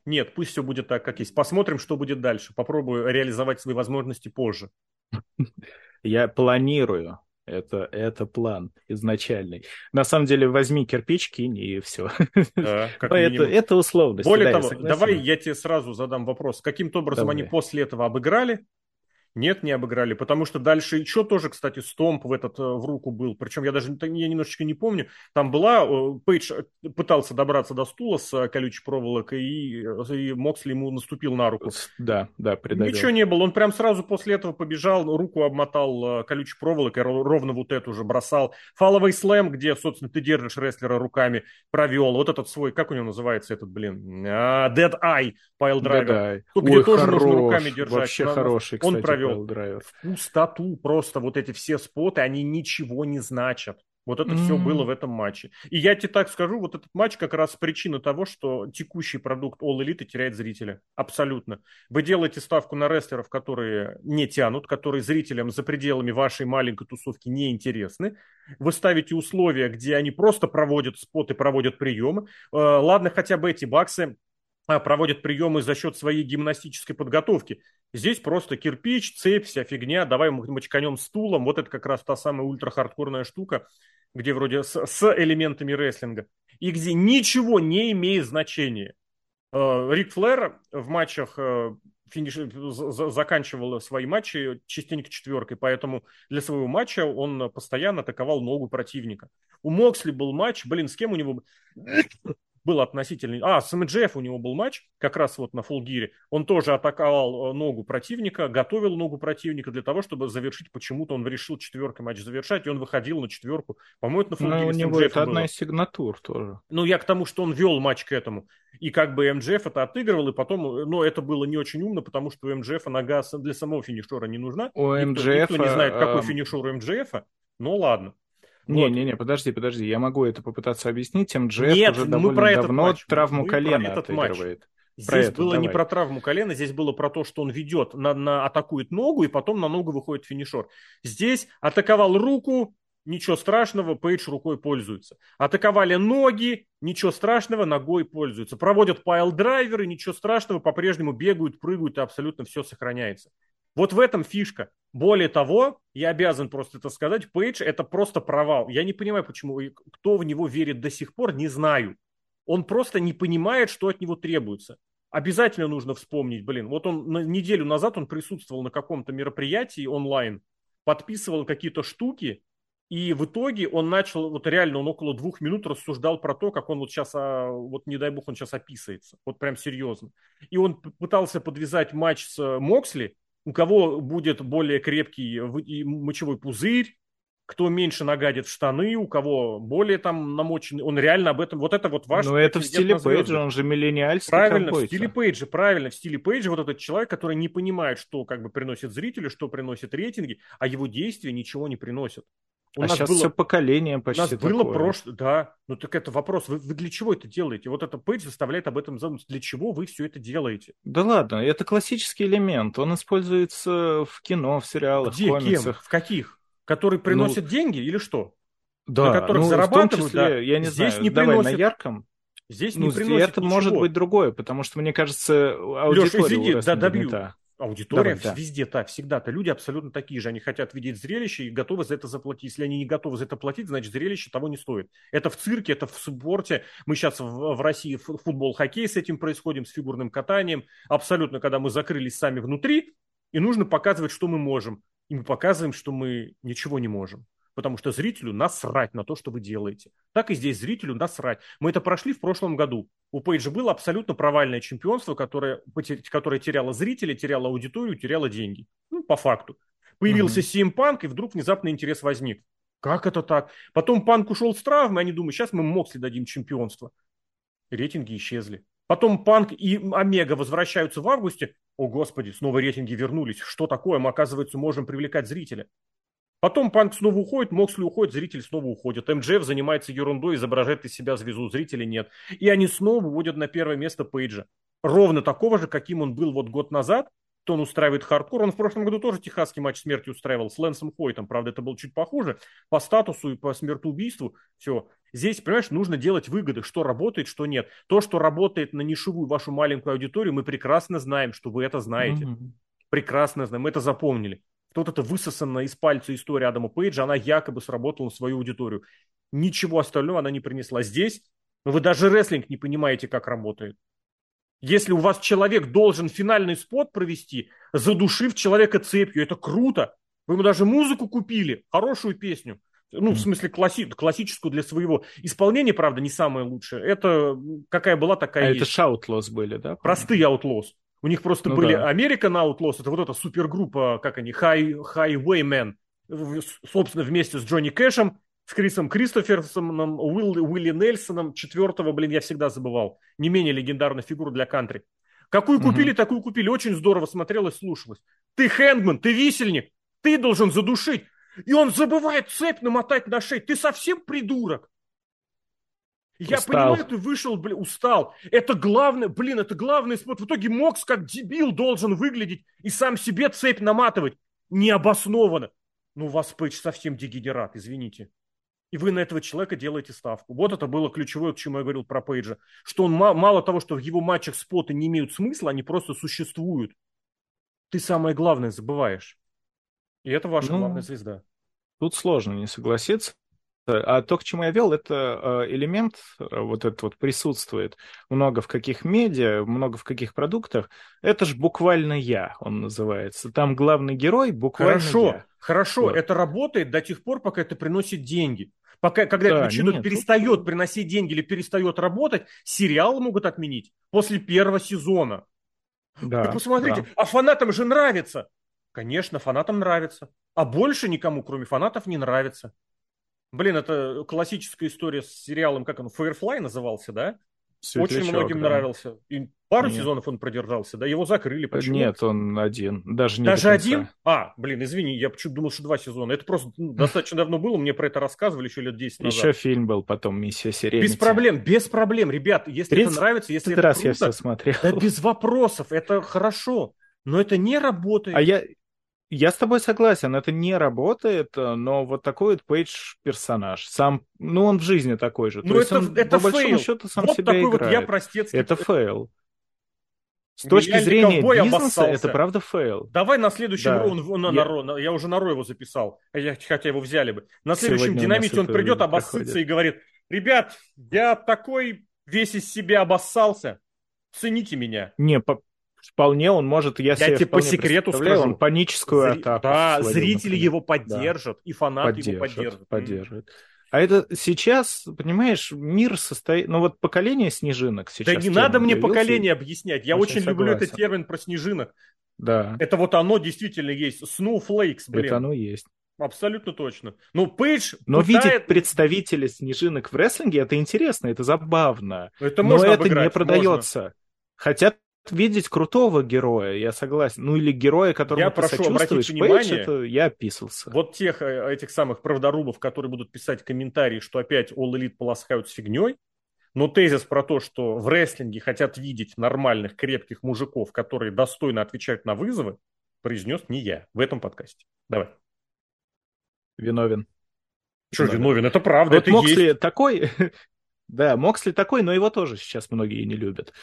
Нет, пусть все будет так, как есть. Посмотрим, что будет дальше. Попробую реализовать свои возможности позже. Я планирую. Это, это план изначальный. На самом деле, возьми кирпич, кинь и все. Да, как это, это условность. Более да, того, давай я тебе сразу задам вопрос. Каким-то образом давай. они после этого обыграли нет, не обыграли, потому что дальше еще тоже, кстати, стомп в этот э, в руку был. Причем я даже я немножечко не помню. Там была, э, Пейдж э, пытался добраться до стула с колючей проволокой, и, и Моксли ему наступил на руку. Да, да, придавил. Ничего не было. Он прям сразу после этого побежал, руку обмотал колючей проволокой, ровно вот эту же бросал. Фаловый слэм, где, собственно, ты держишь рестлера руками, провел. Вот этот свой, как у него называется этот, блин? А, Dead Eye Driver. Тут, где тоже хорош. нужно руками держать. Вообще хороший, кстати. Он провел провел в пустоту просто вот эти все споты, они ничего не значат. Вот это mm-hmm. все было в этом матче. И я тебе так скажу, вот этот матч как раз причина того, что текущий продукт All Elite теряет зрителя. Абсолютно. Вы делаете ставку на рестлеров, которые не тянут, которые зрителям за пределами вашей маленькой тусовки не интересны. Вы ставите условия, где они просто проводят споты, проводят приемы. Э, ладно, хотя бы эти баксы проводят приемы за счет своей гимнастической подготовки. Здесь просто кирпич, цепь, вся фигня, давай мочканем стулом. Вот это как раз та самая ультра-хардкорная штука, где вроде с, с элементами рестлинга. И где ничего не имеет значения. Э, Рик Флэр в матчах э, финиш, заканчивал свои матчи частенько четверкой, поэтому для своего матча он постоянно атаковал ногу противника. У Моксли был матч, блин, с кем у него был относительный... А, с МДЖФ у него был матч, как раз вот на фулгире. Он тоже атаковал э, ногу противника, готовил ногу противника для того, чтобы завершить. Почему-то он решил четверкой матч завершать, и он выходил на четверку. По-моему, на фулгире Но у него это было. одна из сигнатур тоже. Ну, я к тому, что он вел матч к этому. И как бы МДФ это отыгрывал, и потом... Э, но это было не очень умно, потому что у МДФ нога для самого финишера не нужна. У никто. Никто не знает, какой финишер у MJF. Ну, ладно. Не-не-не, вот. подожди, подожди, я могу это попытаться объяснить. MJF Нет, уже довольно про давно матч. травму мы колена этот отыгрывает. Матч. Здесь про было давай. не про травму колена, здесь было про то, что он ведет, на, на, атакует ногу, и потом на ногу выходит финишер. Здесь атаковал руку, ничего страшного, Пейдж рукой пользуется. Атаковали ноги, ничего страшного, ногой пользуются. Проводят пайл-драйверы, ничего страшного, по-прежнему бегают, прыгают, и абсолютно все сохраняется. Вот в этом фишка. Более того, я обязан просто это сказать, Пейдж это просто провал. Я не понимаю, почему, кто в него верит до сих пор, не знаю. Он просто не понимает, что от него требуется. Обязательно нужно вспомнить, блин, вот он на неделю назад он присутствовал на каком-то мероприятии онлайн, подписывал какие-то штуки, и в итоге он начал, вот реально он около двух минут рассуждал про то, как он вот сейчас, а, вот не дай бог, он сейчас описывается. Вот прям серьезно. И он пытался подвязать матч с Моксли, у кого будет более крепкий мочевой пузырь, кто меньше нагадит в штаны, у кого более там намоченный, он реально об этом, вот это вот важно. Но это в стиле Пейджа, он же миллениальский Правильно, в стиле Пейджа, правильно, в стиле Пейджа вот этот человек, который не понимает, что как бы приносит зрителю, что приносит рейтинги, а его действия ничего не приносят. У а нас сейчас было, все поколение почти У нас такое. было прошлое, да. Ну так это вопрос, вы, вы для чего это делаете? Вот это Пейдж заставляет об этом задуматься. Для чего вы все это делаете? Да ладно, это классический элемент. Он используется в кино, в сериалах, Где, в комиксах. Кем? В каких? Которые приносят ну, деньги или что? Да, на которых ну, зарабатывают, числе, да. я не Здесь знаю, не давай приносят... на ярком. Здесь ну, не приносит это ничего. может быть другое, потому что, мне кажется, аудитория Леш, извини, да, добью. Аудитория Давай, везде, да. всегда-то. Люди абсолютно такие же. Они хотят видеть зрелище и готовы за это заплатить. Если они не готовы за это платить, значит, зрелище того не стоит. Это в цирке, это в спорте. Мы сейчас в, в России футбол, хоккей с этим происходим, с фигурным катанием. Абсолютно, когда мы закрылись сами внутри, и нужно показывать, что мы можем. И мы показываем, что мы ничего не можем потому что зрителю насрать на то, что вы делаете. Так и здесь зрителю насрать. Мы это прошли в прошлом году. У Пейджа было абсолютно провальное чемпионство, которое, которое теряло зрителей, теряло аудиторию, теряло деньги. Ну, по факту. Появился CM Punk, и вдруг внезапно интерес возник. Как это так? Потом Панк ушел с травмы, они думают, сейчас мы Моксли дадим чемпионство. Рейтинги исчезли. Потом Панк и Омега возвращаются в августе. О, господи, снова рейтинги вернулись. Что такое? Мы, оказывается, можем привлекать зрителя. Потом Панк снова уходит, Моксли уходит, зритель снова уходит. MJF занимается ерундой, изображает из себя звезду, зрителей нет. И они снова выводят на первое место Пейджа. Ровно такого же, каким он был вот год назад, то он устраивает хардкор. Он в прошлом году тоже техасский матч смерти устраивал с Лэнсом Хойтом. Правда, это было чуть похуже по статусу и по смертоубийству. Все. Здесь, понимаешь, нужно делать выгоды, что работает, что нет. То, что работает на нишевую вашу маленькую аудиторию, мы прекрасно знаем, что вы это знаете. Mm-hmm. Прекрасно знаем, мы это запомнили. Вот это высосанная из пальца история Адама Пейджа, она якобы сработала на свою аудиторию. Ничего остального она не принесла. Здесь вы даже рестлинг не понимаете, как работает. Если у вас человек должен финальный спот провести, задушив человека цепью, это круто. Вы ему даже музыку купили, хорошую песню. Ну, в смысле, класси- классическую для своего. исполнения, правда, не самое лучшее. Это какая была, такая а есть. это Шаутлос были, да? Простые Outlaws. У них просто ну, были да. American Outlaws, это вот эта супергруппа, как они, High, Highwaymen, собственно, вместе с Джонни Кэшем, с Крисом Кристоферсоном, Уилл, Уилли Нельсоном, четвертого, блин, я всегда забывал, не менее легендарная фигура для кантри. Какую купили, угу. такую купили, очень здорово смотрелось, слушалось. Ты Хэнгман, ты висельник, ты должен задушить. И он забывает цепь намотать на шею. Ты совсем придурок. Я устал. понимаю, ты вышел, блин, устал. Это главное, блин, это главный спорт. В итоге Мокс как дебил должен выглядеть и сам себе цепь наматывать. Необоснованно. Ну, вас Пейдж совсем дегенерат, извините и вы на этого человека делаете ставку. Вот это было ключевое, к чему я говорил про Пейджа. Что он мало того, что в его матчах споты не имеют смысла, они просто существуют. Ты самое главное забываешь. И это ваша ну, главная звезда. Тут сложно не согласиться. А то, к чему я вел, это э, элемент э, вот этот вот присутствует много в каких медиа, много в каких продуктах. Это же буквально я, он называется. Там главный герой буквально Хорошо, я. хорошо, вот. это работает до тех пор, пока это приносит деньги. Пока, когда да, этот нет, перестает тут... приносить деньги или перестает работать, сериал могут отменить после первого сезона. Да, Вы посмотрите, да. а фанатам же нравится. Конечно, фанатам нравится. А больше никому, кроме фанатов, не нравится. Блин, это классическая история с сериалом, как он, Firefly назывался, да? Светлячок, Очень многим да. нравился. И пару Нет. сезонов он продержался, да? Его закрыли. Почему? Нет, он один. Даже не Даже один? А, блин, извини, я почему-то думал, что два сезона. Это просто ну, достаточно давно было, мне про это рассказывали еще лет 10 назад. Еще фильм был потом «Миссия Серенити». Без проблем, без проблем, ребят. Если это нравится, если это раз круто, я все смотрел. Да без вопросов, это хорошо. Но это не работает. А я, я с тобой согласен, это не работает, но вот такой вот Пейдж персонаж. Сам, ну он в жизни такой же. Ну это, он, это по fail. счету сам вот себя такой играет. вот я простецкий. Это fail. С точки зрения бизнеса, обоссался. это правда фейл. Давай на следующем да. Raw, на, я... на, на, я уже на Raw его записал, я, хотя его взяли бы. На следующем Сегодня динамите он придет, обоссытся и говорит, ребят, я такой весь из себя обоссался, цените меня. Не, по, Вполне он может, я, я тебе по секрету скажу, он паническую Зри... атаку. Да, зрители например. его поддержат, да. и фанаты поддержат, его поддержат. Поддержат. А это сейчас, понимаешь, мир состоит... Ну вот поколение снежинок сейчас. Да не надо мне поколение объяснять. Я очень, очень люблю этот термин про снежинок. Да. Это вот оно действительно есть. Snowflakes, блин. Это оно есть. Абсолютно точно. Ну, Пейдж Но пытает... видеть представителей снежинок в рестлинге, это интересно, это забавно. Это можно Но это не продается. Можно. Хотя видеть крутого героя, я согласен. Ну или героя, которому я ты прошу сочувствуешь. внимание, это я описался. Вот тех э, этих самых правдорубов, которые будут писать комментарии, что опять All Elite полоскают с фигней, но тезис про то, что в рестлинге хотят видеть нормальных, крепких мужиков, которые достойно отвечают на вызовы, произнес не я в этом подкасте. Давай. Виновен. Что виновен? Это правда, вот это Моксли есть. такой, да, Моксли такой, но его тоже сейчас многие не любят.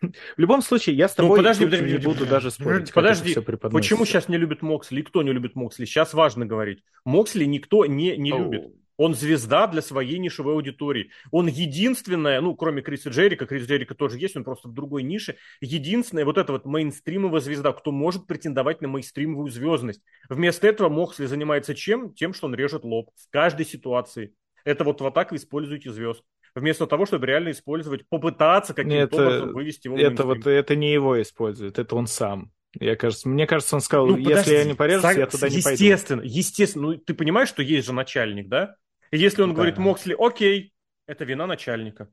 В любом случае, я с ну, тобой ну, подожди, подожди, не буду даже спорить. Подожди, почему сейчас не любит Моксли? Кто не любит Моксли? Сейчас важно говорить. Моксли никто не, не любит. Он звезда для своей нишевой аудитории. Он единственная, ну, кроме Криса Джерика, Крис Джерика тоже есть, он просто в другой нише, единственная вот эта вот мейнстримовая звезда, кто может претендовать на мейнстримовую звездность. Вместо этого Моксли занимается чем? Тем, что он режет лоб в каждой ситуации. Это вот вот так вы используете звезд вместо того, чтобы реально использовать, попытаться каким-то образом вывести его это вот это не его использует, это он сам. Я кажется, мне кажется, он сказал, ну, если подожди, я не порежусь, саг... я туда не пойду. Естественно, естественно. Ну, ты понимаешь, что есть же начальник, да? И если он да. говорит Моксли, окей, это вина начальника.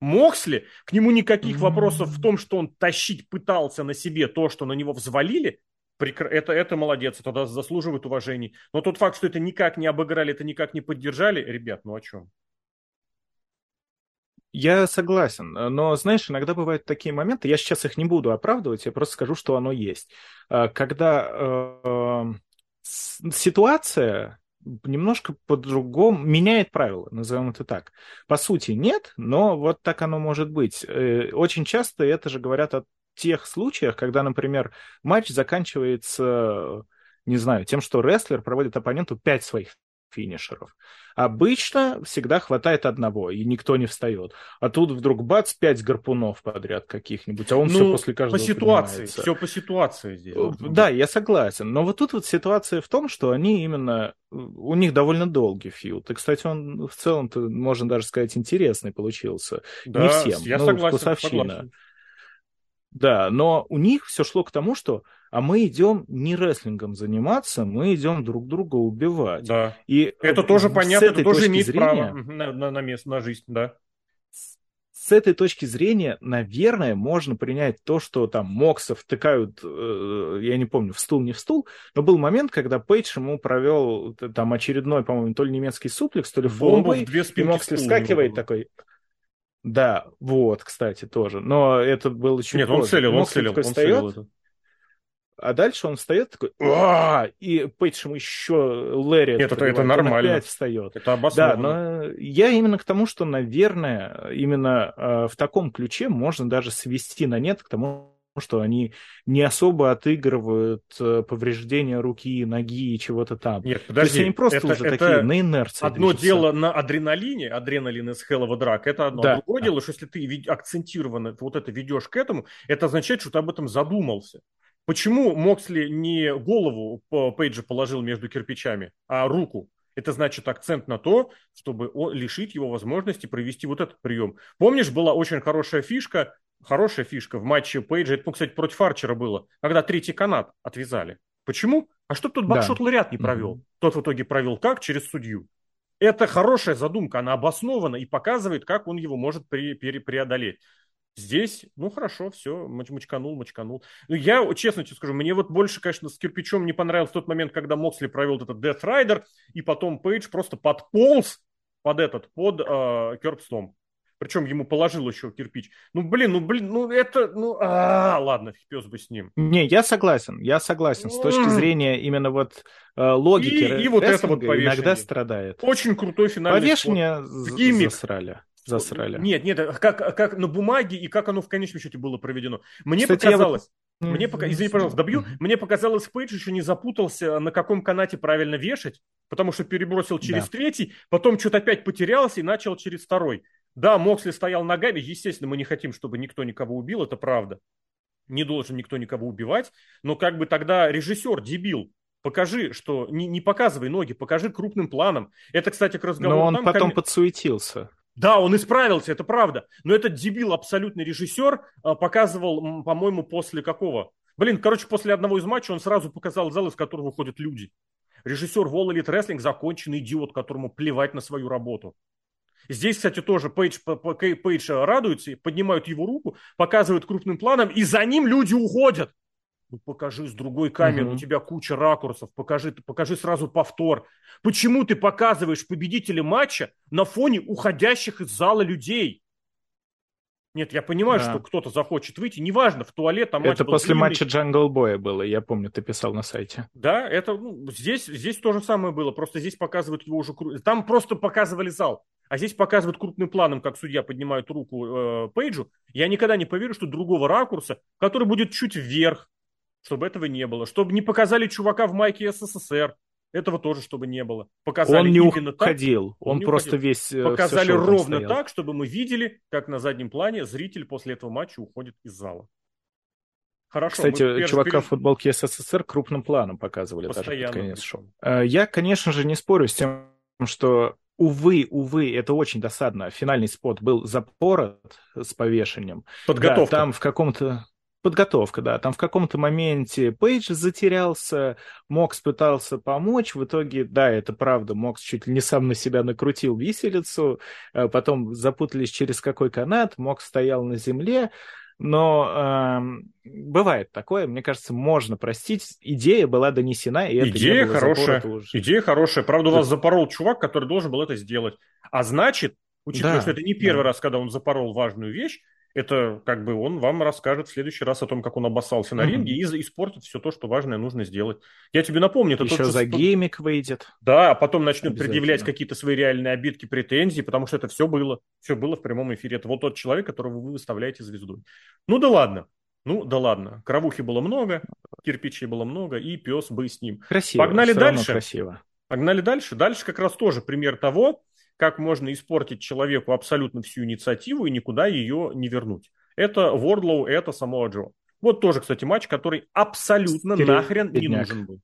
Моксли, к нему никаких mm-hmm. вопросов в том, что он тащить пытался на себе то, что на него взвалили, это, это молодец, это заслуживает уважений. Но тот факт, что это никак не обыграли, это никак не поддержали, ребят, ну о чем? Я согласен, но, знаешь, иногда бывают такие моменты, я сейчас их не буду оправдывать, я просто скажу, что оно есть. А, когда э, ситуация немножко по-другому меняет правила, назовем это так. По сути, нет, но вот так оно может быть. Э, очень часто это же говорят о тех случаях, когда, например, матч заканчивается, не знаю, тем, что рестлер проводит оппоненту пять своих финишеров. Обычно всегда хватает одного, и никто не встает. А тут вдруг бац, пять гарпунов подряд каких-нибудь, а он ну, все после каждого По ситуации, все по ситуации здесь. Да, я согласен. Но вот тут вот ситуация в том, что они именно... У них довольно долгий фьюд. И, кстати, он в целом-то, можно даже сказать, интересный получился. Да, не всем. Я ну, согласен, согласен. Да, но у них все шло к тому, что а мы идем не рестлингом заниматься, мы идем друг друга убивать. Да. И это тоже понятно, это тоже имеет зрения, право на, на, на, место, на жизнь, да. С этой точки зрения, наверное, можно принять то, что там Мокса втыкают, э, я не помню, в стул, не в стул, но был момент, когда Пейдж ему провел там очередной, по-моему, то ли немецкий суплекс, то ли фоллбой, и Мокс вскакивает такой, да, вот, кстати, тоже. Но это был еще Нет, позже. он целил, он целил, он целил это. А дальше он встает такой, а и Пейдж ему еще Лэри Нет, это, это нормально. опять встает. Это обоснованно. Да, но я именно к тому, что, наверное, именно э, в таком ключе можно даже свести на нет к тому, что они не особо отыгрывают э, повреждения руки, ноги и чего-то там. Нет, подожди. То есть они просто это, уже это такие на инерции. Одно движутся. дело на адреналине, адреналин из Hell of a Drag, это одно. Да. А другое дело, что если ты акцентированно вот это ведешь к этому, это означает, что ты об этом задумался. Почему Моксли не голову Пейджа положил между кирпичами, а руку? Это значит акцент на то, чтобы лишить его возможности провести вот этот прием. Помнишь, была очень хорошая фишка хорошая фишка в матче Пейджа. Это, ну, кстати, против Арчера было, когда третий канат отвязали. Почему? А что тут Бакшот да. Ларят не провел? Mm-hmm. Тот в итоге провел как? Через судью. Это хорошая задумка, она обоснована и показывает, как он его может при, пере, преодолеть. Здесь, ну хорошо, все, мочканул, мочканул. Ну, я честно тебе скажу, мне вот больше, конечно, с кирпичом не понравился тот момент, когда Моксли провел этот Death Rider, и потом Пейдж просто подполз под этот, под э, Керпстом. Причем ему положил еще кирпич. Ну, блин, ну, блин, ну, это, ну, а, ладно, пес бы с ним. Не, я согласен, я согласен. С точки зрения именно вот э, логики и, и вот это вот повешение. иногда страдает. Очень крутой финальный Повешение засрали. Засрали. Нет, нет, как, как на бумаге и как оно в конечном счете было проведено. Мне Кстати, показалось... Вот... Мне пока, извини, пожалуйста, добью. Мне показалось, Пейдж еще не запутался, на каком канате правильно вешать, потому что перебросил через да. третий, потом что-то опять потерялся и начал через второй. Да, Моксли стоял ногами. Естественно, мы не хотим, чтобы никто никого убил, это правда. Не должен никто никого убивать. Но как бы тогда режиссер, дебил, покажи, что не, не показывай ноги, покажи крупным планом. Это, кстати, к разговору. Но он там, потом ком... подсуетился. Да, он исправился, это правда. Но этот дебил, абсолютный режиссер, а, показывал, по-моему, после какого? Блин, короче, после одного из матчей он сразу показал зал, из которого выходят люди. Режиссер Wall Elite Wrestling законченный идиот, которому плевать на свою работу. Здесь, кстати, тоже Пейдж, Пейдж радуется, поднимают его руку, показывают крупным планом, и за ним люди уходят. Ну, покажи с другой камеры, угу. у тебя куча ракурсов, покажи, покажи сразу повтор. Почему ты показываешь победителя матча на фоне уходящих из зала людей? Нет, я понимаю, да. что кто-то захочет выйти, неважно, в туалет, там Это после длинный. матча Джангл Боя было, я помню, ты писал на сайте. Да, это ну, здесь, здесь то же самое было, просто здесь показывают его уже... Там просто показывали зал, а здесь показывают крупным планом, как судья поднимает руку э, Пейджу. Я никогда не поверю, что другого ракурса, который будет чуть вверх, чтобы этого не было, чтобы не показали чувака в майке СССР, этого тоже, чтобы не было. Показали он не уходил, так, он, он просто уходил. весь... Э, Показали ровно так, чтобы мы видели, как на заднем плане зритель после этого матча уходит из зала. Хорошо. Кстати, чувака переш... в футболке СССР крупным планом показывали Постоянно. даже под конец шоу. Э, я, конечно же, не спорю с тем, что увы, увы, это очень досадно. Финальный спот был запорот с повешением. Подготовка. Да, там в каком-то подготовка, да. Там в каком-то моменте Пейдж затерялся, Мокс пытался помочь. В итоге, да, это правда, Мокс чуть ли не сам на себя накрутил виселицу. Э, потом запутались через какой канат, Мокс стоял на земле. Но э, бывает такое, мне кажется, можно простить. Идея была донесена, и это Идея хорошая. Уже. Идея хорошая. Правда, у вас запорол чувак, который должен был это сделать. А значит, Учитывая, да, что это не первый да. раз, когда он запорол важную вещь, это как бы он вам расскажет в следующий раз о том, как он обоссался на ринге mm-hmm. и испортит все то, что важное нужно сделать. Я тебе напомню, это Еще тот, за что... геймик выйдет. Да, а потом начнет предъявлять какие-то свои реальные обидки, претензии, потому что это все было, все было в прямом эфире. Это вот тот человек, которого вы выставляете звездой. Ну да ладно. Ну да ладно. Кровухи было много, кирпичей было много, и пес бы с ним. Красиво. Погнали дальше. Красиво. Погнали дальше. Дальше как раз тоже пример того, как можно испортить человеку абсолютно всю инициативу и никуда ее не вернуть. Это Вордлоу, это Самоа Джо. Вот тоже, кстати, матч, который абсолютно Серед... нахрен не нужен был.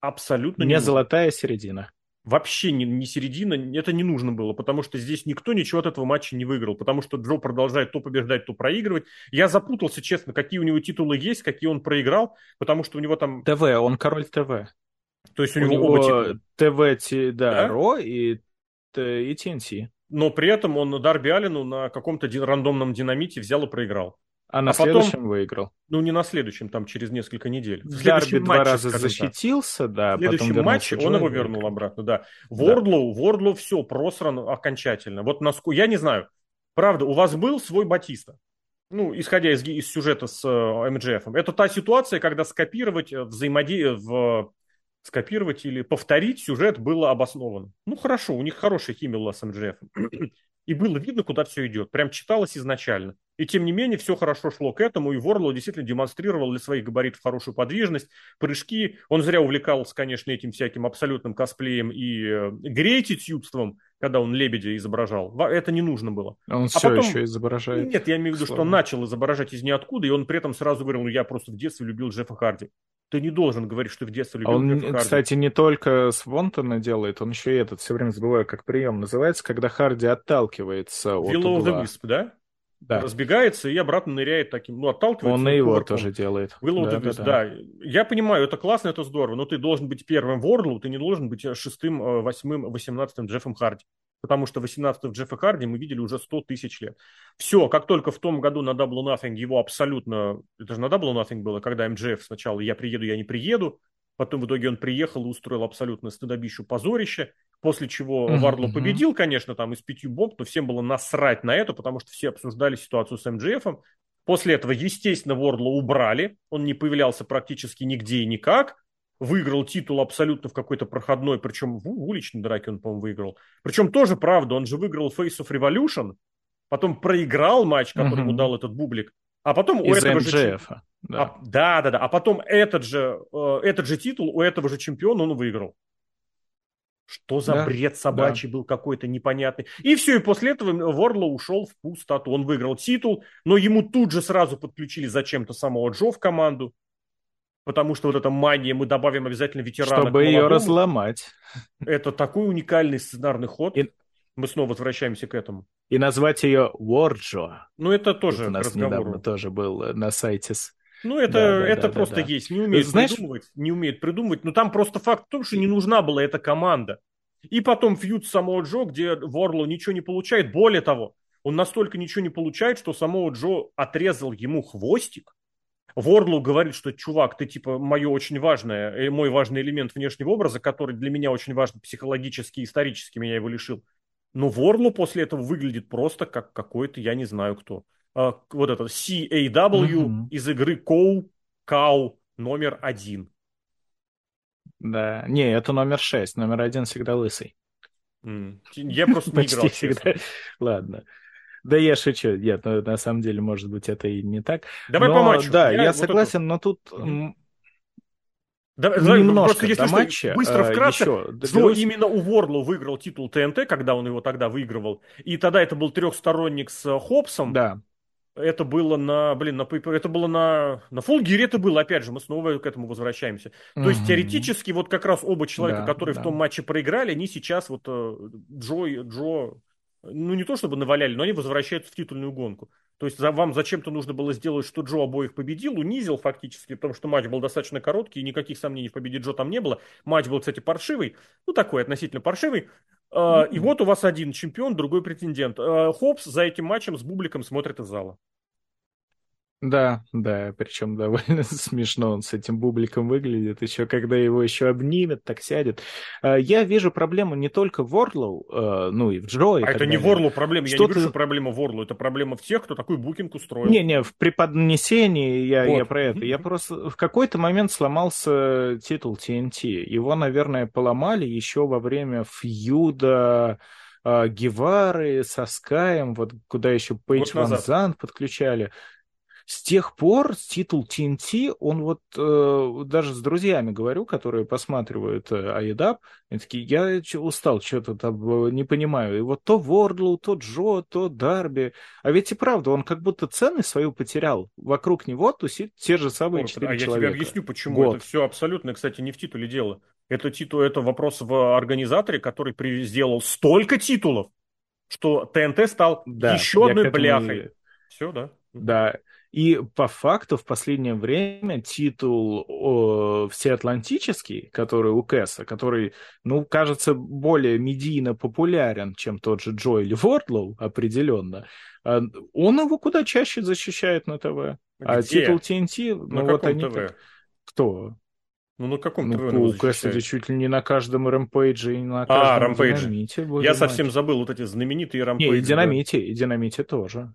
Абсолютно не, не золотая середина. Вообще не, не середина, это не нужно было, потому что здесь никто ничего от этого матча не выиграл, потому что Джо продолжает то побеждать, то проигрывать. Я запутался, честно, какие у него титулы есть, какие он проиграл, потому что у него там... ТВ, он король ТВ. То есть у, у него, него оба. ТВ, да, да, Ро и, и TNT но при этом он Дарби Алину на каком-то рандомном динамите взял и проиграл. А на а следующем потом, выиграл? Ну, не на следующем, там через несколько недель. В Дарби два матче, раза защитился, да. В следующем матче он его вернул обратно, да. Вордлоу, да. Вордлоу все просран окончательно. Вот насколько, я не знаю, правда, у вас был свой Батиста? Ну, исходя из, из сюжета с э, МДФ. Это та ситуация, когда скопировать э, взаимодействие в скопировать или повторить сюжет было обосновано. Ну хорошо, у них хорошая химия была с МДФ. И было видно, куда все идет. Прям читалось изначально. И тем не менее, все хорошо шло к этому, и Ворлоу действительно демонстрировал для своих габаритов хорошую подвижность, прыжки. Он зря увлекался, конечно, этим всяким абсолютным косплеем и э, грейтитюбством, когда он лебедя изображал. Это не нужно было. Он а все потом... еще изображает. Нет, я имею в виду, что он начал изображать из ниоткуда, и он при этом сразу говорил, ну я просто в детстве любил Джеффа Харди ты не должен говорить, что в детстве любил Он, Харди. кстати, не только с Вонтона делает, он еще и этот, все время забываю, как прием называется, когда Харди отталкивается от Will угла. the Wisp, да? Да. Разбегается и обратно ныряет таким, ну, отталкивается. Он и его кувырком. тоже делает. Will да, да, да. да. Я понимаю, это классно, это здорово, но ты должен быть первым Ворлу, ты не должен быть шестым, э, восьмым, восемнадцатым Джеффом Харди потому что 18 Джеффа Харди мы видели уже 100 тысяч лет. Все, как только в том году на Double Nothing его абсолютно... Это же на Double Nothing было, когда МДФ сначала «я приеду, я не приеду», потом в итоге он приехал и устроил абсолютно стыдобищу позорище, после чего mm-hmm. Варло победил, конечно, там из пятью бомб, но всем было насрать на это, потому что все обсуждали ситуацию с МДФом. После этого, естественно, Вордло убрали, он не появлялся практически нигде и никак, выиграл титул абсолютно в какой-то проходной, причем в уличной драке он, по-моему, выиграл. Причем тоже правда, он же выиграл Face of Revolution, потом проиграл матч, который ему дал этот бублик, а потом Из у этого МJF, же... Да. А, да, да, да. А потом этот же, э, этот же титул у этого же чемпиона он выиграл. Что за да, бред собачий да. был какой-то непонятный. И все, и после этого Ворло ушел в пустоту. Он выиграл титул, но ему тут же сразу подключили зачем-то самого Джо в команду потому что вот эта мания, мы добавим обязательно ветерана. Чтобы ее разломать. Это такой уникальный сценарный ход. И... Мы снова возвращаемся к этому. И назвать ее Warjo. Ну, это тоже это у нас недавно тоже был э, на сайте с ну, это, да, это да, просто да, есть. Не умеет Знаешь... придумывать, не умеет придумывать. Но там просто факт в том, что не нужна была эта команда. И потом фьюд самого Джо, где Ворло ничего не получает. Более того, он настолько ничего не получает, что самого Джо отрезал ему хвостик, Ворлу говорит, что, чувак, ты типа мое очень важное, э, мой важный элемент внешнего образа, который для меня очень важен психологически, исторически меня его лишил. Но Ворлу после этого выглядит просто как какой-то, я не знаю кто. А, вот этот CAW mm-hmm. из игры Коу, Кау номер один. Да, не, это номер шесть, номер один всегда лысый. Mm. Я просто не играл, всегда. Ладно. Да я шучу. Нет, ну, на самом деле, может быть, это и не так. Давай но, по матчу. Да, я, я вот согласен, это... но тут... Да, немножко если до матча. Быстро э, вкратце, еще именно у Ворлу выиграл титул ТНТ, когда он его тогда выигрывал. И тогда это был трехсторонник с Хопсом. Да. Это было на, блин, на это было на, на Фулгире это было, опять же, мы снова к этому возвращаемся. То есть теоретически вот как раз оба человека, да, которые да. в том матче проиграли, они сейчас вот э, Джо, Джо ну не то чтобы наваляли, но они возвращаются в титульную гонку. То есть за, вам зачем-то нужно было сделать, что Джо обоих победил, унизил фактически, потому что матч был достаточно короткий, и никаких сомнений в победе Джо там не было. Матч был, кстати, паршивый, ну такой относительно паршивый. Mm-hmm. И вот у вас один чемпион, другой претендент. А, Хопс за этим матчем с бубликом смотрит из зала. Да, да, причем довольно смешно он с этим бубликом выглядит, еще когда его еще обнимет, так сядет. А, я вижу проблему не только в Ворлоу, а, ну и в Джо. И а это далее. не Ворлоу проблема, я не вижу, что проблема в Ворлоу, это проблема в тех, кто такой букинг устроил. Не-не, в преподнесении я, вот. я про это. Я просто в какой-то момент сломался титул TNT. Его, наверное, поломали еще во время фьюда а, Гевары со Скаем, вот куда еще Пейдж Ван Зант подключали с тех пор титул TNT, он вот э, даже с друзьями говорю, которые посматривают э, AEW, они такие, я устал, что-то там э, не понимаю. И вот то Вордлоу, то Джо, то Дарби. А ведь и правда, он как будто цены свою потерял. Вокруг него тусит те же самые четыре человека. А я тебе объясню, почему. Год. Это все абсолютно, кстати, не в титуле дело. Это, титул, это вопрос в организаторе, который сделал столько титулов, что ТНТ стал да, еще одной бляхой. И... Все, да? Да, и по факту в последнее время титул о, всеатлантический, который у Кэса, который, ну, кажется, более медийно популярен, чем тот же Джо или Вордлоу, определенно, а, он его куда чаще защищает на ТВ. А Где? А титул TNT, ну вот они... ТВ? Кто? Ну, на каком ну, ТВ у Кэссиди чуть ли не на каждом рэмпейдже и на а, каждом а, рампейдже. динамите. Я совсем забыл вот эти знаменитые рампейджи. Не, и динамите, да. и динамите тоже.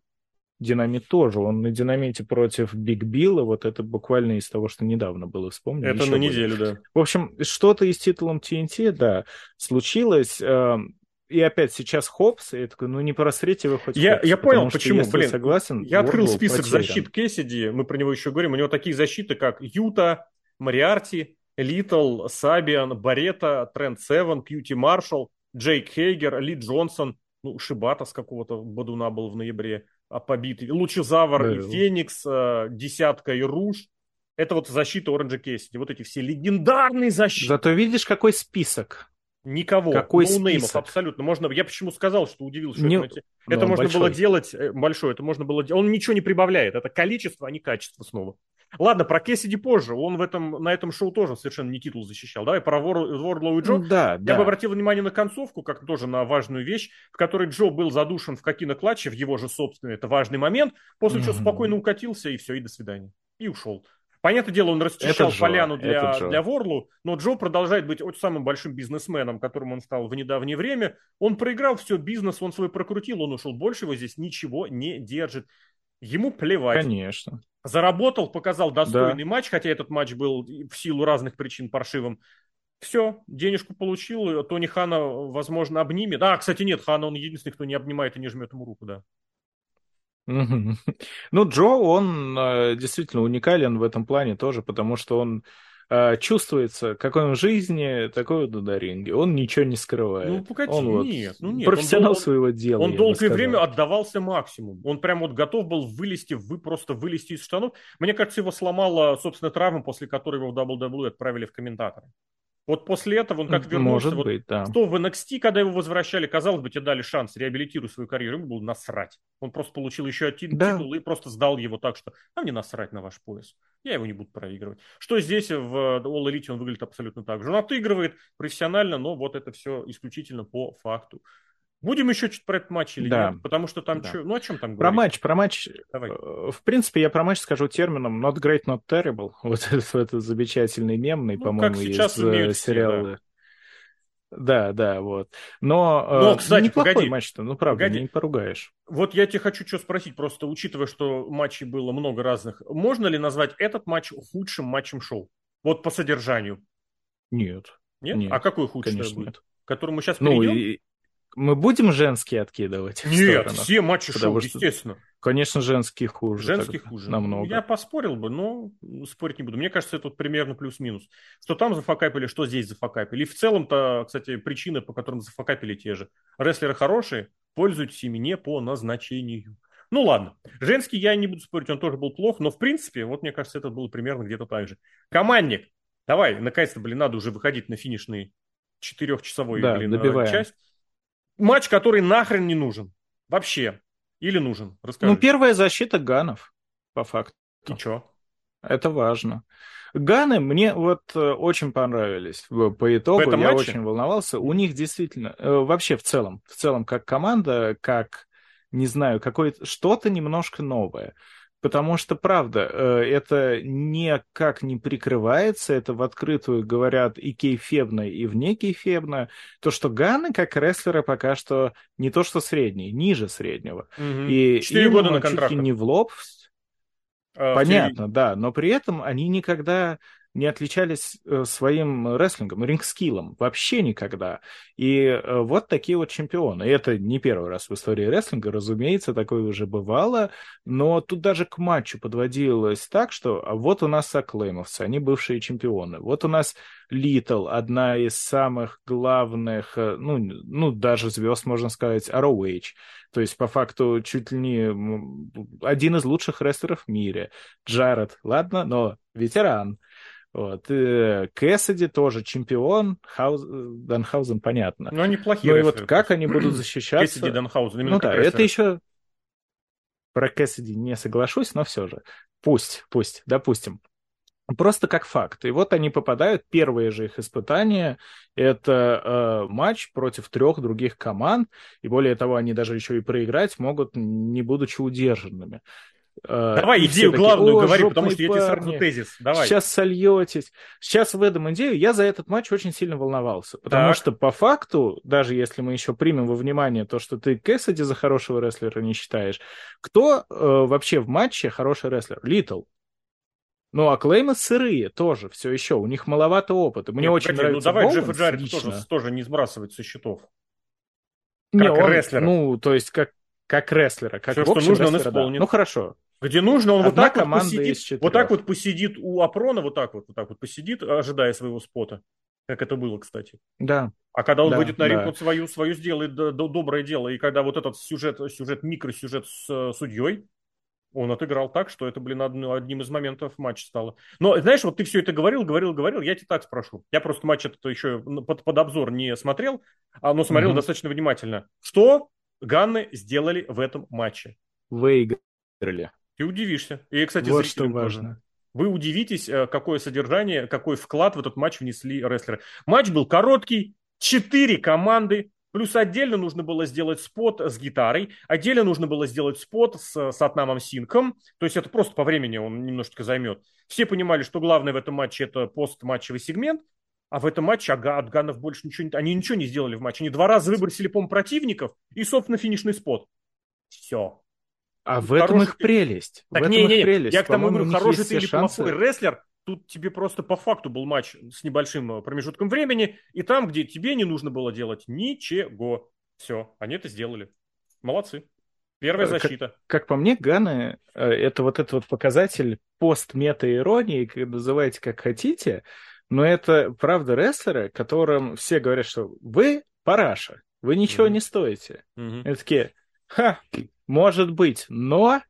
Динамит тоже. Он на Динамите против Биг Билла, вот это буквально из того, что недавно было, вспомнил. Это на неделю, да. В общем, что-то и с титулом TNT, да, случилось. Эм, и опять сейчас Хоббс, и я такой, ну не просрите вы хоть Я, Хоббс, я понял, почему, что, блин. согласен, я открыл список потерян. защит Кэссиди, мы про него еще говорим, у него такие защиты, как Юта, Мориарти, Литл, Сабиан, Барета, Трент Севен, Кьюти Маршалл, Джейк Хейгер, Ли Джонсон, ну, Шибата с какого-то бодуна был в ноябре, а, побитый. Лучезавр да. и Феникс, а, Десятка и Руш. Это вот защита Оранжа Кэссиди. Вот эти все легендарные защиты. Зато видишь, какой список. Никого. Какой ноунеймов абсолютно. Можно, я почему сказал, что удивился, что не... это, это ну, можно большой. было делать э, большое, это можно было Он ничего не прибавляет. Это количество, а не качество снова. Ладно, про Кессиди позже. Он в этом, на этом шоу тоже совершенно не титул защищал. Давай про Вордлоу и Джо. Да, Я да. бы обратил внимание на концовку, как тоже на важную вещь, в которой Джо был задушен в Кокино-клатче, в его же собственный, это важный момент, после mm-hmm. чего спокойно укатился, и все, и до свидания. И ушел. Понятное дело, он расчищал это поляну для, для Ворлу, но Джо продолжает быть очень самым большим бизнесменом, которым он стал в недавнее время. Он проиграл все, бизнес он свой прокрутил, он ушел. Больше его здесь ничего не держит. Ему плевать. Конечно. Заработал, показал достойный да. матч, хотя этот матч был в силу разных причин паршивым. Все, денежку получил, Тони Хана, возможно, обнимет. А, кстати, нет, Хана, он единственный, кто не обнимает и не жмет ему руку, да. Ну, Джо, он э, действительно уникален в этом плане тоже, потому что он э, чувствуется, какой он в жизни, такой вот на ринге. Он ничего не скрывает. Ну, погоди, он вот нет, ну нет. Профессионал он, своего дела. Он долгое время отдавался максимум. Он прям вот готов был вылезти, вы просто вылезти из штанов. Мне кажется, его сломала, собственно, травма, после которой его в WWE отправили в комментаторы. Вот после этого он как вернулся. Может вот, быть, да. Что в NXT, когда его возвращали, казалось бы, тебе дали шанс реабилитировать свою карьеру, ему было насрать. Он просто получил еще один да. титул и просто сдал его так, что а мне насрать на ваш пояс. Я его не буду проигрывать. Что здесь в All Elite он выглядит абсолютно так же. Он отыгрывает профессионально, но вот это все исключительно по факту. Будем еще чуть про этот матч или да. нет? Потому что там да. что... Ну, о чем там говорить? Про матч, про матч. Давай. Э, в принципе, я про матч скажу термином not great, not terrible. Вот этот, этот замечательный мемный, ну, по-моему, из э, сериала. Да. да, да, вот. Но, э, Но кстати, неплохой погоди. матч-то, ну правда, погоди. не поругаешь. Вот я тебе хочу что спросить, просто учитывая, что матчей было много разных, можно ли назвать этот матч худшим матчем шоу? Вот по содержанию. Нет. Нет? нет а какой худший конечно, будет? Нет. К которому сейчас ну, перейдем? И мы будем женские откидывать? Нет, все матчи шоу, что, естественно. Конечно, женские хуже. Женские хуже. Намного. Я поспорил бы, но спорить не буду. Мне кажется, это вот примерно плюс-минус. Что там зафакапили, что здесь зафакапили. И в целом-то, кстати, причины, по которым зафакапили те же. Рестлеры хорошие, пользуйтесь ими не по назначению. Ну ладно, женский я не буду спорить, он тоже был плох, но в принципе, вот мне кажется, это было примерно где-то так же. Командник, давай, наконец-то, блин, надо уже выходить на финишный четырехчасовой, да, блин, добиваем. часть матч, который нахрен не нужен. Вообще. Или нужен? Расскажи. Ну, первая защита Ганов, по факту. И чё? Это важно. Ганы мне вот э, очень понравились по итогу. Я матче? очень волновался. У них действительно, э, вообще в целом, в целом как команда, как, не знаю, какое-то что-то немножко новое. Потому что, правда, э, это никак не прикрывается, это в открытую говорят и кейфебно, и вне кейфебно. То, что Ганны, как рестлеры, пока что не то что средний, ниже среднего. Угу. И Четыре года на контракт. не в лоб. А, Понятно, да, но при этом они никогда не отличались э, своим рестлингом, ринг-скиллом, вообще никогда. И э, вот такие вот чемпионы. И это не первый раз в истории рестлинга, разумеется, такое уже бывало, но тут даже к матчу подводилось так, что а вот у нас Аклеймовцы, они бывшие чемпионы. Вот у нас Литл, одна из самых главных, э, ну, ну даже звезд, можно сказать, ROH. То есть, по факту, чуть ли не один из лучших рестлеров в мире. Джаред, ладно, но ветеран. Вот. И Кэссиди тоже чемпион, Хауз... Данхаузен, понятно. Ну, они плохие. Ну и вот как они будут защищаться... Кэссиди, Данхаузен, Ну да, это еще... Про Кэссиди не соглашусь, но все же. Пусть, пусть, допустим. Просто как факт. И вот они попадают, первые же их испытания, это э, матч против трех других команд, и более того, они даже еще и проиграть могут, не будучи удержанными. Э, Давай идею такие, главную говори, потому что я тебе сразу тезис. Давай. Сейчас сольетесь. Сейчас выдам идею. Я за этот матч очень сильно волновался. Потому так. что по факту, даже если мы еще примем во внимание то, что ты Кэссиди за хорошего рестлера не считаешь, кто э, вообще в матче хороший рестлер? Литл. Ну, а клеймы сырые тоже, все еще. У них маловато опыта. Мне Нет, очень погоди, ну нравится Ну, давай Джеффа Джаред тоже, тоже не сбрасывать со счетов. Как не, он, рестлера. Ну, то есть, как, как рестлера. Как Все, что нужно, он исполнит. Да. Ну, хорошо. Где нужно, он вот так вот посидит, вот так вот посидит у Апрона, вот так вот, вот так вот посидит, ожидая своего спота. Как это было, кстати. Да. А когда он да, выйдет на ринг, да. он свою, свою сделает доброе дело. И когда вот этот сюжет, сюжет микросюжет с э, судьей, он отыграл так, что это, блин, одним из моментов матча стало. Но, знаешь, вот ты все это говорил, говорил, говорил, я тебе так спрошу. Я просто матч этот еще под, под обзор не смотрел, а, но смотрел угу. достаточно внимательно. Что Ганны сделали в этом матче? Выиграли. Ты удивишься. И, кстати, вот что важно. Вы удивитесь, э, какое содержание, какой вклад в этот матч внесли рестлеры. Матч был короткий, четыре команды, плюс отдельно нужно было сделать спот с гитарой, отдельно нужно было сделать спот с Сатнамом Синком, то есть это просто по времени он немножечко займет. Все понимали, что главное в этом матче это постматчевый сегмент, а в этом матче от Ганов больше ничего не... Они ничего не сделали в матче. Они два раза выбросили, по противников и, собственно, финишный спот. Все. А в этом их прелесть. Так, в этом не, не, их прелесть. Я к тому говорю, хороший ты или шансы... плохой рестлер, тут тебе просто по факту был матч с небольшим э, промежутком времени, и там, где тебе не нужно было делать ничего. Все, они это сделали. Молодцы. Первая э, защита. Как, как по мне, Ганы э, это вот этот вот показатель пост-мета-иронии, называйте как хотите, но это правда рестлеры, которым все говорят, что вы параша, вы ничего mm-hmm. не стоите. Mm-hmm. И такие, ха, может быть, но...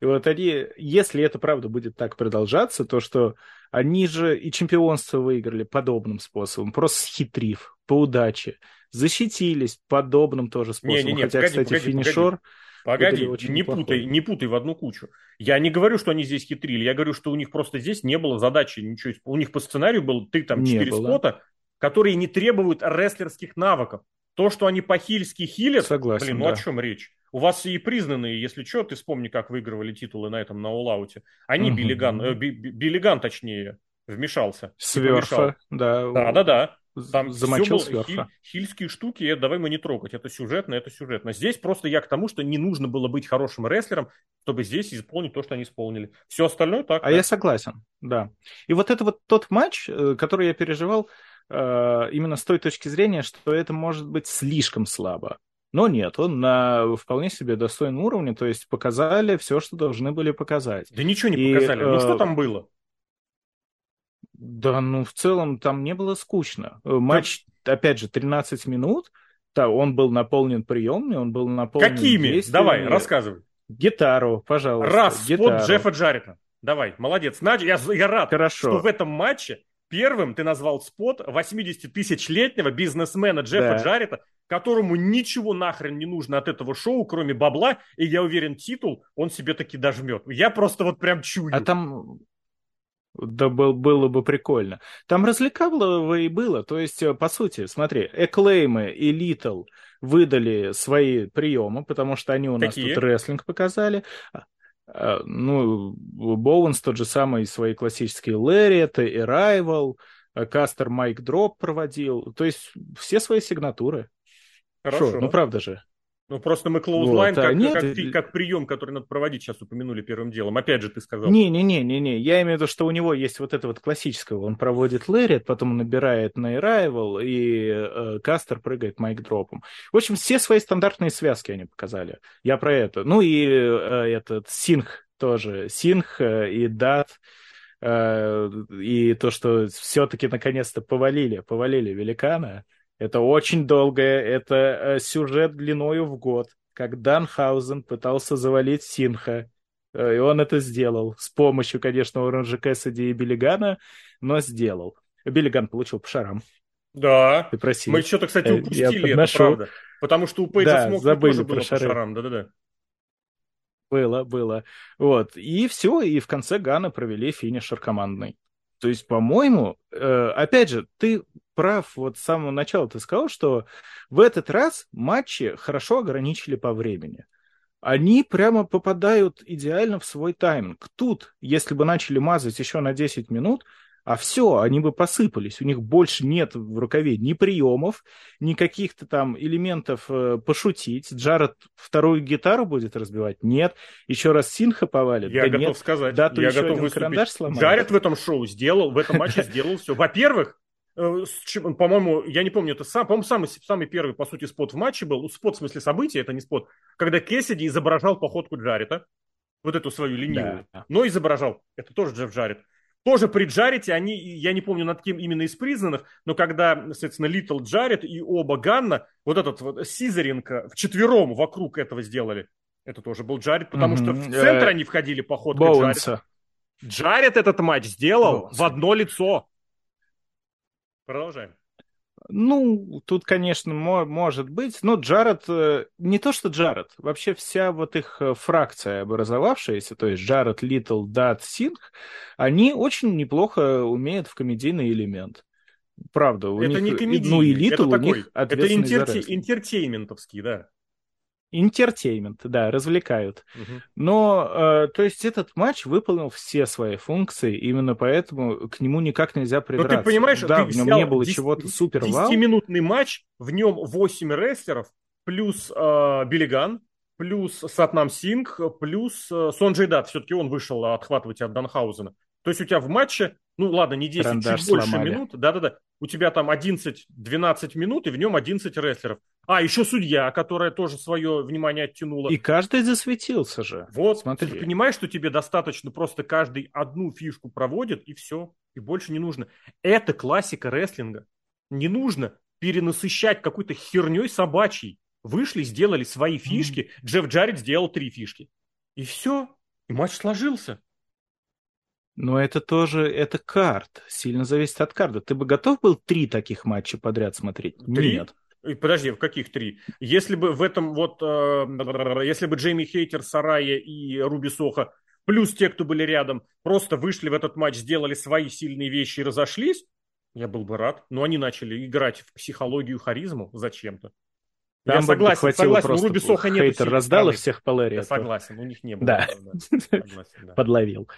И вот они, если это правда будет так продолжаться, то что они же и чемпионство выиграли подобным способом, просто схитрив, по удаче, защитились подобным тоже способом. Не, не, не, Хотя, погоди, кстати, погоди, финишер... Погоди, погоди не путай, не путай в одну кучу. Я не говорю, что они здесь хитрили, я говорю, что у них просто здесь не было задачи ничего. У них по сценарию был ты там четыре спота, которые не требуют рестлерских навыков. То, что они по-хильски хилят, Согласен, блин, ну да. о чем речь? У вас и признанные, если что, ты вспомни, как выигрывали титулы на этом, на Улауте. Они, угу. Биллиган, э, Биллиган, точнее, вмешался. Сверфа, да. Да, да, да. Там замочил сверфа. Хиль, хильские штуки, это давай мы не трогать. Это сюжетно, это сюжетно. Здесь просто я к тому, что не нужно было быть хорошим рестлером, чтобы здесь исполнить то, что они исполнили. Все остальное так. А да. я согласен, да. И вот это вот тот матч, э, который я переживал, именно с той точки зрения, что это может быть слишком слабо. Но нет, он на вполне себе достойном уровне, то есть показали все, что должны были показать. Да ничего не и, показали. Ну что э, там было? Да, ну в целом там не было скучно. Э, матч, да. опять же, 13 минут. Да, он был наполнен приемами, он был наполнен Какими? Действиями. Давай, рассказывай. Гитару, пожалуйста. Раз, гитару. спот Джеффа Джарета. Давай, молодец. Я, я рад, Хорошо. что в этом матче Первым ты назвал спот 80 тысяч-летнего бизнесмена Джеффа да. Джарета, которому ничего нахрен не нужно от этого шоу, кроме бабла, и я уверен, титул он себе таки дожмет. Я просто вот прям чую. А там да был, было бы прикольно. Там развлекалово и было. То есть, э, по сути, смотри, Эклеймы и Литл выдали свои приемы, потому что они у нас Какие? тут рестлинг показали. А, ну, Боуэнс тот же самый, свои классические лариаты, Arrival, Кастер Mic Drop проводил. То есть все свои сигнатуры. Хорошо. Шо, ну, правда же. Ну, просто мы clothesline вот, а как, нет, как, как прием, который надо проводить, сейчас упомянули первым делом. Опять же, ты сказал. Не-не-не-не-не. Я имею в виду, что у него есть вот это вот классическое. Он проводит Лэрит, потом набирает на Arrival, и э, Кастер прыгает майк дропом. В общем, все свои стандартные связки они показали. Я про это. Ну и э, этот Синх тоже. Синх э, и Дат. Э, и то, что все-таки наконец-то повалили, повалили великана. Это очень долгое, это э, сюжет длиною в год, как Данхаузен пытался завалить Синха, э, и он это сделал с помощью, конечно, Оранжа Кэссиди и Биллигана, но сделал. Биллиган получил по шарам. Да. Ты просил. Мы что-то, кстати, э, упустили, это правда. Потому что у Пейджа да, Смока забыли тоже было шары. по шарам. Да-да-да. Было, было. Вот. И все, и в конце Гана провели финишер командный. То есть, по-моему, э, опять же, ты прав, вот с самого начала ты сказал, что в этот раз матчи хорошо ограничили по времени. Они прямо попадают идеально в свой тайминг. Тут, если бы начали мазать еще на 10 минут, а все, они бы посыпались. У них больше нет в рукаве ни приемов, ни каких-то там элементов э, пошутить. Джаред вторую гитару будет разбивать? Нет. Еще раз Синха повалит? Я да готов нет. сказать. Да, я еще готов один карандаш сломает. Джаред в этом шоу сделал, в этом матче сделал все. Во-первых, э, по-моему, я не помню, это сам, по-моему, самый, самый первый, по сути, спот в матче был, спот в смысле события, это не спот, когда Кессиди изображал походку Джарета, вот эту свою ленивую, да. но изображал, это тоже Джефф Джаред тоже при Джарете, они, я не помню над кем именно из признанных, но когда, соответственно, Литл Джаред и оба Ганна, вот этот вот Сизеринг вчетвером вокруг этого сделали. Это тоже был Джаред, потому mm-hmm. что в центр они входили по ходу Джаред. Джаред этот матч сделал Боунса. в одно лицо. Продолжаем. Ну, тут, конечно, может быть, но Джаред, э, не то что Джаред, вообще вся вот их э, фракция образовавшаяся, то есть Джаред, Литл, Датт, Синг, они очень неплохо умеют в комедийный элемент. Правда, у это них, не комедийный, ну и Литл это у такой, них Это интерти- entertainment овский, да. Entertainment, да, развлекают. Угу. Но, э, то есть, этот матч выполнил все свои функции, именно поэтому к нему никак нельзя придраться. Но ты понимаешь, да, ты в нем не было 10, чего-то супер 10-минутный матч, в нем 8 рестлеров, плюс э, Биллиган, плюс Сатнам Синг, плюс э, Сонджей Дат. Все-таки он вышел отхватывать от Данхаузена. То есть у тебя в матче, ну ладно, не 10, Карандаш чуть больше сломали. минут, да-да-да, у тебя там 11-12 минут, и в нем 11 рестлеров. А, еще судья, которая тоже свое внимание оттянула. И каждый засветился же. Вот, Смотри. ты понимаешь, что тебе достаточно просто каждый одну фишку проводит, и все, и больше не нужно. Это классика рестлинга. Не нужно перенасыщать какой-то херней собачьей. Вышли, сделали свои фишки, mm. Джефф Джаред сделал три фишки. И все, и матч сложился. Но это тоже, это карт. Сильно зависит от карты. Ты бы готов был три таких матча подряд смотреть? Три? Нет. Подожди, в каких три? Если бы в этом вот, э, если бы Джейми Хейтер, Сарая и Руби Соха, плюс те, кто были рядом, просто вышли в этот матч, сделали свои сильные вещи и разошлись, я был бы рад. Но они начали играть в психологию, харизму зачем-то. Там я согласен, согласен, у Руби Соха нет. Хейтер раздал их всех по Лэри. Я согласен, у них не было. Да, да. подловил.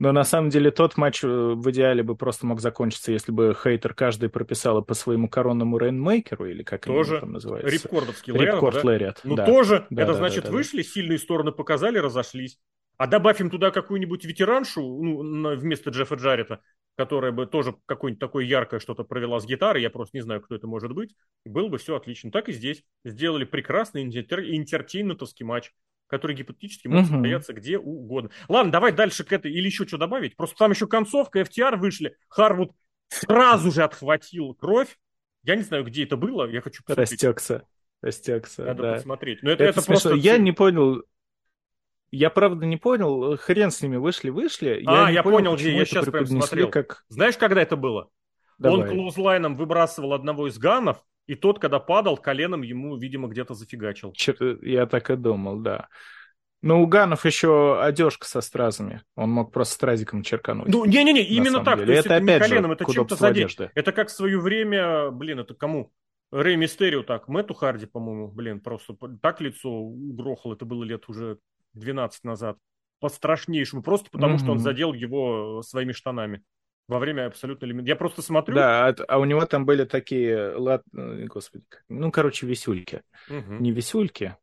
Но на самом деле тот матч э, в идеале бы просто мог закончиться, если бы хейтер каждый прописала по своему коронному рейнмейкеру, или как тоже это там называется. Рипкордовский Рипкорд да? Лэриат. Ну да. тоже, да, это да, значит да, да, вышли, да. сильные стороны показали, разошлись. А добавим туда какую-нибудь ветераншу ну, вместо Джеффа Джарета, которая бы тоже какое-нибудь такое яркое что-то провела с гитарой, я просто не знаю, кто это может быть, было бы все отлично. Так и здесь. Сделали прекрасный интер- интертейментовский матч который гипотетически может угу. состояться где угодно. Ладно, давай дальше к этой, или еще что добавить. Просто там еще концовка, FTR вышли, Харвуд сразу же отхватил кровь. Я не знаю, где это было, я хочу посмотреть. Растекся, растекся, Надо да. посмотреть. Но это, это, это просто... Я не понял, я правда не понял, хрен с ними вышли-вышли. А, я, я понял, где, я сейчас прям смотрел. Как... Знаешь, когда это было? Давай. Он клоузлайном выбрасывал одного из ганов, и тот, когда падал, коленом ему, видимо, где-то зафигачил. Я так и думал, да. Но у Ганов еще одежка со стразами. Он мог просто стразиком черкануть. Ну, не-не-не, именно так. То есть это, это не коленом, же, это чем-то задеть. Это как в свое время, блин, это кому? Рэй Мистерио так, Мэтту Харди, по-моему, блин, просто так лицо угрохал, это было лет уже 12 назад. по-страшнейшему, просто потому mm-hmm. что он задел его своими штанами во время абсолютно элемент. Я просто смотрю. Да, а, а у него там были такие, лад... Господи, ну, короче, висюльки. Угу. Не висюльки,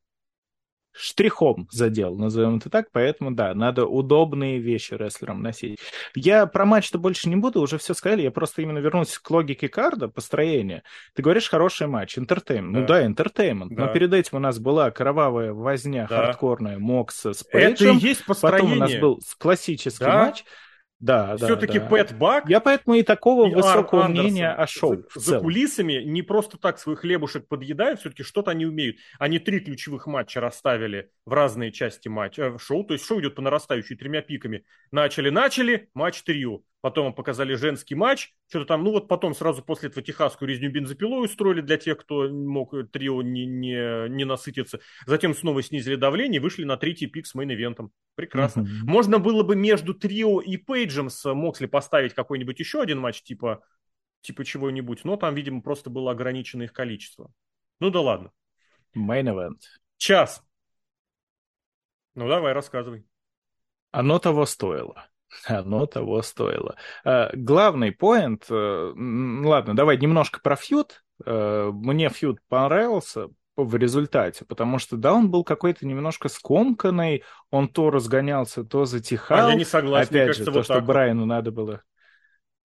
штрихом задел, назовем это так, поэтому, да, надо удобные вещи рестлерам носить. Я про матч-то больше не буду, уже все сказали, я просто именно вернусь к логике карда, построения. Ты говоришь, хороший матч, entertainment. Да. Ну да, entertainment. Да. Но перед этим у нас была кровавая возня, да. хардкорная, Мокса с Пейджем. Это и есть построение. Потом у нас был классический да. матч, да. Все-таки да. Пэт Бак. Я поэтому и такого и высокого Ар мнения о шоу. За, за кулисами не просто так свой хлебушек подъедают, все-таки что-то они умеют. Они три ключевых матча расставили в разные части матча, э, шоу. То есть шоу идет по нарастающей тремя пиками. Начали-начали, матч трио. Потом показали женский матч, что-то там, ну вот потом сразу после этого техасскую резню бензопилой устроили для тех, кто мог трио не, не, не насытиться. Затем снова снизили давление и вышли на третий пик с main event ом. Прекрасно. Mm-hmm. Можно было бы между трио и Пейджем с Моксли поставить какой-нибудь еще один матч, типа, типа чего-нибудь, но там, видимо, просто было ограничено их количество. Ну да ладно. Main event. Час. Ну давай, рассказывай. Оно того стоило. Оно того стоило. Э, главный поинт, э, ладно, давай немножко про фьюд. Э, мне фьюд понравился в результате, потому что, да, он был какой-то немножко скомканный, он то разгонялся, то затихал. А я не согласен, Опять кажется, же, вот то, что Брайану надо было.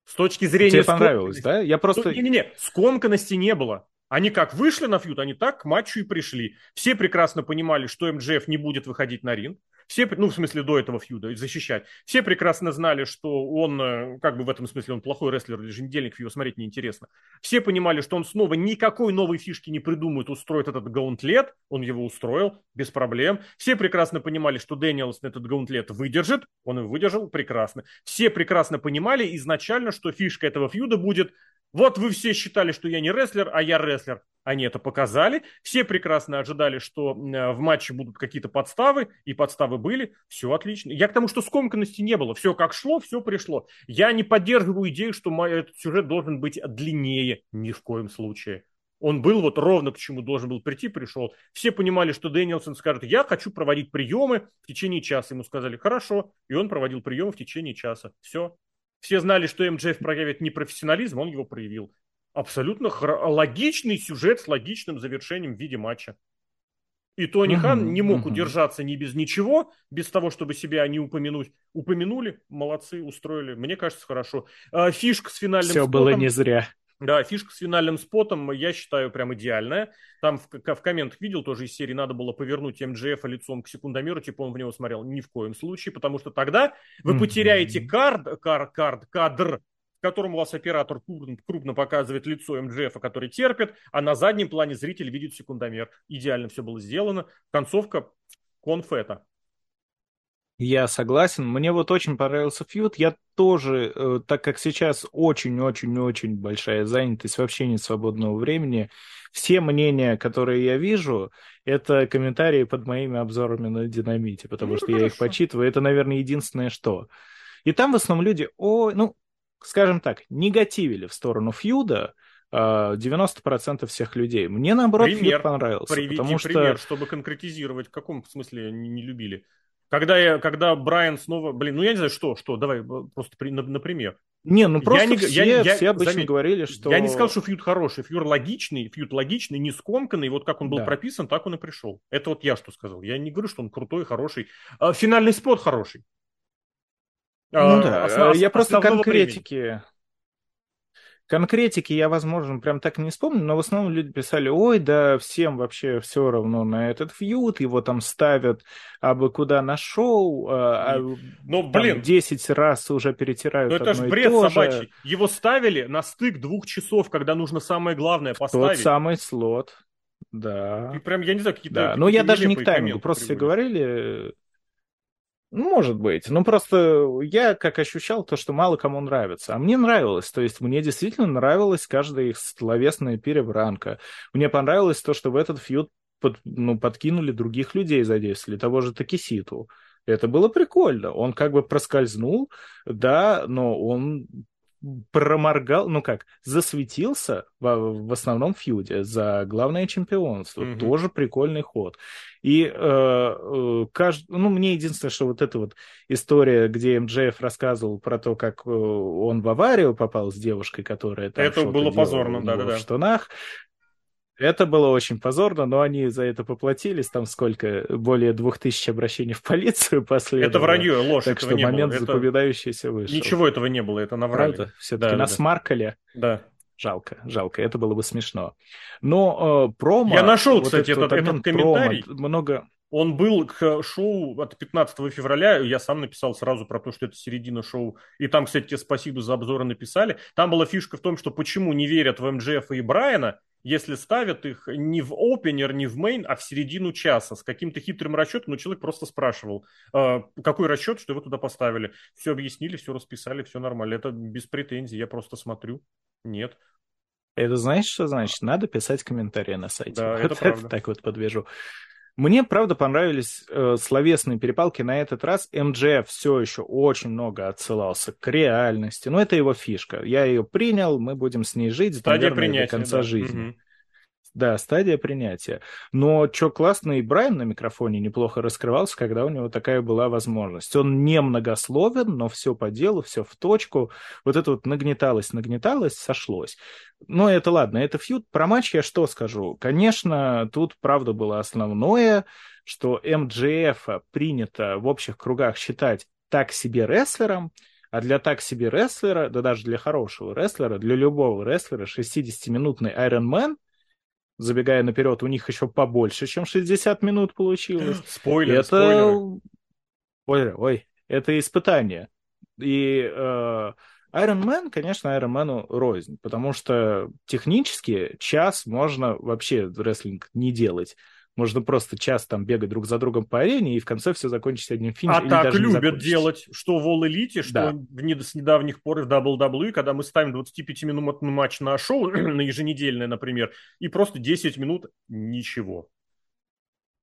С точки зрения... Тебе понравилось, да? Я просто... Не-не-не, скомканности не было. Они как вышли на фьюд, они так к матчу и пришли. Все прекрасно понимали, что МДФ не будет выходить на ринг. Все, ну, в смысле, до этого feud а, защищать. Все прекрасно знали, что он, э, как бы в этом смысле, он плохой рестлер, еженедельник его смотреть неинтересно. Все понимали, что он снова никакой новой фишки не придумает, устроит этот gauntlet. Он его устроил, без проблем. Все прекрасно понимали, что Дэниелс этот gauntlet выдержит. Он его выдержал, прекрасно. Все прекрасно понимали изначально, что фишка этого feud а будет вот вы все считали, что я не рестлер, а я рестлер. Они это показали. Все прекрасно ожидали, что в матче будут какие-то подставы, и подставы были. Все отлично. Я к тому, что скомканности не было. Все как шло, все пришло. Я не поддерживаю идею, что этот сюжет должен быть длиннее. Ни в коем случае. Он был вот ровно к чему должен был прийти, пришел. Все понимали, что Дэнилсон скажет, я хочу проводить приемы в течение часа. Ему сказали, хорошо. И он проводил приемы в течение часа. Все. Все знали, что МДФ проявит непрофессионализм, он его проявил абсолютно логичный сюжет с логичным завершением в виде матча. И Тони uh-huh, Хан не мог uh-huh. удержаться ни без ничего, без того, чтобы себя не упомянуть. Упомянули, молодцы, устроили. Мне кажется, хорошо. А, фишка с финальным Все спотом, было не зря. Да, фишка с финальным спотом, я считаю, прям идеальная. Там в, в комментах видел тоже из серии, надо было повернуть МДФ лицом к секундомеру, типа он в него смотрел. Ни в коем случае, потому что тогда вы потеряете кард, кард, кард, кадр, в котором у вас оператор крупно, крупно показывает лицо МДФ, который терпит, а на заднем плане зритель видит секундомер. Идеально все было сделано. Концовка конфета. Я согласен. Мне вот очень понравился фьюд. Я тоже, э, так как сейчас очень-очень-очень большая занятость, вообще нет свободного времени, все мнения, которые я вижу, это комментарии под моими обзорами на динамите, потому ну, что хорошо. я их почитываю. Это, наверное, единственное, что. И там в основном люди, о, ну, скажем так, негативили в сторону фьюда, 90% всех людей. Мне, наоборот, пример, фьюд понравился. Приведи потому пример, что... чтобы конкретизировать, в каком смысле не, не любили. Когда, я, когда Брайан снова... Блин, ну я не знаю, что, что, давай просто при, например. Не, ну просто я не, все, я, все обычно заметь, говорили, что... Я не сказал, что фьюд хороший. Фьюд логичный, фьюд логичный, не скомканный. Вот как он был да. прописан, так он и пришел. Это вот я что сказал. Я не говорю, что он крутой, хороший. А, финальный спот хороший. Ну а, да, основ, я просто конкретики... Времени. Конкретики я, возможно, прям так не вспомню, но в основном люди писали, ой, да всем вообще все равно на этот фьют, его там ставят абы куда на шоу, а, ну, блин, 10 раз уже перетирают Ну это же бред собачий. Его ставили на стык двух часов, когда нужно самое главное поставить. Тот самый слот, да. И прям, я не знаю, какие-то... Да, ну я даже не к таймингу, просто все говорили, может быть. Ну, просто я как ощущал то, что мало кому нравится. А мне нравилось. То есть мне действительно нравилась каждая их словесная перебранка. Мне понравилось то, что в этот фьюд под, ну, подкинули других людей, задействовали. Того же Такиситу. Это было прикольно. Он как бы проскользнул, да, но он проморгал, ну как, засветился в, в основном фьюде за главное чемпионство. Mm-hmm. Тоже прикольный ход. И э, э, кажд... ну, мне единственное, что вот эта вот история, где МДФ рассказывал про то, как э, он в аварию попал с девушкой, которая там Это было позорно, да-да-да. В штанах. Это было очень позорно, но они за это поплатились. Там сколько? Более двух тысяч обращений в полицию последовало. Это вранье, ложь. Так что момент было. запоминающийся вышел. Ничего этого не было, это наврали. Правда? Все-таки да, насмаркали. Да. Жалко, жалко, это было бы смешно. Но э, промо... Я нашел, вот кстати, этот, этот, этот комментарий. Промо, много... Он был к шоу от 15 февраля, я сам написал сразу про то, что это середина шоу. И там, кстати, тебе спасибо за обзоры написали. Там была фишка в том, что почему не верят в МДФ и Брайана, если ставят их не в опенер, не в мейн, а в середину часа с каким-то хитрым расчетом, но человек просто спрашивал, э, какой расчет, что вы туда поставили. Все объяснили, все расписали, все нормально. Это без претензий, я просто смотрю. Нет. Это знаешь, что значит? Надо писать комментарии на сайте. Да, это правда. Так вот подвяжу. Мне, правда, понравились э, словесные перепалки. На этот раз МДФ все еще очень много отсылался к реальности. Но это его фишка. Я ее принял, мы будем с ней жить, Стадия наверное, принятия, до конца да. жизни. Угу. Да, стадия принятия. Но что классно, и Брайан на микрофоне неплохо раскрывался, когда у него такая была возможность. Он не многословен, но все по делу, все в точку. Вот это вот нагнеталось, нагнеталось, сошлось. Но это ладно, это фьюд. Про матч я что скажу? Конечно, тут правда было основное, что МДФ принято в общих кругах считать так себе рестлером, а для так себе рестлера, да даже для хорошего рестлера, для любого рестлера 60-минутный Iron Man – забегая наперед, у них еще побольше, чем 60 минут получилось. Спойлер, это... спойлеры. Ой, ой, это испытание. И э, Iron Man, конечно, Iron Man рознь, потому что технически час можно вообще рестлинг не делать. Можно просто час там бегать друг за другом по арене, и в конце все закончится одним финишем. А так любят делать, что в All Elite, что да. в, с недавних пор в WWE, когда мы ставим 25-минутный матч на шоу, на еженедельное, например, и просто 10 минут ничего.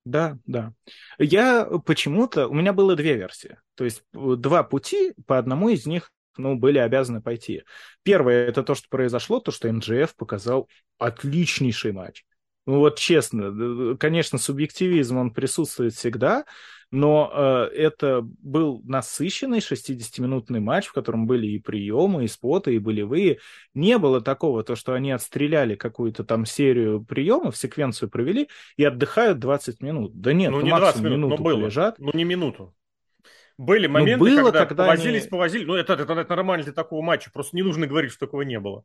Да, да. Я почему-то... У меня было две версии. То есть э, два пути, по одному из них ну, были обязаны пойти. Первое, это то, что произошло, то, что МДФ показал отличнейший матч. Ну вот честно, конечно, субъективизм, он присутствует всегда, но э, это был насыщенный 60-минутный матч, в котором были и приемы, и споты, и болевые. Не было такого, то, что они отстреляли какую-то там серию приемов, секвенцию провели и отдыхают 20 минут. Да нет, ну, не 20 минут, минуту но было. полежат. Ну не минуту. Были ну, моменты, было, когда, когда повозились, они... повозили. Ну, это, это, это нормально для такого матча. Просто не нужно говорить, что такого не было.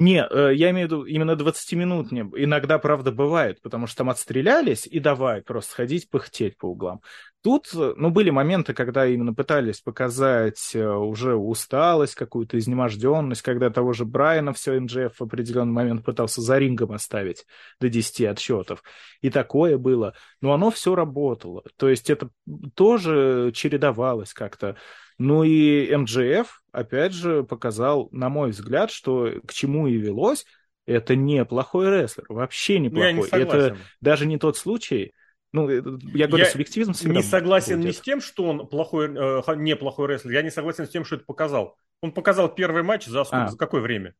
Не, э, я имею в виду именно 20 минут. Не... Иногда, правда, бывает, потому что там отстрелялись и давай просто ходить пыхтеть по углам. Тут, э, ну, были моменты, когда именно пытались показать э, уже усталость, какую-то изнеможденность, когда того же Брайана все МДФ в определенный момент пытался за рингом оставить до 10 отсчетов. И такое было. Но оно все работало. То есть это тоже чередовалось как-то. Ну и МДФ, опять же, показал, на мой взгляд, что к чему и велось, это не плохой рестлер, вообще не плохой. Ну, не это даже не тот случай, ну, э, я говорю, я субъективизм всегда не согласен будет. не с тем, что он плохой, э, неплохой рестлер, я не согласен с тем, что это показал. Он показал первый матч за, сколько, а. за какое время?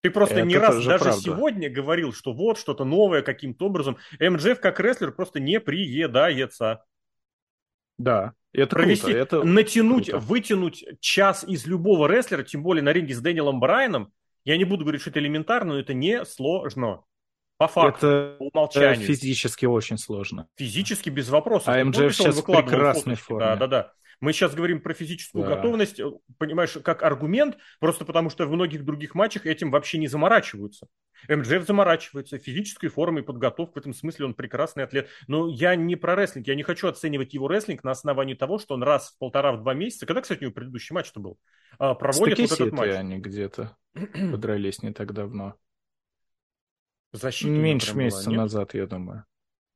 Ты просто это не раз, даже правда. сегодня говорил, что вот что-то новое каким-то образом. МДФ как рестлер просто не приедается. Да, это провести, круто, это натянуть, круто. вытянуть час из любого рестлера, тем более на ринге с Дэниелом Брайаном, я не буду говорить, что это элементарно, но это не сложно. По факту, это по умолчанию. физически очень сложно. Физически без вопросов. А МДФ сейчас в прекрасной форме. Да, да, да. Мы сейчас говорим про физическую да. готовность, э, понимаешь, как аргумент, просто потому что в многих других матчах этим вообще не заморачиваются. МДФ заморачивается физической формой подготовкой, в этом смысле он прекрасный атлет. Но я не про рестлинг, я не хочу оценивать его рестлинг на основании того, что он раз в полтора-два месяца, когда, кстати, у него предыдущий матч-то был, а, проводит вот этот матч. они где-то подрались не так давно. Защиту Меньше месяца назад, я думаю.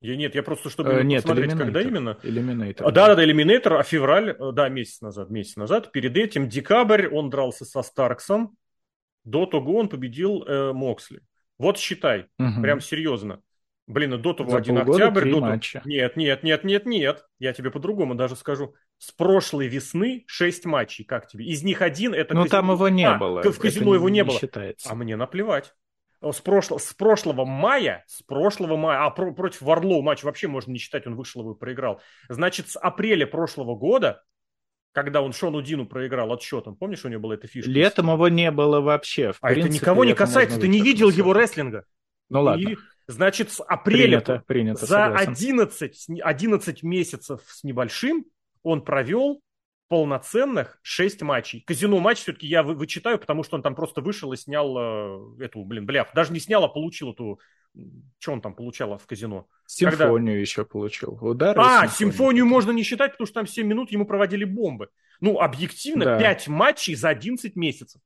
Я нет, я просто чтобы э, нет, посмотреть, Eliminator. когда именно. Eliminator. А, да, да, да, Элиминейтор, а февраль, да, месяц назад, месяц назад. Перед этим декабрь он дрался со Старксом. До того он победил э, Моксли. Вот считай, угу. прям серьезно. Блин, до того За 1 октябрь. До... Матча. Нет, нет, нет, нет, нет. Я тебе по-другому даже скажу. с прошлой весны 6 матчей. Как тебе? Из них один это... Ну, там его не а, было. В казино его не, не было. Считается. А мне наплевать. С, прошло, с прошлого мая, с прошлого мая, а про, против Варлоу матч вообще можно не считать, он вышел его и проиграл. Значит, с апреля прошлого года, когда он Шону Дину проиграл отсчетом, помнишь, у него была эта фишка? Летом его не было вообще. В а принципе, это никого не касается, ты не видел его рестлинга. Ну ладно. И, значит, с апреля принято, принято, за 11, 11 месяцев с небольшим он провел полноценных 6 матчей. Казино матч все-таки я вы, вычитаю, потому что он там просто вышел и снял э, эту, блин, бляв. Даже не снял, а получил эту... Что он там получал в казино? Симфонию Когда... еще получил. Удары а, симфонию. симфонию можно не считать, потому что там 7 минут ему проводили бомбы. Ну, объективно, да. 5 матчей за 11 месяцев.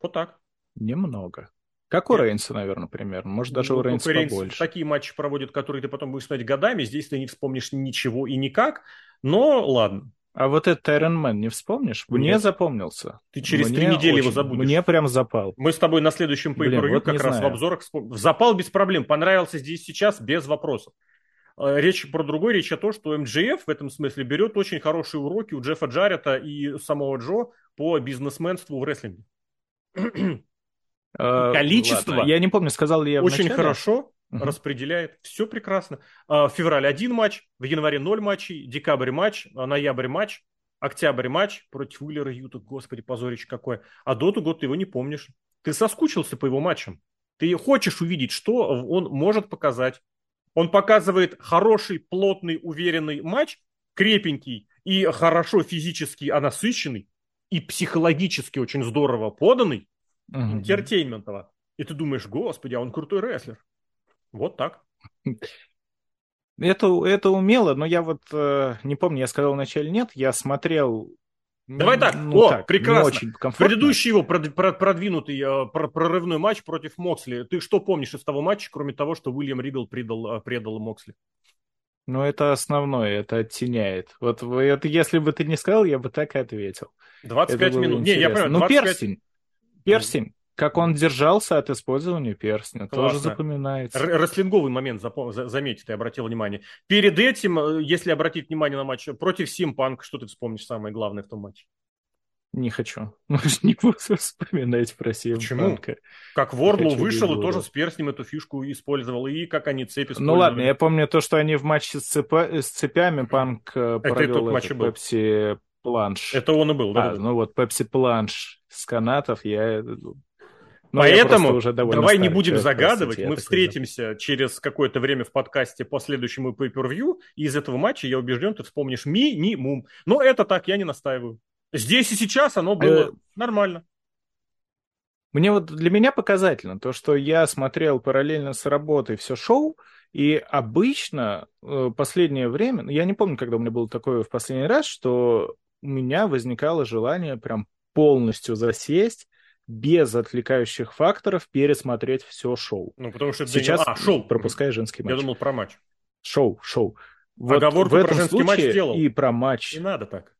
Вот так. Немного. Как у Рейнса, наверное, примерно. Может, даже ну, у Рейнса Рейнс побольше. Такие матчи проводят, которые ты потом будешь смотреть годами. Здесь ты не вспомнишь ничего и никак. Но ладно. А вот этот Iron Man не вспомнишь? Мне Нет. запомнился. Ты через три недели очень, его забудешь. Мне прям запал. Мы с тобой на следующем pay вот как раз знаю. в обзорах Запал без проблем. Понравился здесь сейчас без вопросов. Э, речь про другой, речь о том, что МДФ в этом смысле берет очень хорошие уроки у Джеффа Джарета и самого Джо по бизнесменству в рестлинге. Э, Количество. Ладно. Я не помню, сказал ли я Очень хорошо угу. распределяет. Все прекрасно. А, в феврале один матч, в январе ноль матчей, декабрь матч, а, ноябрь матч, октябрь матч против Уиллера Юта. Господи, позорище какое. А доту год ты его не помнишь. Ты соскучился по его матчам. Ты хочешь увидеть, что он может показать. Он показывает хороший, плотный, уверенный матч, крепенький и хорошо физически насыщенный, и психологически очень здорово поданный, угу. интертейментово. И ты думаешь, господи, а он крутой рестлер. Вот так. Это, это умело, но я вот э, не помню, я сказал вначале нет, я смотрел Давай так, ну, о, так, прекрасно. Очень Предыдущий его продвинутый э, прорывной матч против Моксли. Ты что помнишь из того матча, кроме того, что Уильям Ригл предал, э, предал Моксли? Ну, это основное, это оттеняет. Вот это, если бы ты не сказал, я бы так и ответил. 25 минут. Интересно. Не, я понимаю, 25... Ну, перстень. Перстень. Как он держался от использования перстня, Классно. тоже запоминается. Р- рестлинговый момент, запом- заметь, ты обратил внимание. Перед этим, э, если обратить внимание на матч против Симпанк, что ты вспомнишь самое главное в том матче? Не хочу. Не буду вспоминать про Симпанка. Как Вордлу вышел и тоже с перстнем эту фишку использовал, и как они цепи Ну ладно, я помню то, что они в матче с, цепа... с цепями Панк э, это провел это, это Пепси Планш. Это он и был, да? А, ну вот Пепси Планш с канатов я но ну, Поэтому уже давай не будем загадывать. Мы встретимся да. через какое-то время в подкасте по следующему pay-per-view, и из этого матча, я убежден, ты вспомнишь минимум. Но это так, я не настаиваю. Здесь и сейчас оно было э... нормально. Мне вот для меня показательно то, что я смотрел параллельно с работой все шоу, и обычно э, последнее время, я не помню, когда у меня было такое в последний раз, что у меня возникало желание прям полностью засесть без отвлекающих факторов пересмотреть все шоу. Ну, потому что сейчас а, шоу. пропуская женский матч. Я думал про матч. Шоу, шоу. Вот Оговорку в этом про женский случае матч сделал. И про матч. Не надо так.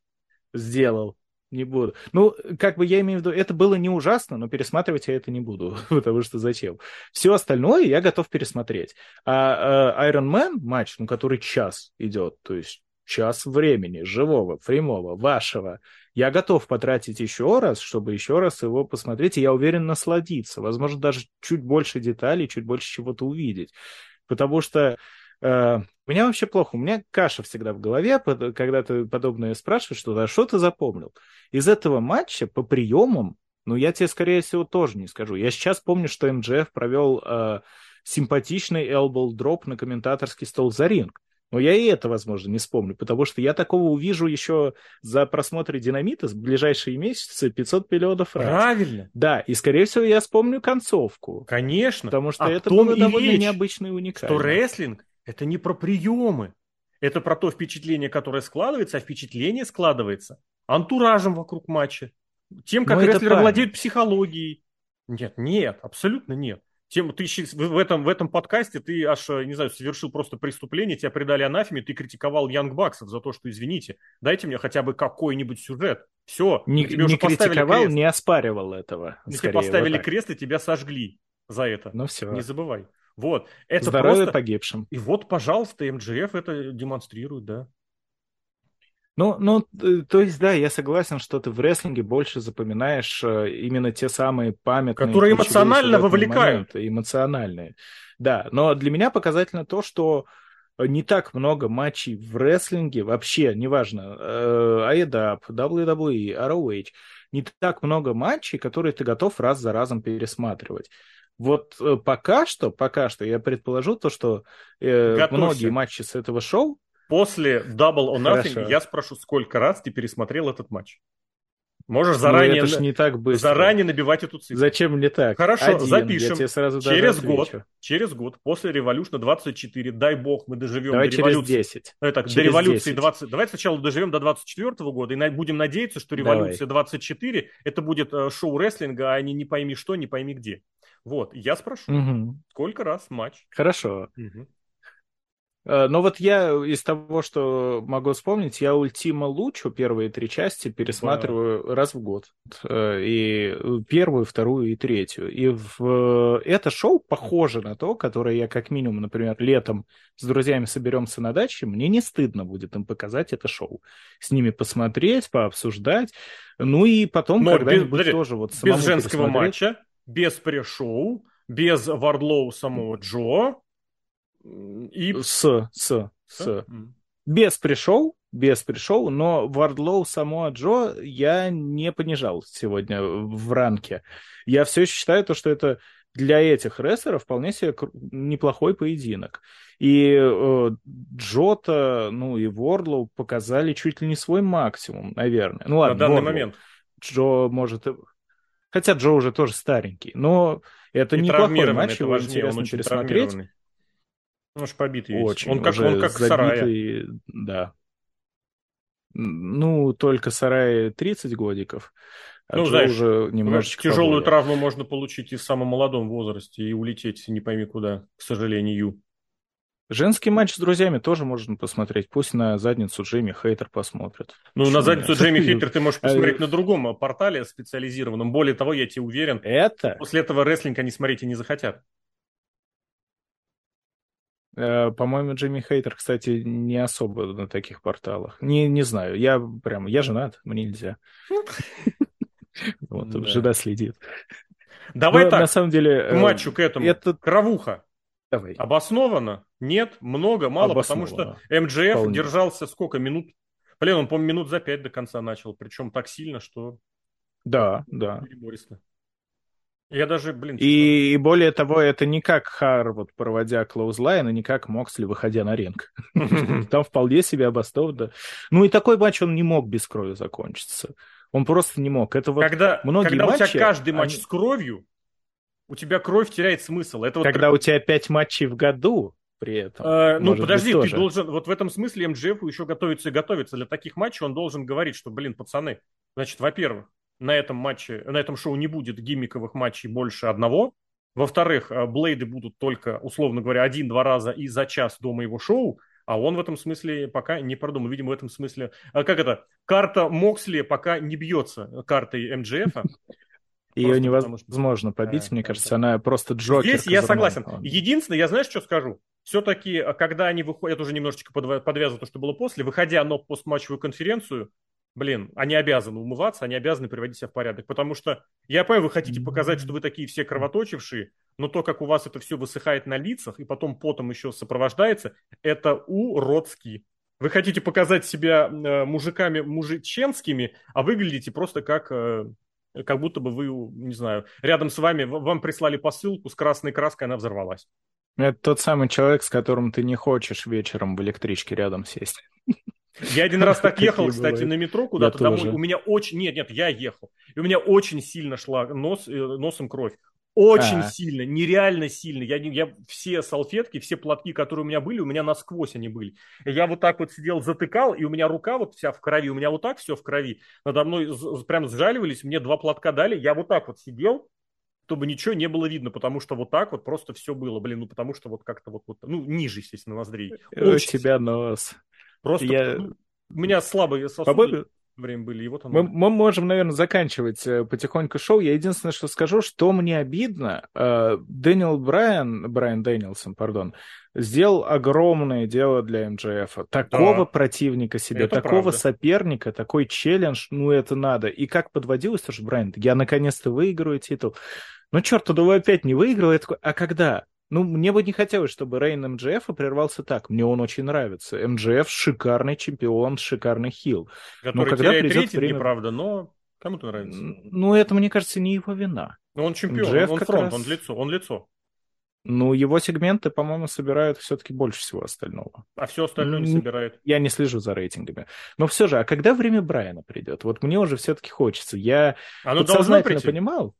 Сделал. Не буду. Ну, как бы я имею в виду, это было не ужасно, но пересматривать я это не буду, потому что зачем? Все остальное я готов пересмотреть. А, а Iron Man матч, ну, который час идет, то есть час времени, живого, прямого, вашего, я готов потратить еще раз, чтобы еще раз его посмотреть, и я уверен насладиться. Возможно, даже чуть больше деталей, чуть больше чего-то увидеть. Потому что э, у меня вообще плохо. У меня каша всегда в голове, когда ты подобное спрашиваешь, что да, что ты запомнил. Из этого матча по приемам, ну, я тебе, скорее всего, тоже не скажу. Я сейчас помню, что МДФ провел э, симпатичный elbow дроп на комментаторский стол за ринг. Но я и это, возможно, не вспомню, потому что я такого увижу еще за просмотры «Динамита» в ближайшие месяцы 500 миллионов раз. Правильно. Да, и, скорее всего, я вспомню концовку. Конечно. Потому что а это было довольно речь, необычно и уникально. Что рестлинг – это не про приемы. Это про то впечатление, которое складывается, а впечатление складывается антуражем вокруг матча. Тем, как рестлеры владеют психологией. Нет, нет, абсолютно нет тем, ты в этом, в этом подкасте ты аж, не знаю, совершил просто преступление, тебя предали анафеме, ты критиковал Янг Баксов за то, что, извините, дайте мне хотя бы какой-нибудь сюжет. Все. Не, не критиковал, крест. не оспаривал этого. Тебе поставили вот крест и тебя сожгли за это. Ну все. Не забывай. Вот. Это Здоровье просто... погибшим. И вот, пожалуйста, МДФ это демонстрирует, да. Ну, ну, э, то есть, да, я согласен, что ты в рестлинге больше запоминаешь э, именно те самые памятные... Которые эмоционально вовлекают. Моменты, эмоциональные. Да, но для меня показательно то, что не так много матчей в рестлинге, вообще, неважно, AEW, WWE, ROH, не так много матчей, которые ты готов раз за разом пересматривать. Вот э, пока что, пока что я предположу то, что э, многие матчи с этого шоу После Double or Nothing Хорошо. я спрошу, сколько раз ты пересмотрел этот матч? Можешь ну, заранее, ну, это не так быстро. заранее набивать эту цифру. Зачем мне так? Хорошо, Один. запишем. Я сразу через год, через год, после революшна 24, дай бог мы доживем Давай до через революции. 10. Ну, так, через до революции 10. 20. Давай сначала доживем до 24 года и будем надеяться, что революция Давай. 24 это будет э, шоу рестлинга, а не не пойми что, не пойми где. Вот, я спрошу, угу. сколько раз матч? Хорошо. Угу. Э, но вот я из того, что могу вспомнить, я Ультима Лучу первые три части пересматриваю да. раз в год. Э, и первую, вторую и третью. И в это шоу похоже на то, которое я как минимум, например, летом с друзьями соберемся на даче, мне не стыдно будет им показать это шоу. С ними посмотреть, пообсуждать. Ну и потом Но когда-нибудь без, тоже вот Без женского матча, без пресс-шоу, без Вардлоу самого Джо, и... С, с, с. Без пришел, без пришел, но Вардлоу само Джо я не понижал сегодня в ранке. Я все еще считаю то, что это для этих рестлеров вполне себе неплохой поединок. И э, Джота, ну и Вордлоу показали чуть ли не свой максимум, наверное. Ну ладно, На данный Вордлоу. момент. Джо может... Хотя Джо уже тоже старенький, но это и неплохой матч, его интересно пересмотреть. Он же побитый весь. Очень. Он как, он как забитый, Сарая. Да. Ну, только Сарая 30 годиков. А ну, знаешь, уже немножечко тяжелую поболее. травму можно получить и в самом молодом возрасте и улететь не пойми куда, к сожалению. Женский матч с друзьями тоже можно посмотреть. Пусть на задницу Джейми Хейтер посмотрят. Ну, Почему на задницу нет? Джейми Хейтер ты можешь посмотреть на другом портале специализированном. Более того, я тебе уверен, это? после этого рестлинг они смотреть и не захотят. Э, по-моему, Джимми Хейтер, кстати, не особо на таких порталах. Не, не знаю, я прям, я женат, мне нельзя. Вот, жена следит. Давай так, на самом деле... К э, матчу, к этому. Это... Кровуха. Давай. Обоснованно? Нет? Много? Мало? Потому что МДФ держался сколько? Минут? Блин, он, по-моему, минут за пять до конца начал. Причем так сильно, что... Да, да. Я даже, блин... И, и более того, это не как Харвард, проводя клоузлайн, и не как Моксли, выходя на ринг. Там вполне себе обоснованно. Ну и такой матч он не мог без крови закончиться. Он просто не мог. Это вот когда, многие когда матчи, у тебя каждый матч они... с кровью, у тебя кровь теряет смысл. Это когда вот... у тебя пять матчей в году, при этом. А, ну, подожди, ты должен... Вот в этом смысле МДФ еще готовится и готовится. Для таких матчей он должен говорить, что, блин, пацаны, значит, во-первых, на этом матче, на этом шоу не будет гиммиковых матчей больше одного. Во-вторых, э, Блейды будут только, условно говоря, один-два раза и за час до моего шоу, а он в этом смысле пока не продумал. Видимо, в этом смысле... А как это? Карта Моксли пока не бьется картой МДФ. Ее невозможно побить, мне кажется, она просто джокер. Здесь я согласен. Единственное, я знаешь, что скажу? Все-таки, э, когда они выходят, уже немножечко подвязываю то, что было после, выходя на постматчевую конференцию, блин, они обязаны умываться, они обязаны приводить себя в порядок. Потому что, я понимаю, вы хотите показать, что вы такие все кровоточившие, но то, как у вас это все высыхает на лицах и потом потом еще сопровождается, это уродски. Вы хотите показать себя э, мужиками мужиченскими, а выглядите просто как, э, как будто бы вы, не знаю, рядом с вами, вам прислали посылку с красной краской, она взорвалась. Это тот самый человек, с которым ты не хочешь вечером в электричке рядом сесть. Я один раз так ехал, кстати, на метро куда-то домой. У меня очень... Нет, нет, я ехал. И у меня очень сильно шла нос, э, носом кровь. Очень а. сильно, нереально сильно. Я, я все салфетки, все платки, которые у меня были, у меня насквозь они были. Я вот так вот сидел, затыкал, и у меня рука вот вся в крови, у меня вот так все в крови. Надо мной прям сжаливались, мне два платка дали, я вот так вот сидел, чтобы ничего не было видно, потому что вот так вот просто все было, блин, ну потому что вот как-то вот, вот ну ниже, естественно, ноздрей. Очень у тебя нос. Просто я... у меня слабые сосуды. время были, и вот оно. Мы, мы можем, наверное, заканчивать э, потихоньку шоу. Я единственное, что скажу, что мне обидно, э, Дэниел Брайан, Брайан Дэнилсон, пардон, сделал огромное дело для МДФ. Такого да. противника себе, это такого правда. соперника, такой челлендж, ну это надо. И как подводилось тоже Брайан, я наконец-то выиграю титул. Ну черт, туда вы опять не выиграл. Я такой, а когда? Ну, мне бы не хотелось, чтобы Рейн МДФ прервался так. Мне он очень нравится. МДФ шикарный чемпион, шикарный хил. Который но когда придет время... правда, но кому-то нравится. Ну, это, мне кажется, не его вина. Но он чемпион, MJF он фронт, раз... он лицо, он лицо. Ну, его сегменты, по-моему, собирают все-таки больше всего остального. А все остальное не собирает? Я не слежу за рейтингами. Но все же, а когда время Брайана придет? Вот мне уже все-таки хочется. Я Оно подсознательно понимал,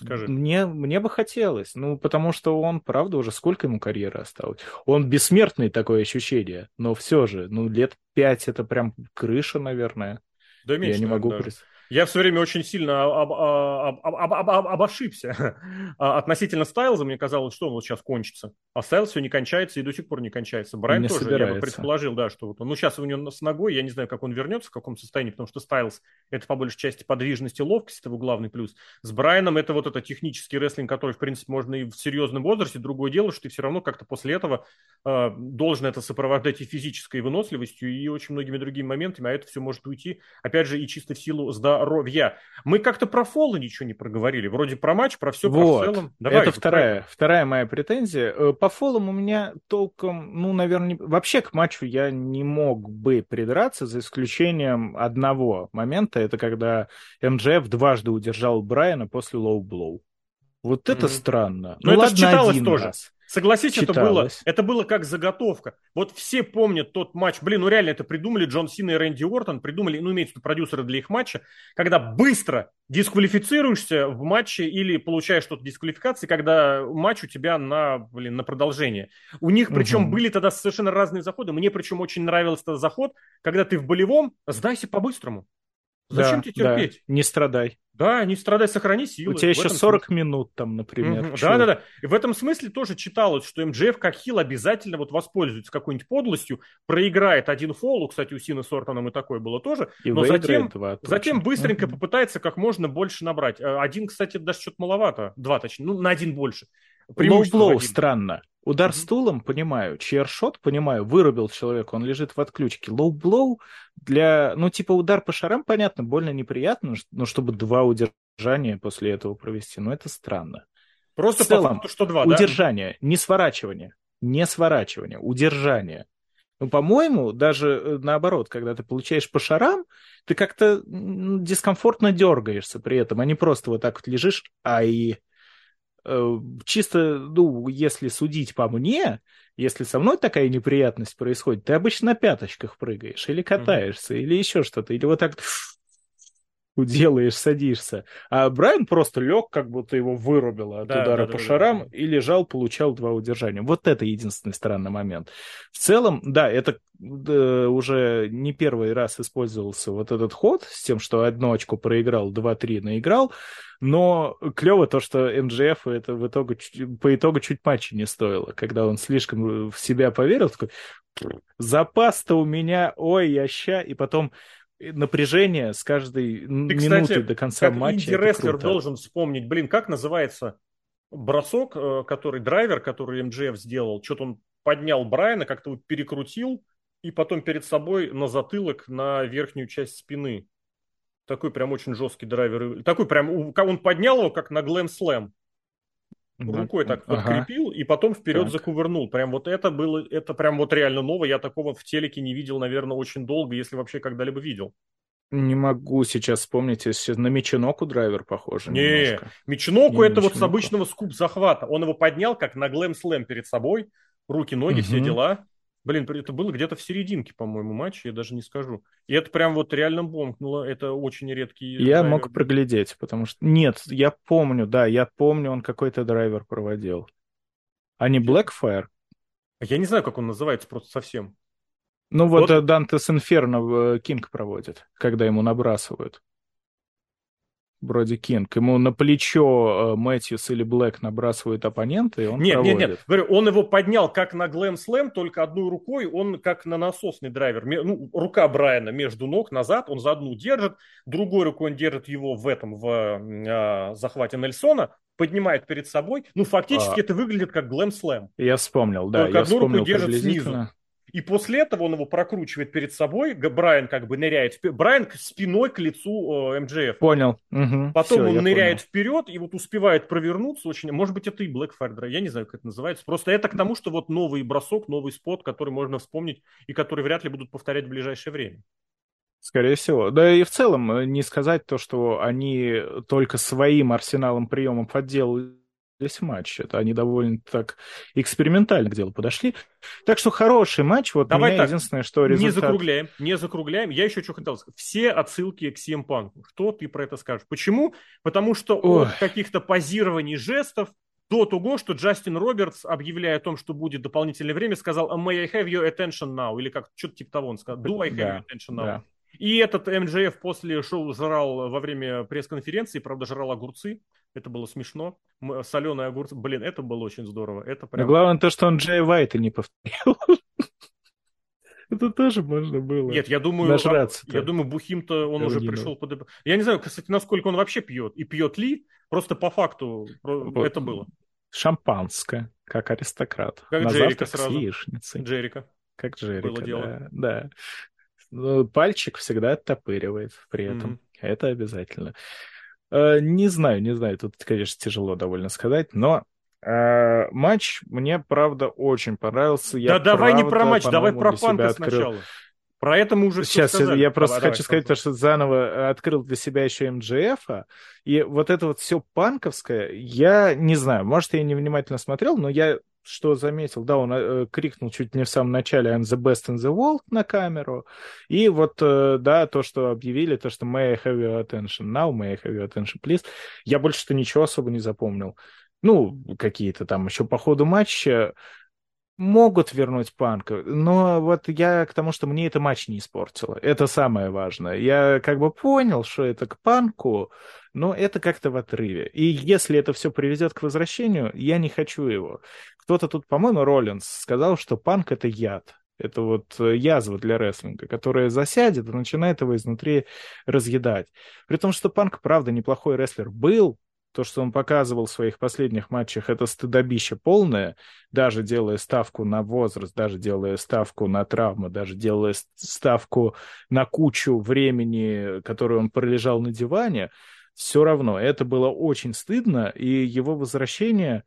Скажи. Мне, мне бы хотелось, ну, потому что он, правда, уже сколько ему карьеры осталось? Он бессмертный, такое ощущение, но все же, ну, лет пять это прям крыша, наверное. Да меньше, Я не могу представить. Я все время очень сильно об, об, об, об, об, обошибся а, относительно Стайлза. Мне казалось, что он вот сейчас кончится. А Стайлз все не кончается и до сих пор не кончается. Брайан не тоже, собирается. я бы предположил, да, что вот он, ну сейчас у него с ногой, я не знаю, как он вернется, в каком состоянии, потому что Стайлз это по большей части подвижность и ловкость, это его главный плюс. С Брайаном это вот это технический рестлинг, который, в принципе, можно и в серьезном возрасте. Другое дело, что ты все равно как-то после этого э, должен это сопровождать и физической выносливостью, и очень многими другими моментами, а это все может уйти, опять же, и чисто в силу здоровья. Мы как-то про фолы ничего не проговорили. Вроде про матч, про все, вот. про в целом. Давай, это вторая, вторая моя претензия. Э, по фолам у меня толком, ну, наверное, не... вообще к матчу я не мог бы придраться, за исключением одного момента. Это когда MJF дважды удержал Брайана после low blow. Вот это mm-hmm. странно. Но ну, это ладно, читалось тоже. Раз. Согласись, это было, это было как заготовка. Вот все помнят тот матч. Блин, ну реально это придумали Джон Сина и Рэнди Ортон. Придумали, ну имеется в виду продюсеры для их матча. Когда быстро дисквалифицируешься в матче или получаешь что-то дисквалификации, когда матч у тебя на, блин, на продолжение. У них причем угу. были тогда совершенно разные заходы. Мне причем очень нравился этот заход, когда ты в болевом, сдайся по-быстрому. Зачем да, тебе терпеть? Да. Не страдай. Да, не страдай, сохрани силы. У тебя еще 40 смысле. минут там, например. Угу. Да, да, да. И в этом смысле тоже читалось, что MJF как heel обязательно вот воспользуется какой-нибудь подлостью, проиграет один фолу, кстати, у Сины с Ортоном и такое было тоже, и но затем, два, затем быстренько угу. попытается как можно больше набрать. А один, кстати, даже что-то маловато, два точнее, ну на один больше. Low blow странно. Удар mm-hmm. стулом, понимаю. Chair shot, понимаю. Вырубил человека, он лежит в отключке. Low blow для... Ну, типа удар по шарам, понятно, больно неприятно, но чтобы два удержания после этого провести, ну, это странно. Просто в целом, по факту, что два, удержание, да? не сворачивание. Не сворачивание, удержание. Ну, по-моему, даже э, наоборот, когда ты получаешь по шарам, ты как-то дискомфортно дергаешься при этом, а не просто вот так вот лежишь, а и чисто, ну, если судить по мне, если со мной такая неприятность происходит, ты обычно на пяточках прыгаешь, или катаешься, mm-hmm. или еще что-то, или вот так делаешь, садишься. А Брайан просто лег, как будто его вырубило от да, удара да, по да, шарам да, да. и лежал, получал два удержания. Вот это единственный странный момент. В целом, да, это да, уже не первый раз использовался вот этот ход с тем, что одно очко проиграл, два-три наиграл. Но клево то, что МДФ это в итоге, по итогу чуть матча не стоило, когда он слишком в себя поверил, такой, запас-то у меня, ой, я ща, и потом напряжение с каждой Ты, минуты кстати, до конца как матча. Инди-рестлер должен вспомнить, блин, как называется бросок, э, который драйвер, который МДФ сделал, что-то он поднял Брайана, как-то вот перекрутил, и потом перед собой на затылок, на верхнюю часть спины. Такой прям очень жесткий драйвер. Такой прям, он поднял его, как на глэм слэм. Рукой так ага. подкрепил и потом вперед так. закувырнул. Прям вот это было, это прям вот реально ново. Я такого в телеке не видел, наверное, очень долго, если вообще когда-либо видел. Не могу сейчас вспомнить, если на Меченоку драйвер похож. Не, Меченоку это вот с обычного скуп захвата. Он его поднял как на глэм слэм перед собой. Руки, ноги, угу. все дела. Блин, это было где-то в серединке, по-моему, матча, я даже не скажу. И это прям вот реально бомкнуло, это очень редкий Я драйвер. мог проглядеть, потому что... Нет, я помню, да, я помню, он какой-то драйвер проводил. А не Blackfire? Я не знаю, как он называется просто совсем. Ну вот, вот... Dante's Inferno Кинг проводит, когда ему набрасывают. Броди Кинг. Ему на плечо э, Мэтьюс или Блэк набрасывают оппонента, и он Нет, проводит. нет, нет. Говорю, он его поднял как на glam slam, только одной рукой, он как на насосный драйвер. Ну, рука Брайана между ног назад, он за одну держит, другой рукой он держит его в этом, в э, захвате Нельсона, поднимает перед собой. Ну, фактически а... это выглядит как глэм слэм. Я вспомнил, да. Только я одну руку держит снизу. И после этого он его прокручивает перед собой. Брайан как бы ныряет. Брайан спиной к лицу э, МДФ. Понял. Угу. Потом Все, он ныряет понял. вперед и вот успевает провернуться. Очень... Может быть, это и Blackfire Я не знаю, как это называется. Просто это к тому, что вот новый бросок, новый спот, который можно вспомнить и который вряд ли будут повторять в ближайшее время. Скорее всего. Да и в целом э, не сказать то, что они только своим арсеналом приемов отделали весь матч. Это они довольно так экспериментально к делу подошли. Так что хороший матч. Вот Давай так, единственное, что результат... Не закругляем, не закругляем. Я еще что хотел сказать. Все отсылки к CM Punk. Что ты про это скажешь? Почему? Потому что Ой. от каких-то позирований жестов до того, что Джастин Робертс, объявляя о том, что будет дополнительное время, сказал «May I have your attention now?» Или как что-то типа того он сказал «Do I have да, your attention now?» да. И этот МJФ после шоу жрал во время пресс-конференции, правда, жрал огурцы. Это было смешно. Соленые огурцы. Блин, это было очень здорово. Это прям... Но главное то, что он Джей Вайта не повторил. Это тоже можно было. Нет, я думаю, я думаю, Бухим-то он уже пришел под... Я не знаю, кстати, насколько он вообще пьет. И пьет ли, просто по факту это было. Шампанское, как аристократ. Как На Джерика сразу. с яичницей. Джерика. Как Джерика, было дело. да. Ну, пальчик всегда оттопыривает при этом. Mm-hmm. Это обязательно. Э, не знаю, не знаю, тут, конечно, тяжело довольно сказать, но э, матч мне, правда, очень понравился. Я, да давай правда, не про матч, давай про панка сначала. Про это мы уже Сейчас, сказали. я просто давай, хочу давай, сказать, то, что заново открыл для себя еще МДФ, и вот это вот все панковское, я не знаю, может, я не внимательно смотрел, но я что заметил, да, он э, крикнул чуть не в самом начале I'm the best in the world на камеру, и вот, э, да, то, что объявили, то, что may I have your attention now, may I have your attention, please, я больше-то ничего особо не запомнил. Ну, какие-то там еще по ходу матча могут вернуть Панка, но вот я к тому, что мне это матч не испортило. Это самое важное. Я как бы понял, что это к Панку, но это как-то в отрыве. И если это все приведет к возвращению, я не хочу его. Кто-то тут, по-моему, Роллинс сказал, что Панк — это яд. Это вот э, язва для рестлинга, которая засядет и начинает его изнутри разъедать. При том, что Панк, правда, неплохой рестлер был, то, что он показывал в своих последних матчах, это стыдобище полное, даже делая ставку на возраст, даже делая ставку на травму, даже делая ставку на кучу времени, которое он пролежал на диване, все равно это было очень стыдно, и его возвращение,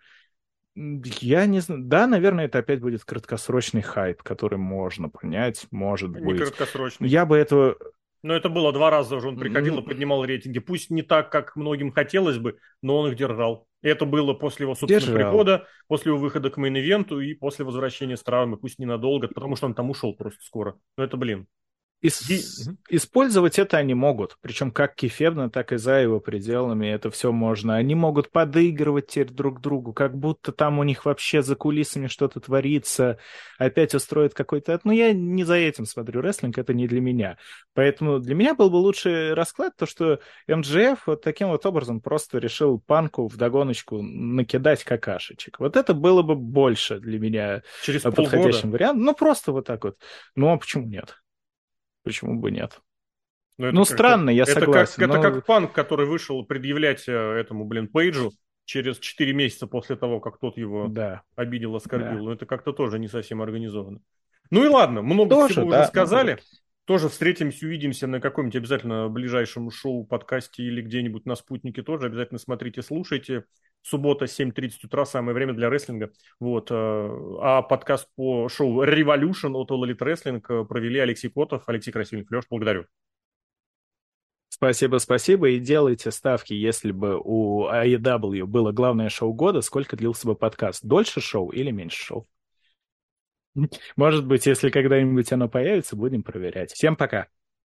я не знаю, да, наверное, это опять будет краткосрочный хайп, который можно понять, может не быть. краткосрочный. Я бы этого но это было два раза уже, он приходил и поднимал рейтинги. Пусть не так, как многим хотелось бы, но он их держал. Это было после его, собственно, держал. прихода, после его выхода к мейн-ивенту и после возвращения с травмы, пусть ненадолго, потому что он там ушел просто скоро. Но это, блин, Ис- и... Использовать это они могут, причем как кефебно, так и за его пределами это все можно. Они могут подыгрывать теперь друг другу, как будто там у них вообще за кулисами что-то творится, опять устроят какой-то... Ну, я не за этим смотрю рестлинг, это не для меня. Поэтому для меня был бы лучший расклад, то, что МДФ вот таким вот образом просто решил панку в догоночку накидать какашечек. Вот это было бы больше для меня Через подходящим полгода. вариантом. Ну, просто вот так вот. Ну, а почему нет? Почему бы нет? Ну, ну странно, я это согласен. Как, но... Это как панк, который вышел предъявлять э, этому, блин, Пейджу через 4 месяца после того, как тот его да. обидел, оскорбил. Да. Ну, это как-то тоже не совсем организовано. Ну и ладно, много тоже, всего да, уже сказали. Ну, тоже встретимся, увидимся на каком-нибудь обязательно ближайшем шоу, подкасте или где-нибудь на спутнике тоже. Обязательно смотрите, слушайте. Суббота, 7.30 утра, самое время для рестлинга. Вот. Э, а подкаст по шоу Revolution от All Elite Wrestling э, провели Алексей Котов, Алексей Красильник. Леш, благодарю. Спасибо, спасибо. И делайте ставки, если бы у AEW было главное шоу года, сколько длился бы подкаст? Дольше шоу или меньше шоу? Может быть, если когда-нибудь оно появится, будем проверять. Всем пока.